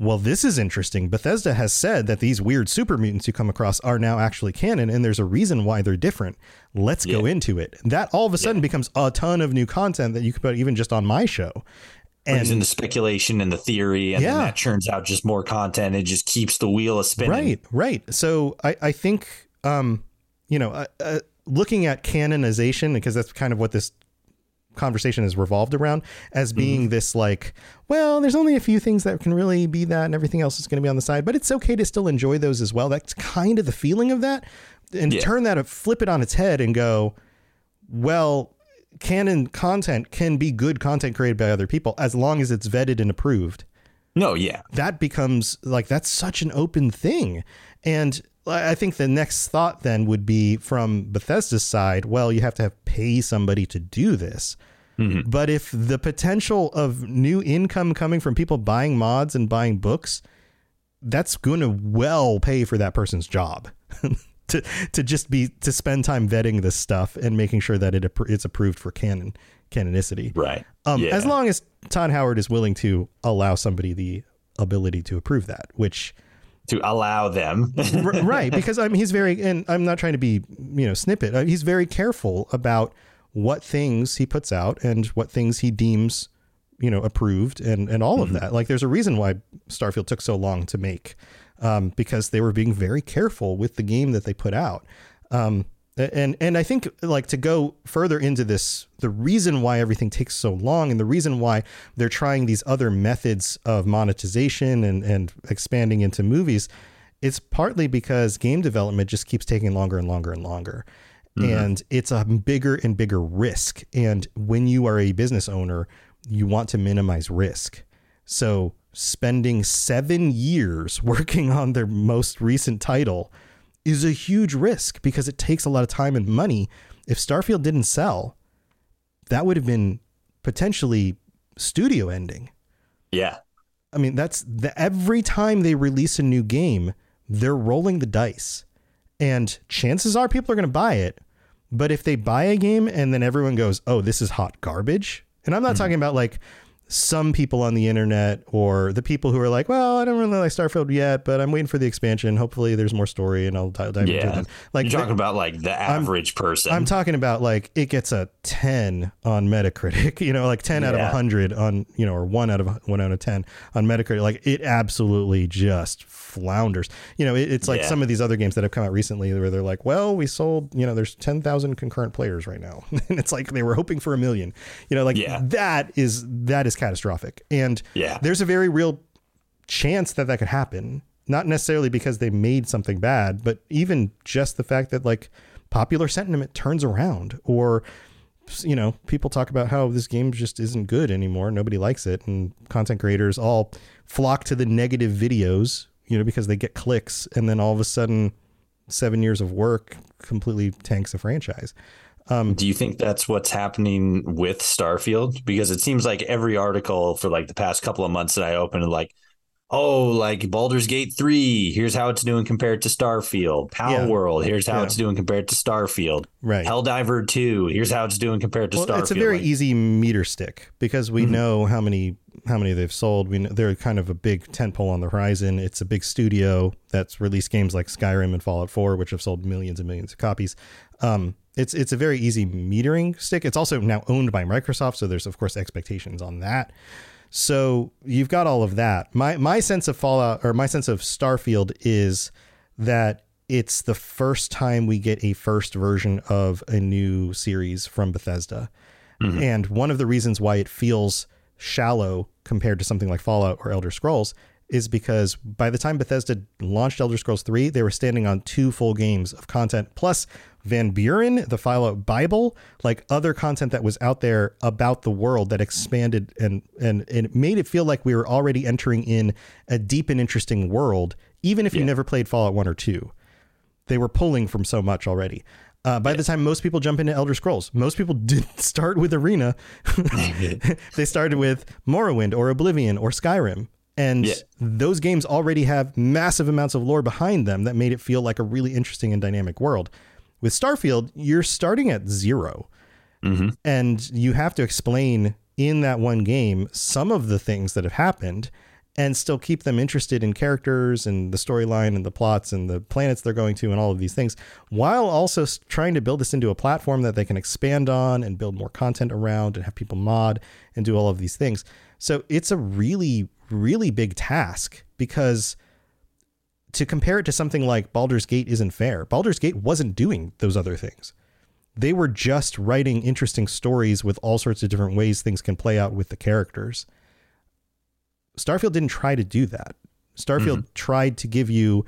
well this is interesting bethesda has said that these weird super mutants you come across are now actually canon and there's a reason why they're different let's go into it that all of a sudden becomes a ton of new content that you could put even just on my show Brings in the speculation and the theory, and Yeah. then that churns out just more content. It just keeps the wheel a spinning. Right, right. So I, I think, um, you know, uh, uh, looking at canonization, because that's kind of what this conversation is revolved around, as mm-hmm. being this like, well, there's only a few things that can really be that, and everything else is going to be on the side, but it's okay to still enjoy those as well. That's kind of the feeling of that. And Yeah. turn that, flip it on its head and go, well, canon content can be good content created by other people as long as it's vetted and approved No, yeah. that becomes like that's such an open thing. And I think the next thought then would be from Bethesda's side, well, you have to have pay somebody to do this. But if the potential of new income coming from people buying mods and buying books, that's going to well pay for that person's job. to to just be to spend time vetting this stuff and making sure that it it's approved for canon canonicity. Right. Um, yeah. As long as Todd Howard is willing to allow somebody the ability to approve that, which to allow them. r- right because I mean he's very and I'm not trying to be you know snippet. uh, He's very careful about what things he puts out and what things he deems you know approved and and all of that. Like there's a reason why Starfield took so long to make um, because they were being very careful with the game that they put out. Um, and and I think like to go further into this, the reason why everything takes so long, and the reason why they're trying these other methods of monetization and and expanding into movies, it's partly because game development just keeps taking longer and longer and longer, Mm-hmm. and it's a bigger and bigger risk. And when you are a business owner, you want to minimize risk. So spending seven years working on their most recent title is a huge risk because it takes a lot of time and money. If Starfield didn't sell, that would have been potentially studio ending. yeah. I mean, that's the, every time they release a new game, they're rolling the dice. And chances are people are going to buy it. But if they buy a game and then everyone goes, oh, this is hot garbage. And I'm not mm-hmm. talking about like some people on the internet or the people who are like, well, I don't really like Starfield yet, but I'm waiting for the expansion. Hopefully, there's more story, and I'll dive yeah. into it. Like you're talking about like the average I'm, person. I'm talking about like it gets a 10 on Metacritic. You know, like 10 yeah. out of 100 on you know, or one out of one out of 10 on Metacritic. Like it absolutely just flounders. You know, it, it's like yeah. some of these other games that have come out recently where they're like, well, we sold, you know, there's 10,000 concurrent players right now. and it's like they were hoping for a million. You know, like yeah. that is that is catastrophic. And yeah. there's a very real chance that that could happen. Not necessarily because they made something bad, but even just the fact that like popular sentiment turns around or you know, people talk about how this game just isn't good anymore. Nobody likes it. And content creators all flock to the negative videos you know, because they get clicks and then all of a sudden seven years of work completely tanks the franchise. Um, Do you think that's what's happening with Starfield? Because it seems like every article for like the past couple of months that I opened, like, oh, like Baldur's Gate 3, here's how it's doing compared to Starfield. Power yeah. World, here's how yeah. it's doing compared to Starfield. Right. Helldiver 2, here's how it's doing compared to well, Starfield. It's a very like, easy meter stick because we mm-hmm. know how many how many they've sold. We know they're kind of a big tentpole on the horizon. It's a big studio that's released games like Skyrim and Fallout 4, which have sold millions and millions of copies. Um, it's it's a very easy metering stick. It's also now owned by Microsoft, so there's of course expectations on that. So you've got all of that. My my sense of Fallout or my sense of Starfield is that it's the first time we get a first version of a new series from Bethesda. Mm-hmm. And one of the reasons why it feels shallow compared to something like Fallout or Elder Scrolls is because by the time Bethesda launched Elder Scrolls 3, they were standing on two full games of content plus Van Buren, the Fallout Bible, like other content that was out there about the world that expanded and and, and it made it feel like we were already entering in a deep and interesting world, even if yeah. you never played Fallout 1 or 2. They were pulling from so much already. Uh, by yeah. the time most people jump into Elder Scrolls, most people didn't start with Arena. they started with Morrowind or Oblivion or Skyrim. And yeah. those games already have massive amounts of lore behind them that made it feel like a really interesting and dynamic world. With Starfield, you're starting at 0 mm-hmm. And you have to explain in that one game some of the things that have happened and still keep them interested in characters and the storyline and the plots and the planets they're going to and all of these things, while also trying to build this into a platform that they can expand on and build more content around and have people mod and do all of these things. So it's a really, really big task because to compare it to something like Baldur's Gate isn't fair. Baldur's Gate wasn't doing those other things. They were just writing interesting stories with all sorts of different ways things can play out with the characters. Starfield didn't try to do that. Starfield mm-hmm. tried to give you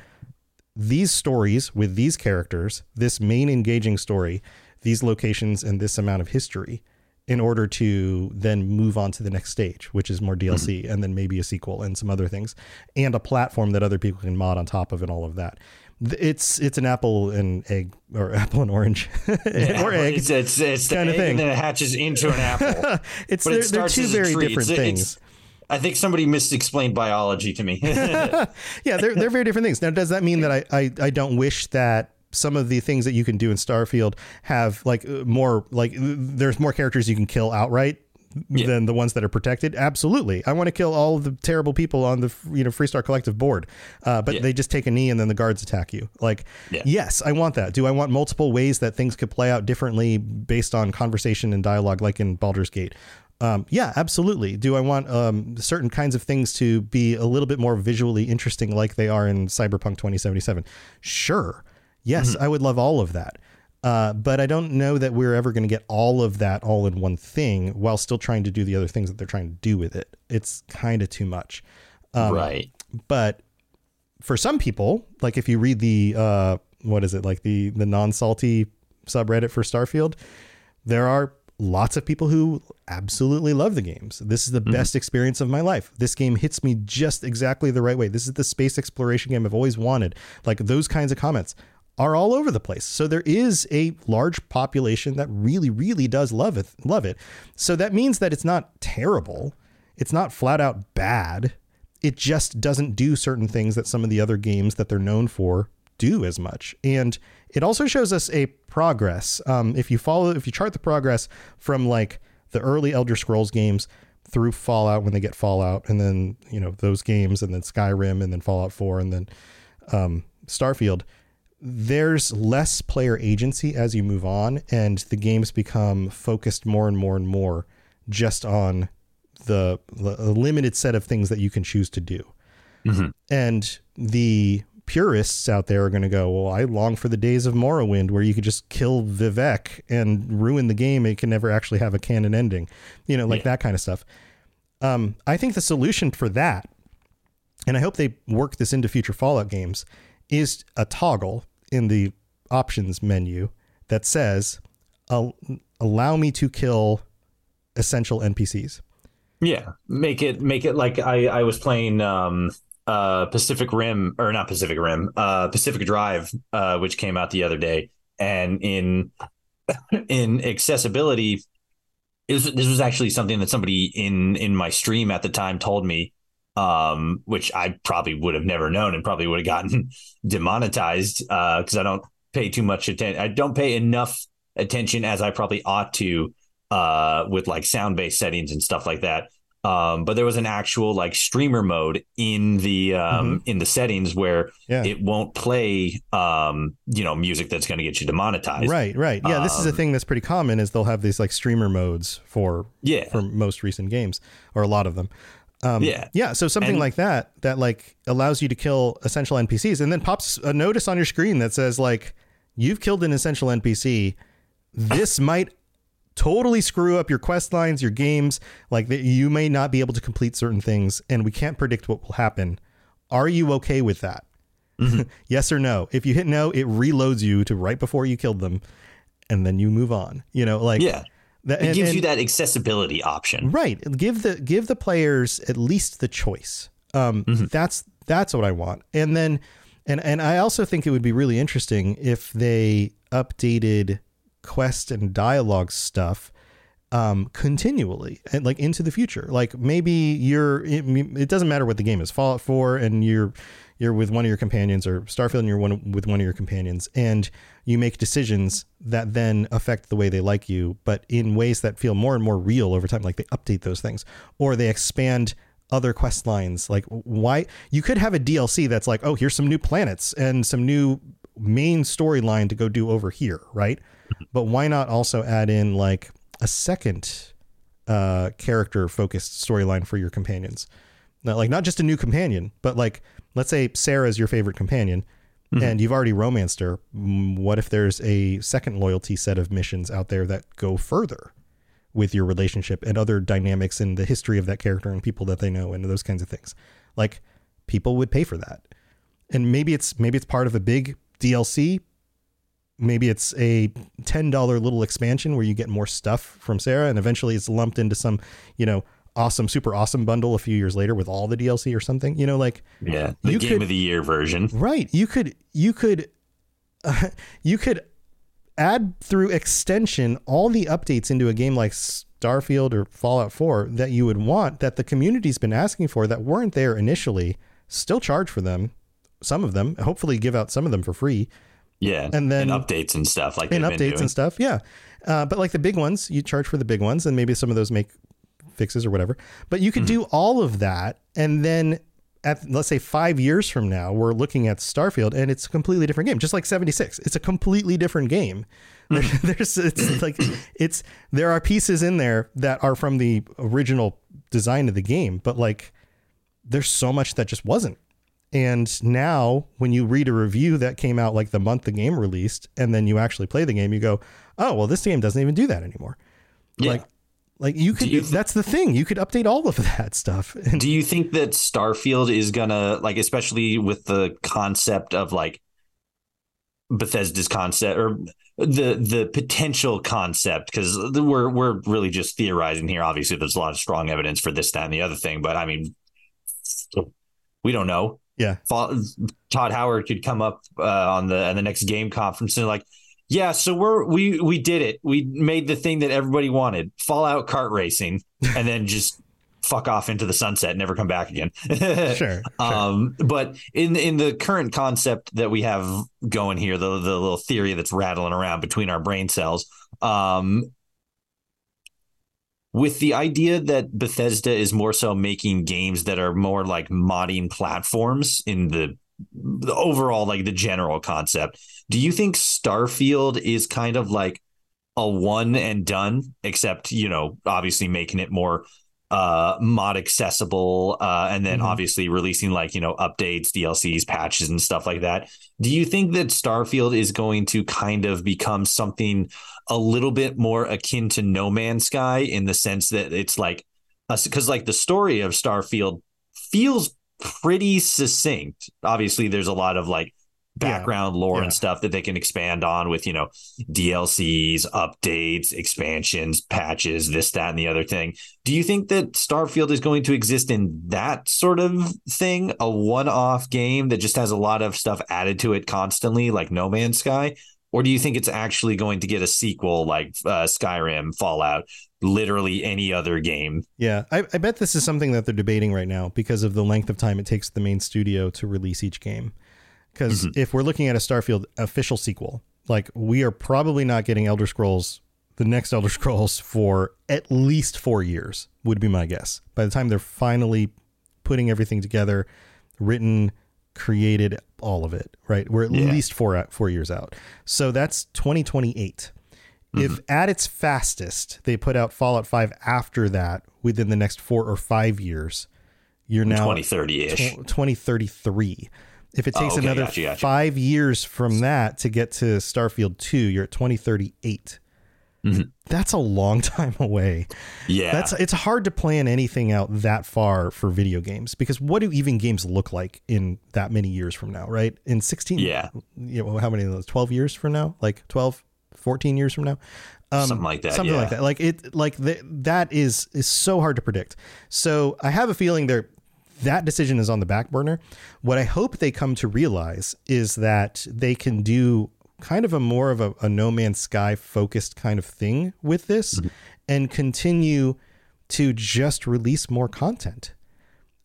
these stories with these characters, this main engaging story, these locations, and this amount of history in order to then move on to the next stage, which is more DLC mm-hmm. and then maybe a sequel and some other things, and a platform that other people can mod on top of and all of that. It's it's an apple and egg or apple and orange yeah, or egg. It's, it's, it's kind of thing that hatches into an apple. it's they're, they're two very different it's, things. It's, I think somebody misexplained biology to me. yeah, they're they're very different things. Now, does that mean that I, I, I don't wish that some of the things that you can do in Starfield have like uh, more like there's more characters you can kill outright yeah. than the ones that are protected. Absolutely, I want to kill all of the terrible people on the you know Freestar Collective board, uh, but yeah. they just take a knee and then the guards attack you. Like, yeah. yes, I want that. Do I want multiple ways that things could play out differently based on conversation and dialogue, like in Baldur's Gate? Um, yeah, absolutely. Do I want um, certain kinds of things to be a little bit more visually interesting, like they are in Cyberpunk 2077? Sure. Yes, mm-hmm. I would love all of that. Uh, but I don't know that we're ever going to get all of that all in one thing while still trying to do the other things that they're trying to do with it. It's kind of too much. Um, right. But for some people, like if you read the, uh, what is it, like the, the non salty subreddit for Starfield, there are lots of people who absolutely love the games. This is the mm-hmm. best experience of my life. This game hits me just exactly the right way. This is the space exploration game I've always wanted. Like those kinds of comments are all over the place. So there is a large population that really really does love it, love it. So that means that it's not terrible. It's not flat out bad. it just doesn't do certain things that some of the other games that they're known for do as much. And it also shows us a progress. Um, if you follow, if you chart the progress from like the early Elder Scrolls games through Fallout when they get Fallout, and then you know those games, and then Skyrim, and then Fallout Four, and then um, Starfield. There's less player agency as you move on, and the games become focused more and more and more just on the, the limited set of things that you can choose to do. Mm-hmm. And the purists out there are going to go, well, I long for the days of Morrowind where you could just kill Vivec and ruin the game. It can never actually have a canon ending, you know, like yeah. that kind of stuff. Um, I think the solution for that, and I hope they work this into future Fallout games, is a toggle in the options menu that says, allow me to kill essential NPCs. Yeah, make it make it like I I was playing um uh Pacific Rim or not Pacific Rim, uh Pacific Drive uh which came out the other day and in in accessibility this, this was actually something that somebody in in my stream at the time told me um which I probably would have never known and probably would have gotten demonetized uh cuz I don't pay too much attention I don't pay enough attention as I probably ought to uh, with like sound based settings and stuff like that. Um, but there was an actual like streamer mode in the um, mm-hmm. in the settings where yeah. it won't play um, you know music that's going to get you demonetized. Right, right. Yeah, this is a um, thing that's pretty common. Is they'll have these like streamer modes for yeah for most recent games or a lot of them. Um, yeah, yeah. So something and, like that that like allows you to kill essential NPCs and then pops a notice on your screen that says like you've killed an essential NPC. This might totally screw up your quest lines, your games. Like that, you may not be able to complete certain things, and we can't predict what will happen. Are you okay with that? Mm-hmm. yes or no? If you hit no, it reloads you to right before you killed them, and then you move on. You know, like yeah. That, it and, gives and, you that accessibility option, right? Give the give the players at least the choice. Um, mm-hmm. That's that's what I want. And then, and and I also think it would be really interesting if they updated quest and dialogue stuff um, continually and like into the future. Like maybe you're it, it, doesn't matter what the game is, Fallout 4 and you're you're with one of your companions or Starfield and you're one with one of your companions and you make decisions that then affect the way they like you, but in ways that feel more and more real over time like they update those things or they expand other quest lines. Like why you could have a DLC that's like, "Oh, here's some new planets and some new main storyline to go do over here," right? but why not also add in like a second uh, character focused storyline for your companions? Like not just a new companion, but like let's say Sarah is your favorite companion. Mm-hmm. And you've already romanced her. What if there's a second loyalty set of missions out there that go further with your relationship and other dynamics in the history of that character and people that they know and those kinds of things? Like people would pay for that. And maybe it's maybe it's part of a big DLC, maybe it's a $10 little expansion where you get more stuff from Sarah and eventually it's lumped into some, you know, awesome super awesome bundle a few years later with all the DLC or something. You know like Yeah, the game could, of the year version. Right. You could you could uh, you could add through extension all the updates into a game like Starfield or Fallout 4 that you would want that the community's been asking for that weren't there initially, still charge for them, some of them, hopefully give out some of them for free yeah, and then and updates and stuff like and updates and stuff. Yeah, uh, but like the big ones, you charge for the big ones, and maybe some of those make fixes or whatever. But you could mm-hmm. do all of that, and then at let's say five years from now, we're looking at Starfield, and it's a completely different game, just like seventy six. It's a completely different game. Mm-hmm. There's it's like it's there are pieces in there that are from the original design of the game, but like there's so much that just wasn't and now, when you read a review that came out like the month the game released, and then you actually play the game, you go, "Oh, well, this game doesn't even do that anymore." Yeah. Like, like you could. You th- that's the thing. You could update all of that stuff. do you think that Starfield is gonna like, especially with the concept of like Bethesda's concept or the the potential concept because we're we're really just theorizing here. Obviously, there's a lot of strong evidence for this, that, and the other thing, but I mean, we don't know. Yeah. Todd Howard could come up uh, on the on the next game conference and like, yeah, so we're we we did it. We made the thing that everybody wanted, Fallout kart racing, and then just fuck off into the sunset, never come back again. sure, sure. Um, but in in the current concept that we have going here, the the little theory that's rattling around between our brain cells, um, with the idea that Bethesda is more so making games that are more like modding platforms in the the overall like the general concept. Do you think Starfield is kind of like a one and done, except you know, obviously making it more uh, mod accessible, uh, and then mm-hmm. obviously releasing like you know updates, DLCs, patches, and stuff like that. Do you think that Starfield is going to kind of become something a little bit more akin to No Man's Sky in the sense that it's like, because like the story of Starfield feels pretty succinct. Obviously, there's a lot of like background yeah. lore yeah. and stuff that they can expand on with, you know, DLCs, updates, expansions, patches, this, that, and the other thing. Do you think that Starfield is going to exist in that sort of thing, a one off game that just has a lot of stuff added to it constantly, like No Man's Sky? Or do you think it's actually going to get a sequel like uh, Skyrim, Fallout, literally any other game? Yeah, I, I bet this is something that they're debating right now because of the length of time it takes the main studio to release each game. Because mm-hmm. if we're looking at a Starfield official sequel, like we are probably not getting Elder Scrolls, the next Elder Scrolls for at least four years, would be my guess. By the time they're finally putting everything together, written, created, all of it, right? We're at yeah. least four four years out. So that's 2028. Mm-hmm. If at its fastest they put out Fallout 5 after that within the next 4 or 5 years, you're now 2030ish. 2033. If it takes oh, okay. another gotcha, gotcha. five years from that to get to Starfield 2, you're at 2038. Mm-hmm. That's a long time away. Yeah. That's it's hard to plan anything out that far for video games because what do even games look like in that many years from now, right? In 16 Yeah. You know, how many of those 12 years from now? Like 12 14 years from now? Um, something like that. Something yeah. like that. Like it like the, that is is so hard to predict. So I have a feeling there that decision is on the back burner. What I hope they come to realize is that they can do kind of a more of a, a No Man's Sky focused kind of thing with this mm-hmm. and continue to just release more content.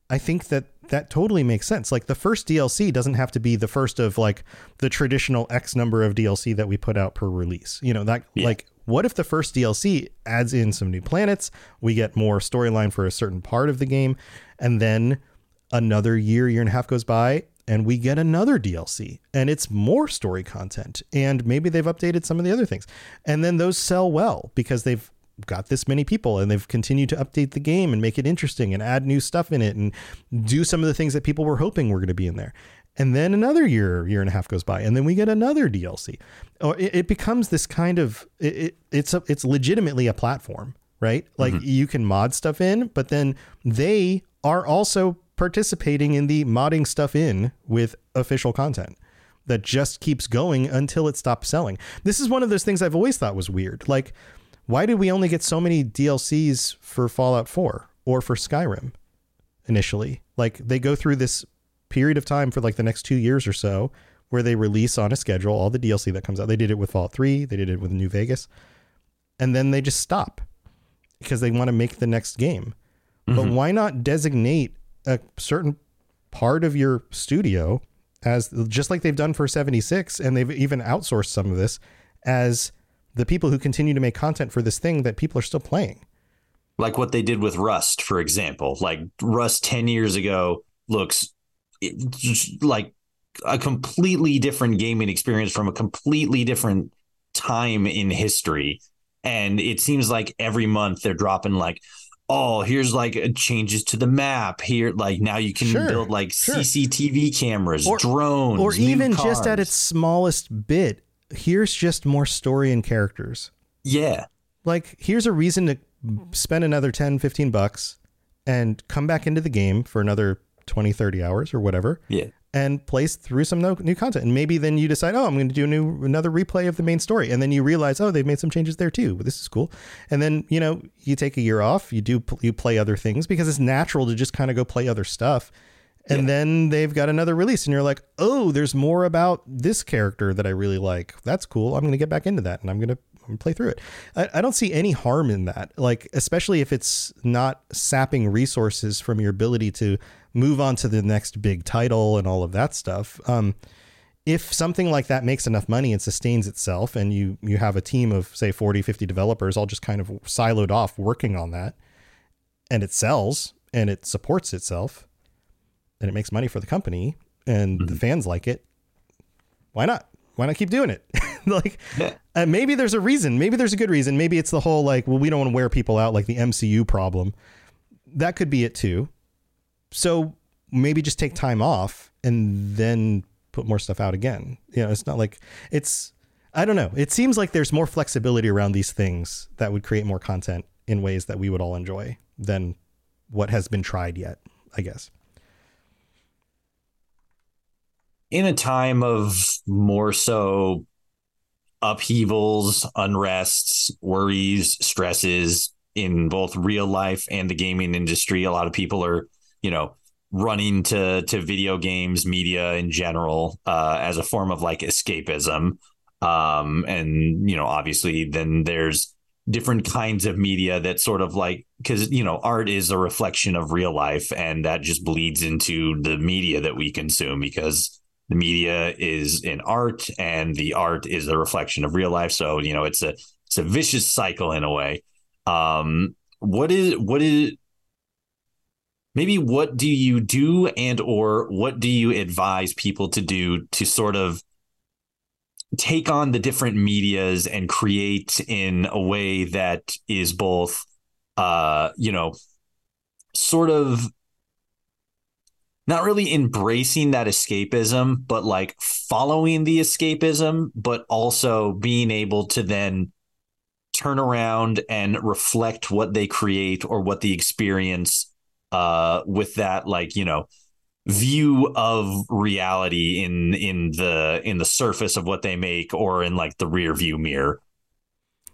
I think that that totally makes sense. Like the first DLC doesn't have to be the first of like the traditional X number of DLC that we put out per release. You know, that yeah. like what if the first DLC adds in some new planets, we get more storyline for a certain part of the game, and then another year, year and a half goes by, and we get another DLC and it's more story content. And maybe they've updated some of the other things. And then those sell well because they've got this many people and they've continued to update the game and make it interesting and add new stuff in it and do some of the things that people were hoping were going to be in there. And then another year, year and a half goes by, and then we get another DLC. Or it, it becomes this kind of it, it, it's a, it's legitimately a platform, right? Like mm-hmm. you can mod stuff in, but then they are also participating in the modding stuff in with official content that just keeps going until it stops selling. This is one of those things I've always thought was weird. Like, why did we only get so many DLCs for Fallout 4 or for Skyrim initially? Like, they go through this period of time for like the next two years or so where they release on a schedule all the DLC that comes out. They did it with Fallout 3, they did it with New Vegas, and then they just stop because they want to make the next game. Mm-hmm. But why not designate a certain part of your studio as just like they've done for 76 and they've even outsourced some of this as the people who continue to make content for this thing that people are still playing like what they did with rust for example like rust 10 years ago looks like a completely different gaming experience from a completely different time in history and it seems like every month they're dropping like oh, here's like uh, changes to the map here. Like now you can sure, build like sure. CCTV cameras, or, drones, or even cars. just at its smallest bit. Here's just more story and characters. Yeah. Like here's a reason to spend another 10, 15 bucks and come back into the game for another 20, 30 hours or whatever. Yeah and plays through some no, new content. And maybe then you decide, oh, I'm going to do a new another replay of the main story, and then you realize, oh, they've made some changes there too. This is cool. And then you know you take a year off, you do you play other things because it's natural to just kind of go play other stuff. And yeah. then they've got another release, and you're like, oh, there's more about this character that I really like. That's cool. I'm going to get back into that, and I'm going to play through it. I, I don't see any harm in that. Like, especially if it's not sapping resources from your ability to move on to the next big title and all of that stuff. Um, if something like that makes enough money and sustains itself and you you have a team of say 40 50 developers all just kind of siloed off working on that and it sells and it supports itself and it makes money for the company and mm-hmm. the fans like it why not why not keep doing it like uh, maybe there's a reason maybe there's a good reason maybe it's the whole like well we don't want to wear people out like the MCU problem that could be it too so maybe just take time off and then put more stuff out again. You know, it's not like it's I don't know. It seems like there's more flexibility around these things that would create more content in ways that we would all enjoy than what has been tried yet, I guess. In a time of more so upheavals, unrests, worries, stresses in both real life and the gaming industry, a lot of people are, you know, running to to video games media in general uh, as a form of like escapism. Um, and you know obviously then there's different kinds of media that sort of like because you know art is a reflection of real life and that just bleeds into the media that we consume because the media is in art and the art is a reflection of real life. So you know it's a it's a vicious cycle in a way. Um what is what is maybe what do you do and or what do you advise people to do to sort of take on the different medias and create in a way that is both uh you know sort of not really embracing that escapism but like following the escapism but also being able to then turn around and reflect what they create or what the experience uh, with that like you know view of reality in in the in the surface of what they make or in like the rear view mirror.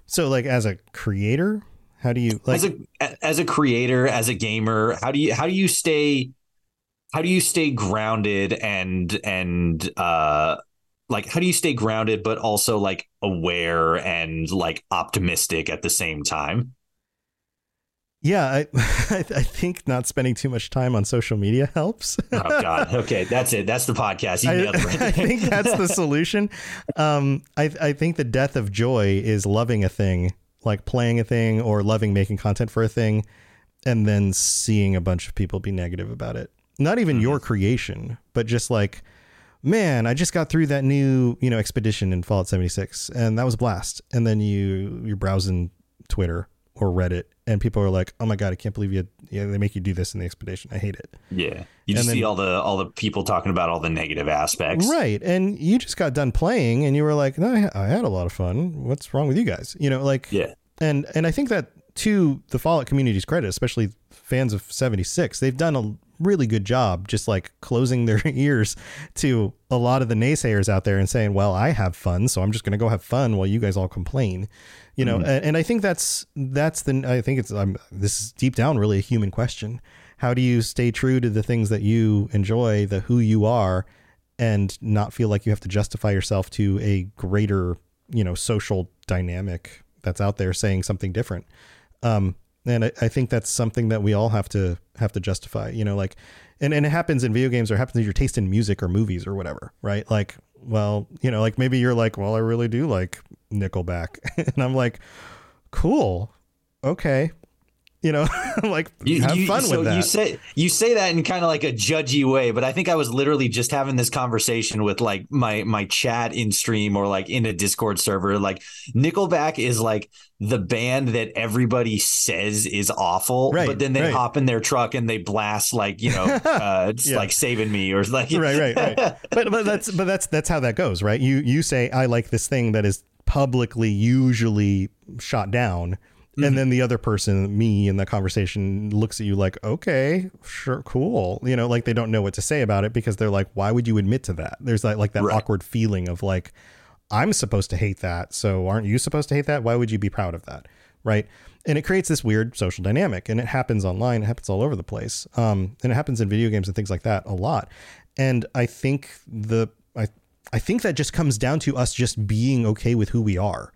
So like as a creator how do you like as a as a creator as a gamer how do you how do you stay how do you stay grounded and and uh like how do you stay grounded but also like aware and like optimistic at the same time yeah, I, I think not spending too much time on social media helps. oh God. Okay, that's it. That's the podcast. I, I, think that's the solution. Um, I I think the death of joy is loving a thing, like playing a thing or loving making content for a thing, and then seeing a bunch of people be negative about it. Not even mm-hmm. your creation, but just like, man, I just got through that new you know expedition in Fallout 76, and that was a blast. And then you you're browsing Twitter or Reddit, and people are like, "Oh my god, I can't believe you! Yeah, they make you do this in the expedition. I hate it." Yeah, you just then, see all the all the people talking about all the negative aspects, right? And you just got done playing, and you were like, "No, I had a lot of fun. What's wrong with you guys?" You know, like, yeah. And and I think that to the Fallout community's credit, especially fans of seventy six, they've done a really good job just like closing their ears to a lot of the naysayers out there and saying, "Well, I have fun, so I'm just going to go have fun while you guys all complain." you know, mm-hmm. and, and, I think that's that's the I think it's I'm this is deep down really a human question. How do you stay true to the things that you enjoy, the who you are, and not feel like you have to justify yourself to a greater you know social dynamic that's out there saying something different. Um, and I, I think that's something that we all have to have to justify. You know, like, and and it happens in video games or happens in your taste in music or movies or whatever, right? Like, well, you know, like maybe you're like, well, I really do like Nickelback. and I'm like, cool. Okay. You know, like you, have you, fun so with that. You say you say that in kind of like a judgy way, but I think I was literally just having this conversation with like my my chat in stream or like in a Discord server. Like Nickelback is like the band that everybody says is awful, right, but then they right. hop in their truck and they blast like you know, uh, yeah. like saving me or like right, right, right. but but that's but that's that's how that goes, right? You you say I like this thing that is publicly usually shot down. Mm-hmm. And then the other person, me in the conversation, looks at you like, okay, sure, cool. You know, like they don't know what to say about it because they're like, why would you admit to that? There's like, like that right. awkward feeling of like, I'm supposed to hate that. So aren't you supposed to hate that? Why would you be proud of that? Right. And it creates this weird social dynamic and it happens online. It happens all over the place. Um, and it happens in video games and things like that a lot. And I think the, I, I think that just comes down to us just being okay with who we are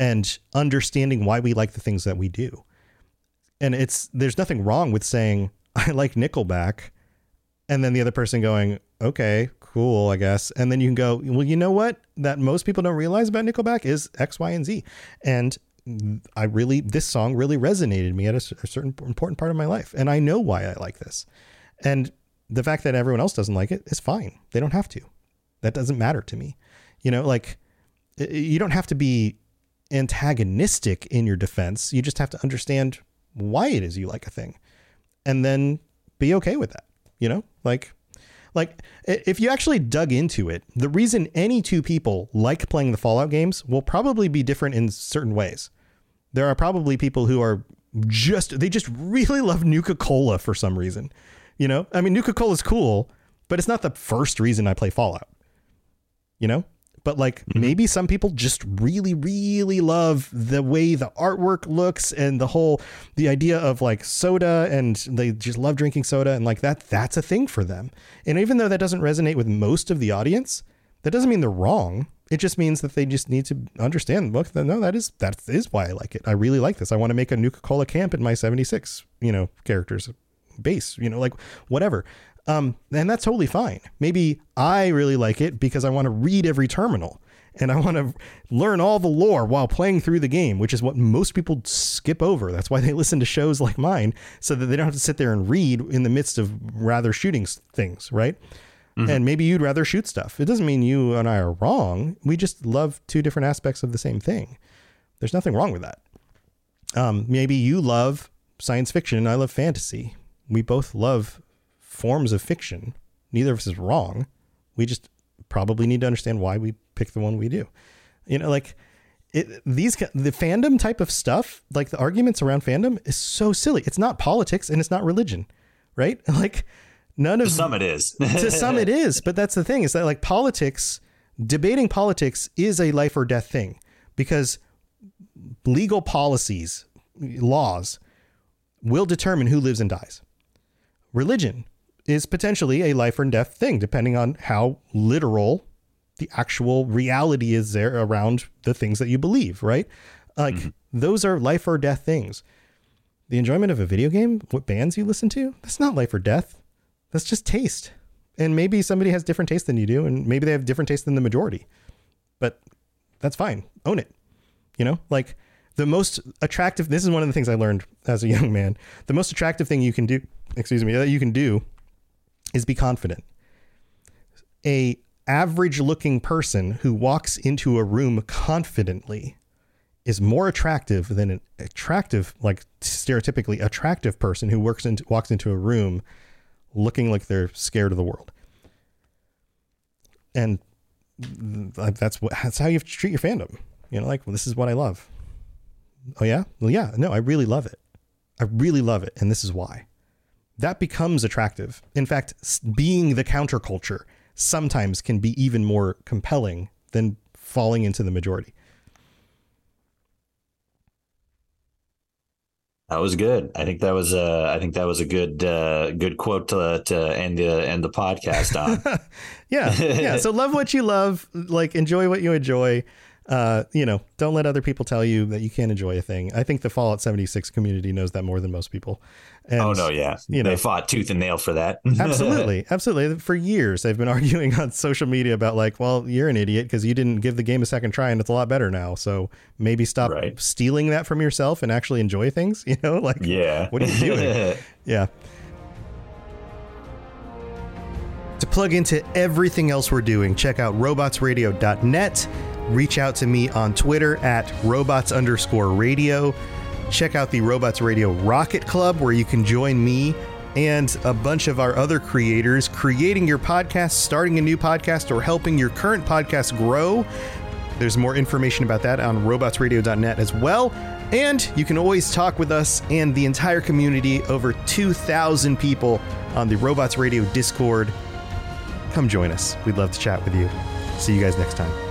and understanding why we like the things that we do. And it's there's nothing wrong with saying I like Nickelback and then the other person going, "Okay, cool, I guess." And then you can go, "Well, you know what? That most people don't realize about Nickelback is X, Y, and Z." And I really this song really resonated me at a, a certain important part of my life, and I know why I like this. And the fact that everyone else doesn't like it is fine. They don't have to. That doesn't matter to me. You know, like you don't have to be antagonistic in your defense. You just have to understand why it is you like a thing and then be okay with that. You know, like like if you actually dug into it, the reason any two people like playing the Fallout games will probably be different in certain ways. There are probably people who are just they just really love Nuka Cola for some reason. You know, I mean Nuka Cola is cool, but it's not the first reason I play Fallout. You know, but like mm-hmm. maybe some people just really really love the way the artwork looks and the whole the idea of like soda and they just love drinking soda and like that that's a thing for them. And even though that doesn't resonate with most of the audience that doesn't mean they're wrong. It just means that they just need to understand look no that is that is why i like it. I really like this. I want to make a nuka cola camp in my 76 you know characters base you know like whatever um, and that's totally fine. Maybe I really like it because I want to read every terminal and I want to learn all the lore while playing through the game, which is what most people skip over. That's why they listen to shows like mine so that they don't have to sit there and read in the midst of rather shooting things, right? Mm-hmm. And maybe you'd rather shoot stuff. It doesn't mean you and I are wrong. We just love two different aspects of the same thing. There's nothing wrong with that. Um, maybe you love science fiction and I love fantasy. We both love forms of fiction. Neither of us is wrong. We just probably need to understand why we pick the one we do. You know, like it, these the fandom type of stuff, like the arguments around fandom, is so silly. It's not politics and it's not religion, right? Like none of to some it is. to some it is, but that's the thing is that like politics, debating politics is a life or death thing because legal policies, laws will determine who lives and dies. Religion is potentially a life or death thing, depending on how literal the actual reality is there around the things that you believe, right? Like mm-hmm. those are life or death things. The enjoyment of a video game, what bands you listen to, that's not life or death. That's just taste. And maybe somebody has different taste than you do, and maybe they have different taste than the majority. But that's fine. Own it. You know, like the most attractive this is one of the things I learned as a young man. The most attractive thing you can do, excuse me, that you can do is be confident. A average looking person who walks into a room confidently is more attractive than an attractive like stereotypically attractive person who works into walks into a room looking like they're scared of the world. And that's what that's how you have to treat your fandom. You know, like well, this is what I love. Oh yeah, well yeah, no, I really love it. I really love it, and this is why that becomes attractive. In fact, being the counterculture sometimes can be even more compelling than falling into the majority. That was good. I think that was a. I think that was a good uh, good quote to, to end the end the podcast on. yeah, yeah. So love what you love, like enjoy what you enjoy uh, you know, don't let other people tell you that you can't enjoy a thing. I think the Fallout 76 community knows that more than most people. And, oh no, yeah, you know, they fought tooth and nail for that. absolutely, absolutely. For years, they've been arguing on social media about like, well, you're an idiot because you didn't give the game a second try, and it's a lot better now. So maybe stop right. stealing that from yourself and actually enjoy things. You know, like, yeah, what are you doing? yeah. To plug into everything else we're doing, check out robotsradio.net reach out to me on Twitter at robots underscore radio. Check out the Robots Radio Rocket Club, where you can join me and a bunch of our other creators creating your podcast, starting a new podcast, or helping your current podcast grow. There's more information about that on robotsradio.net as well. And you can always talk with us and the entire community, over 2,000 people on the Robots Radio Discord. Come join us. We'd love to chat with you. See you guys next time.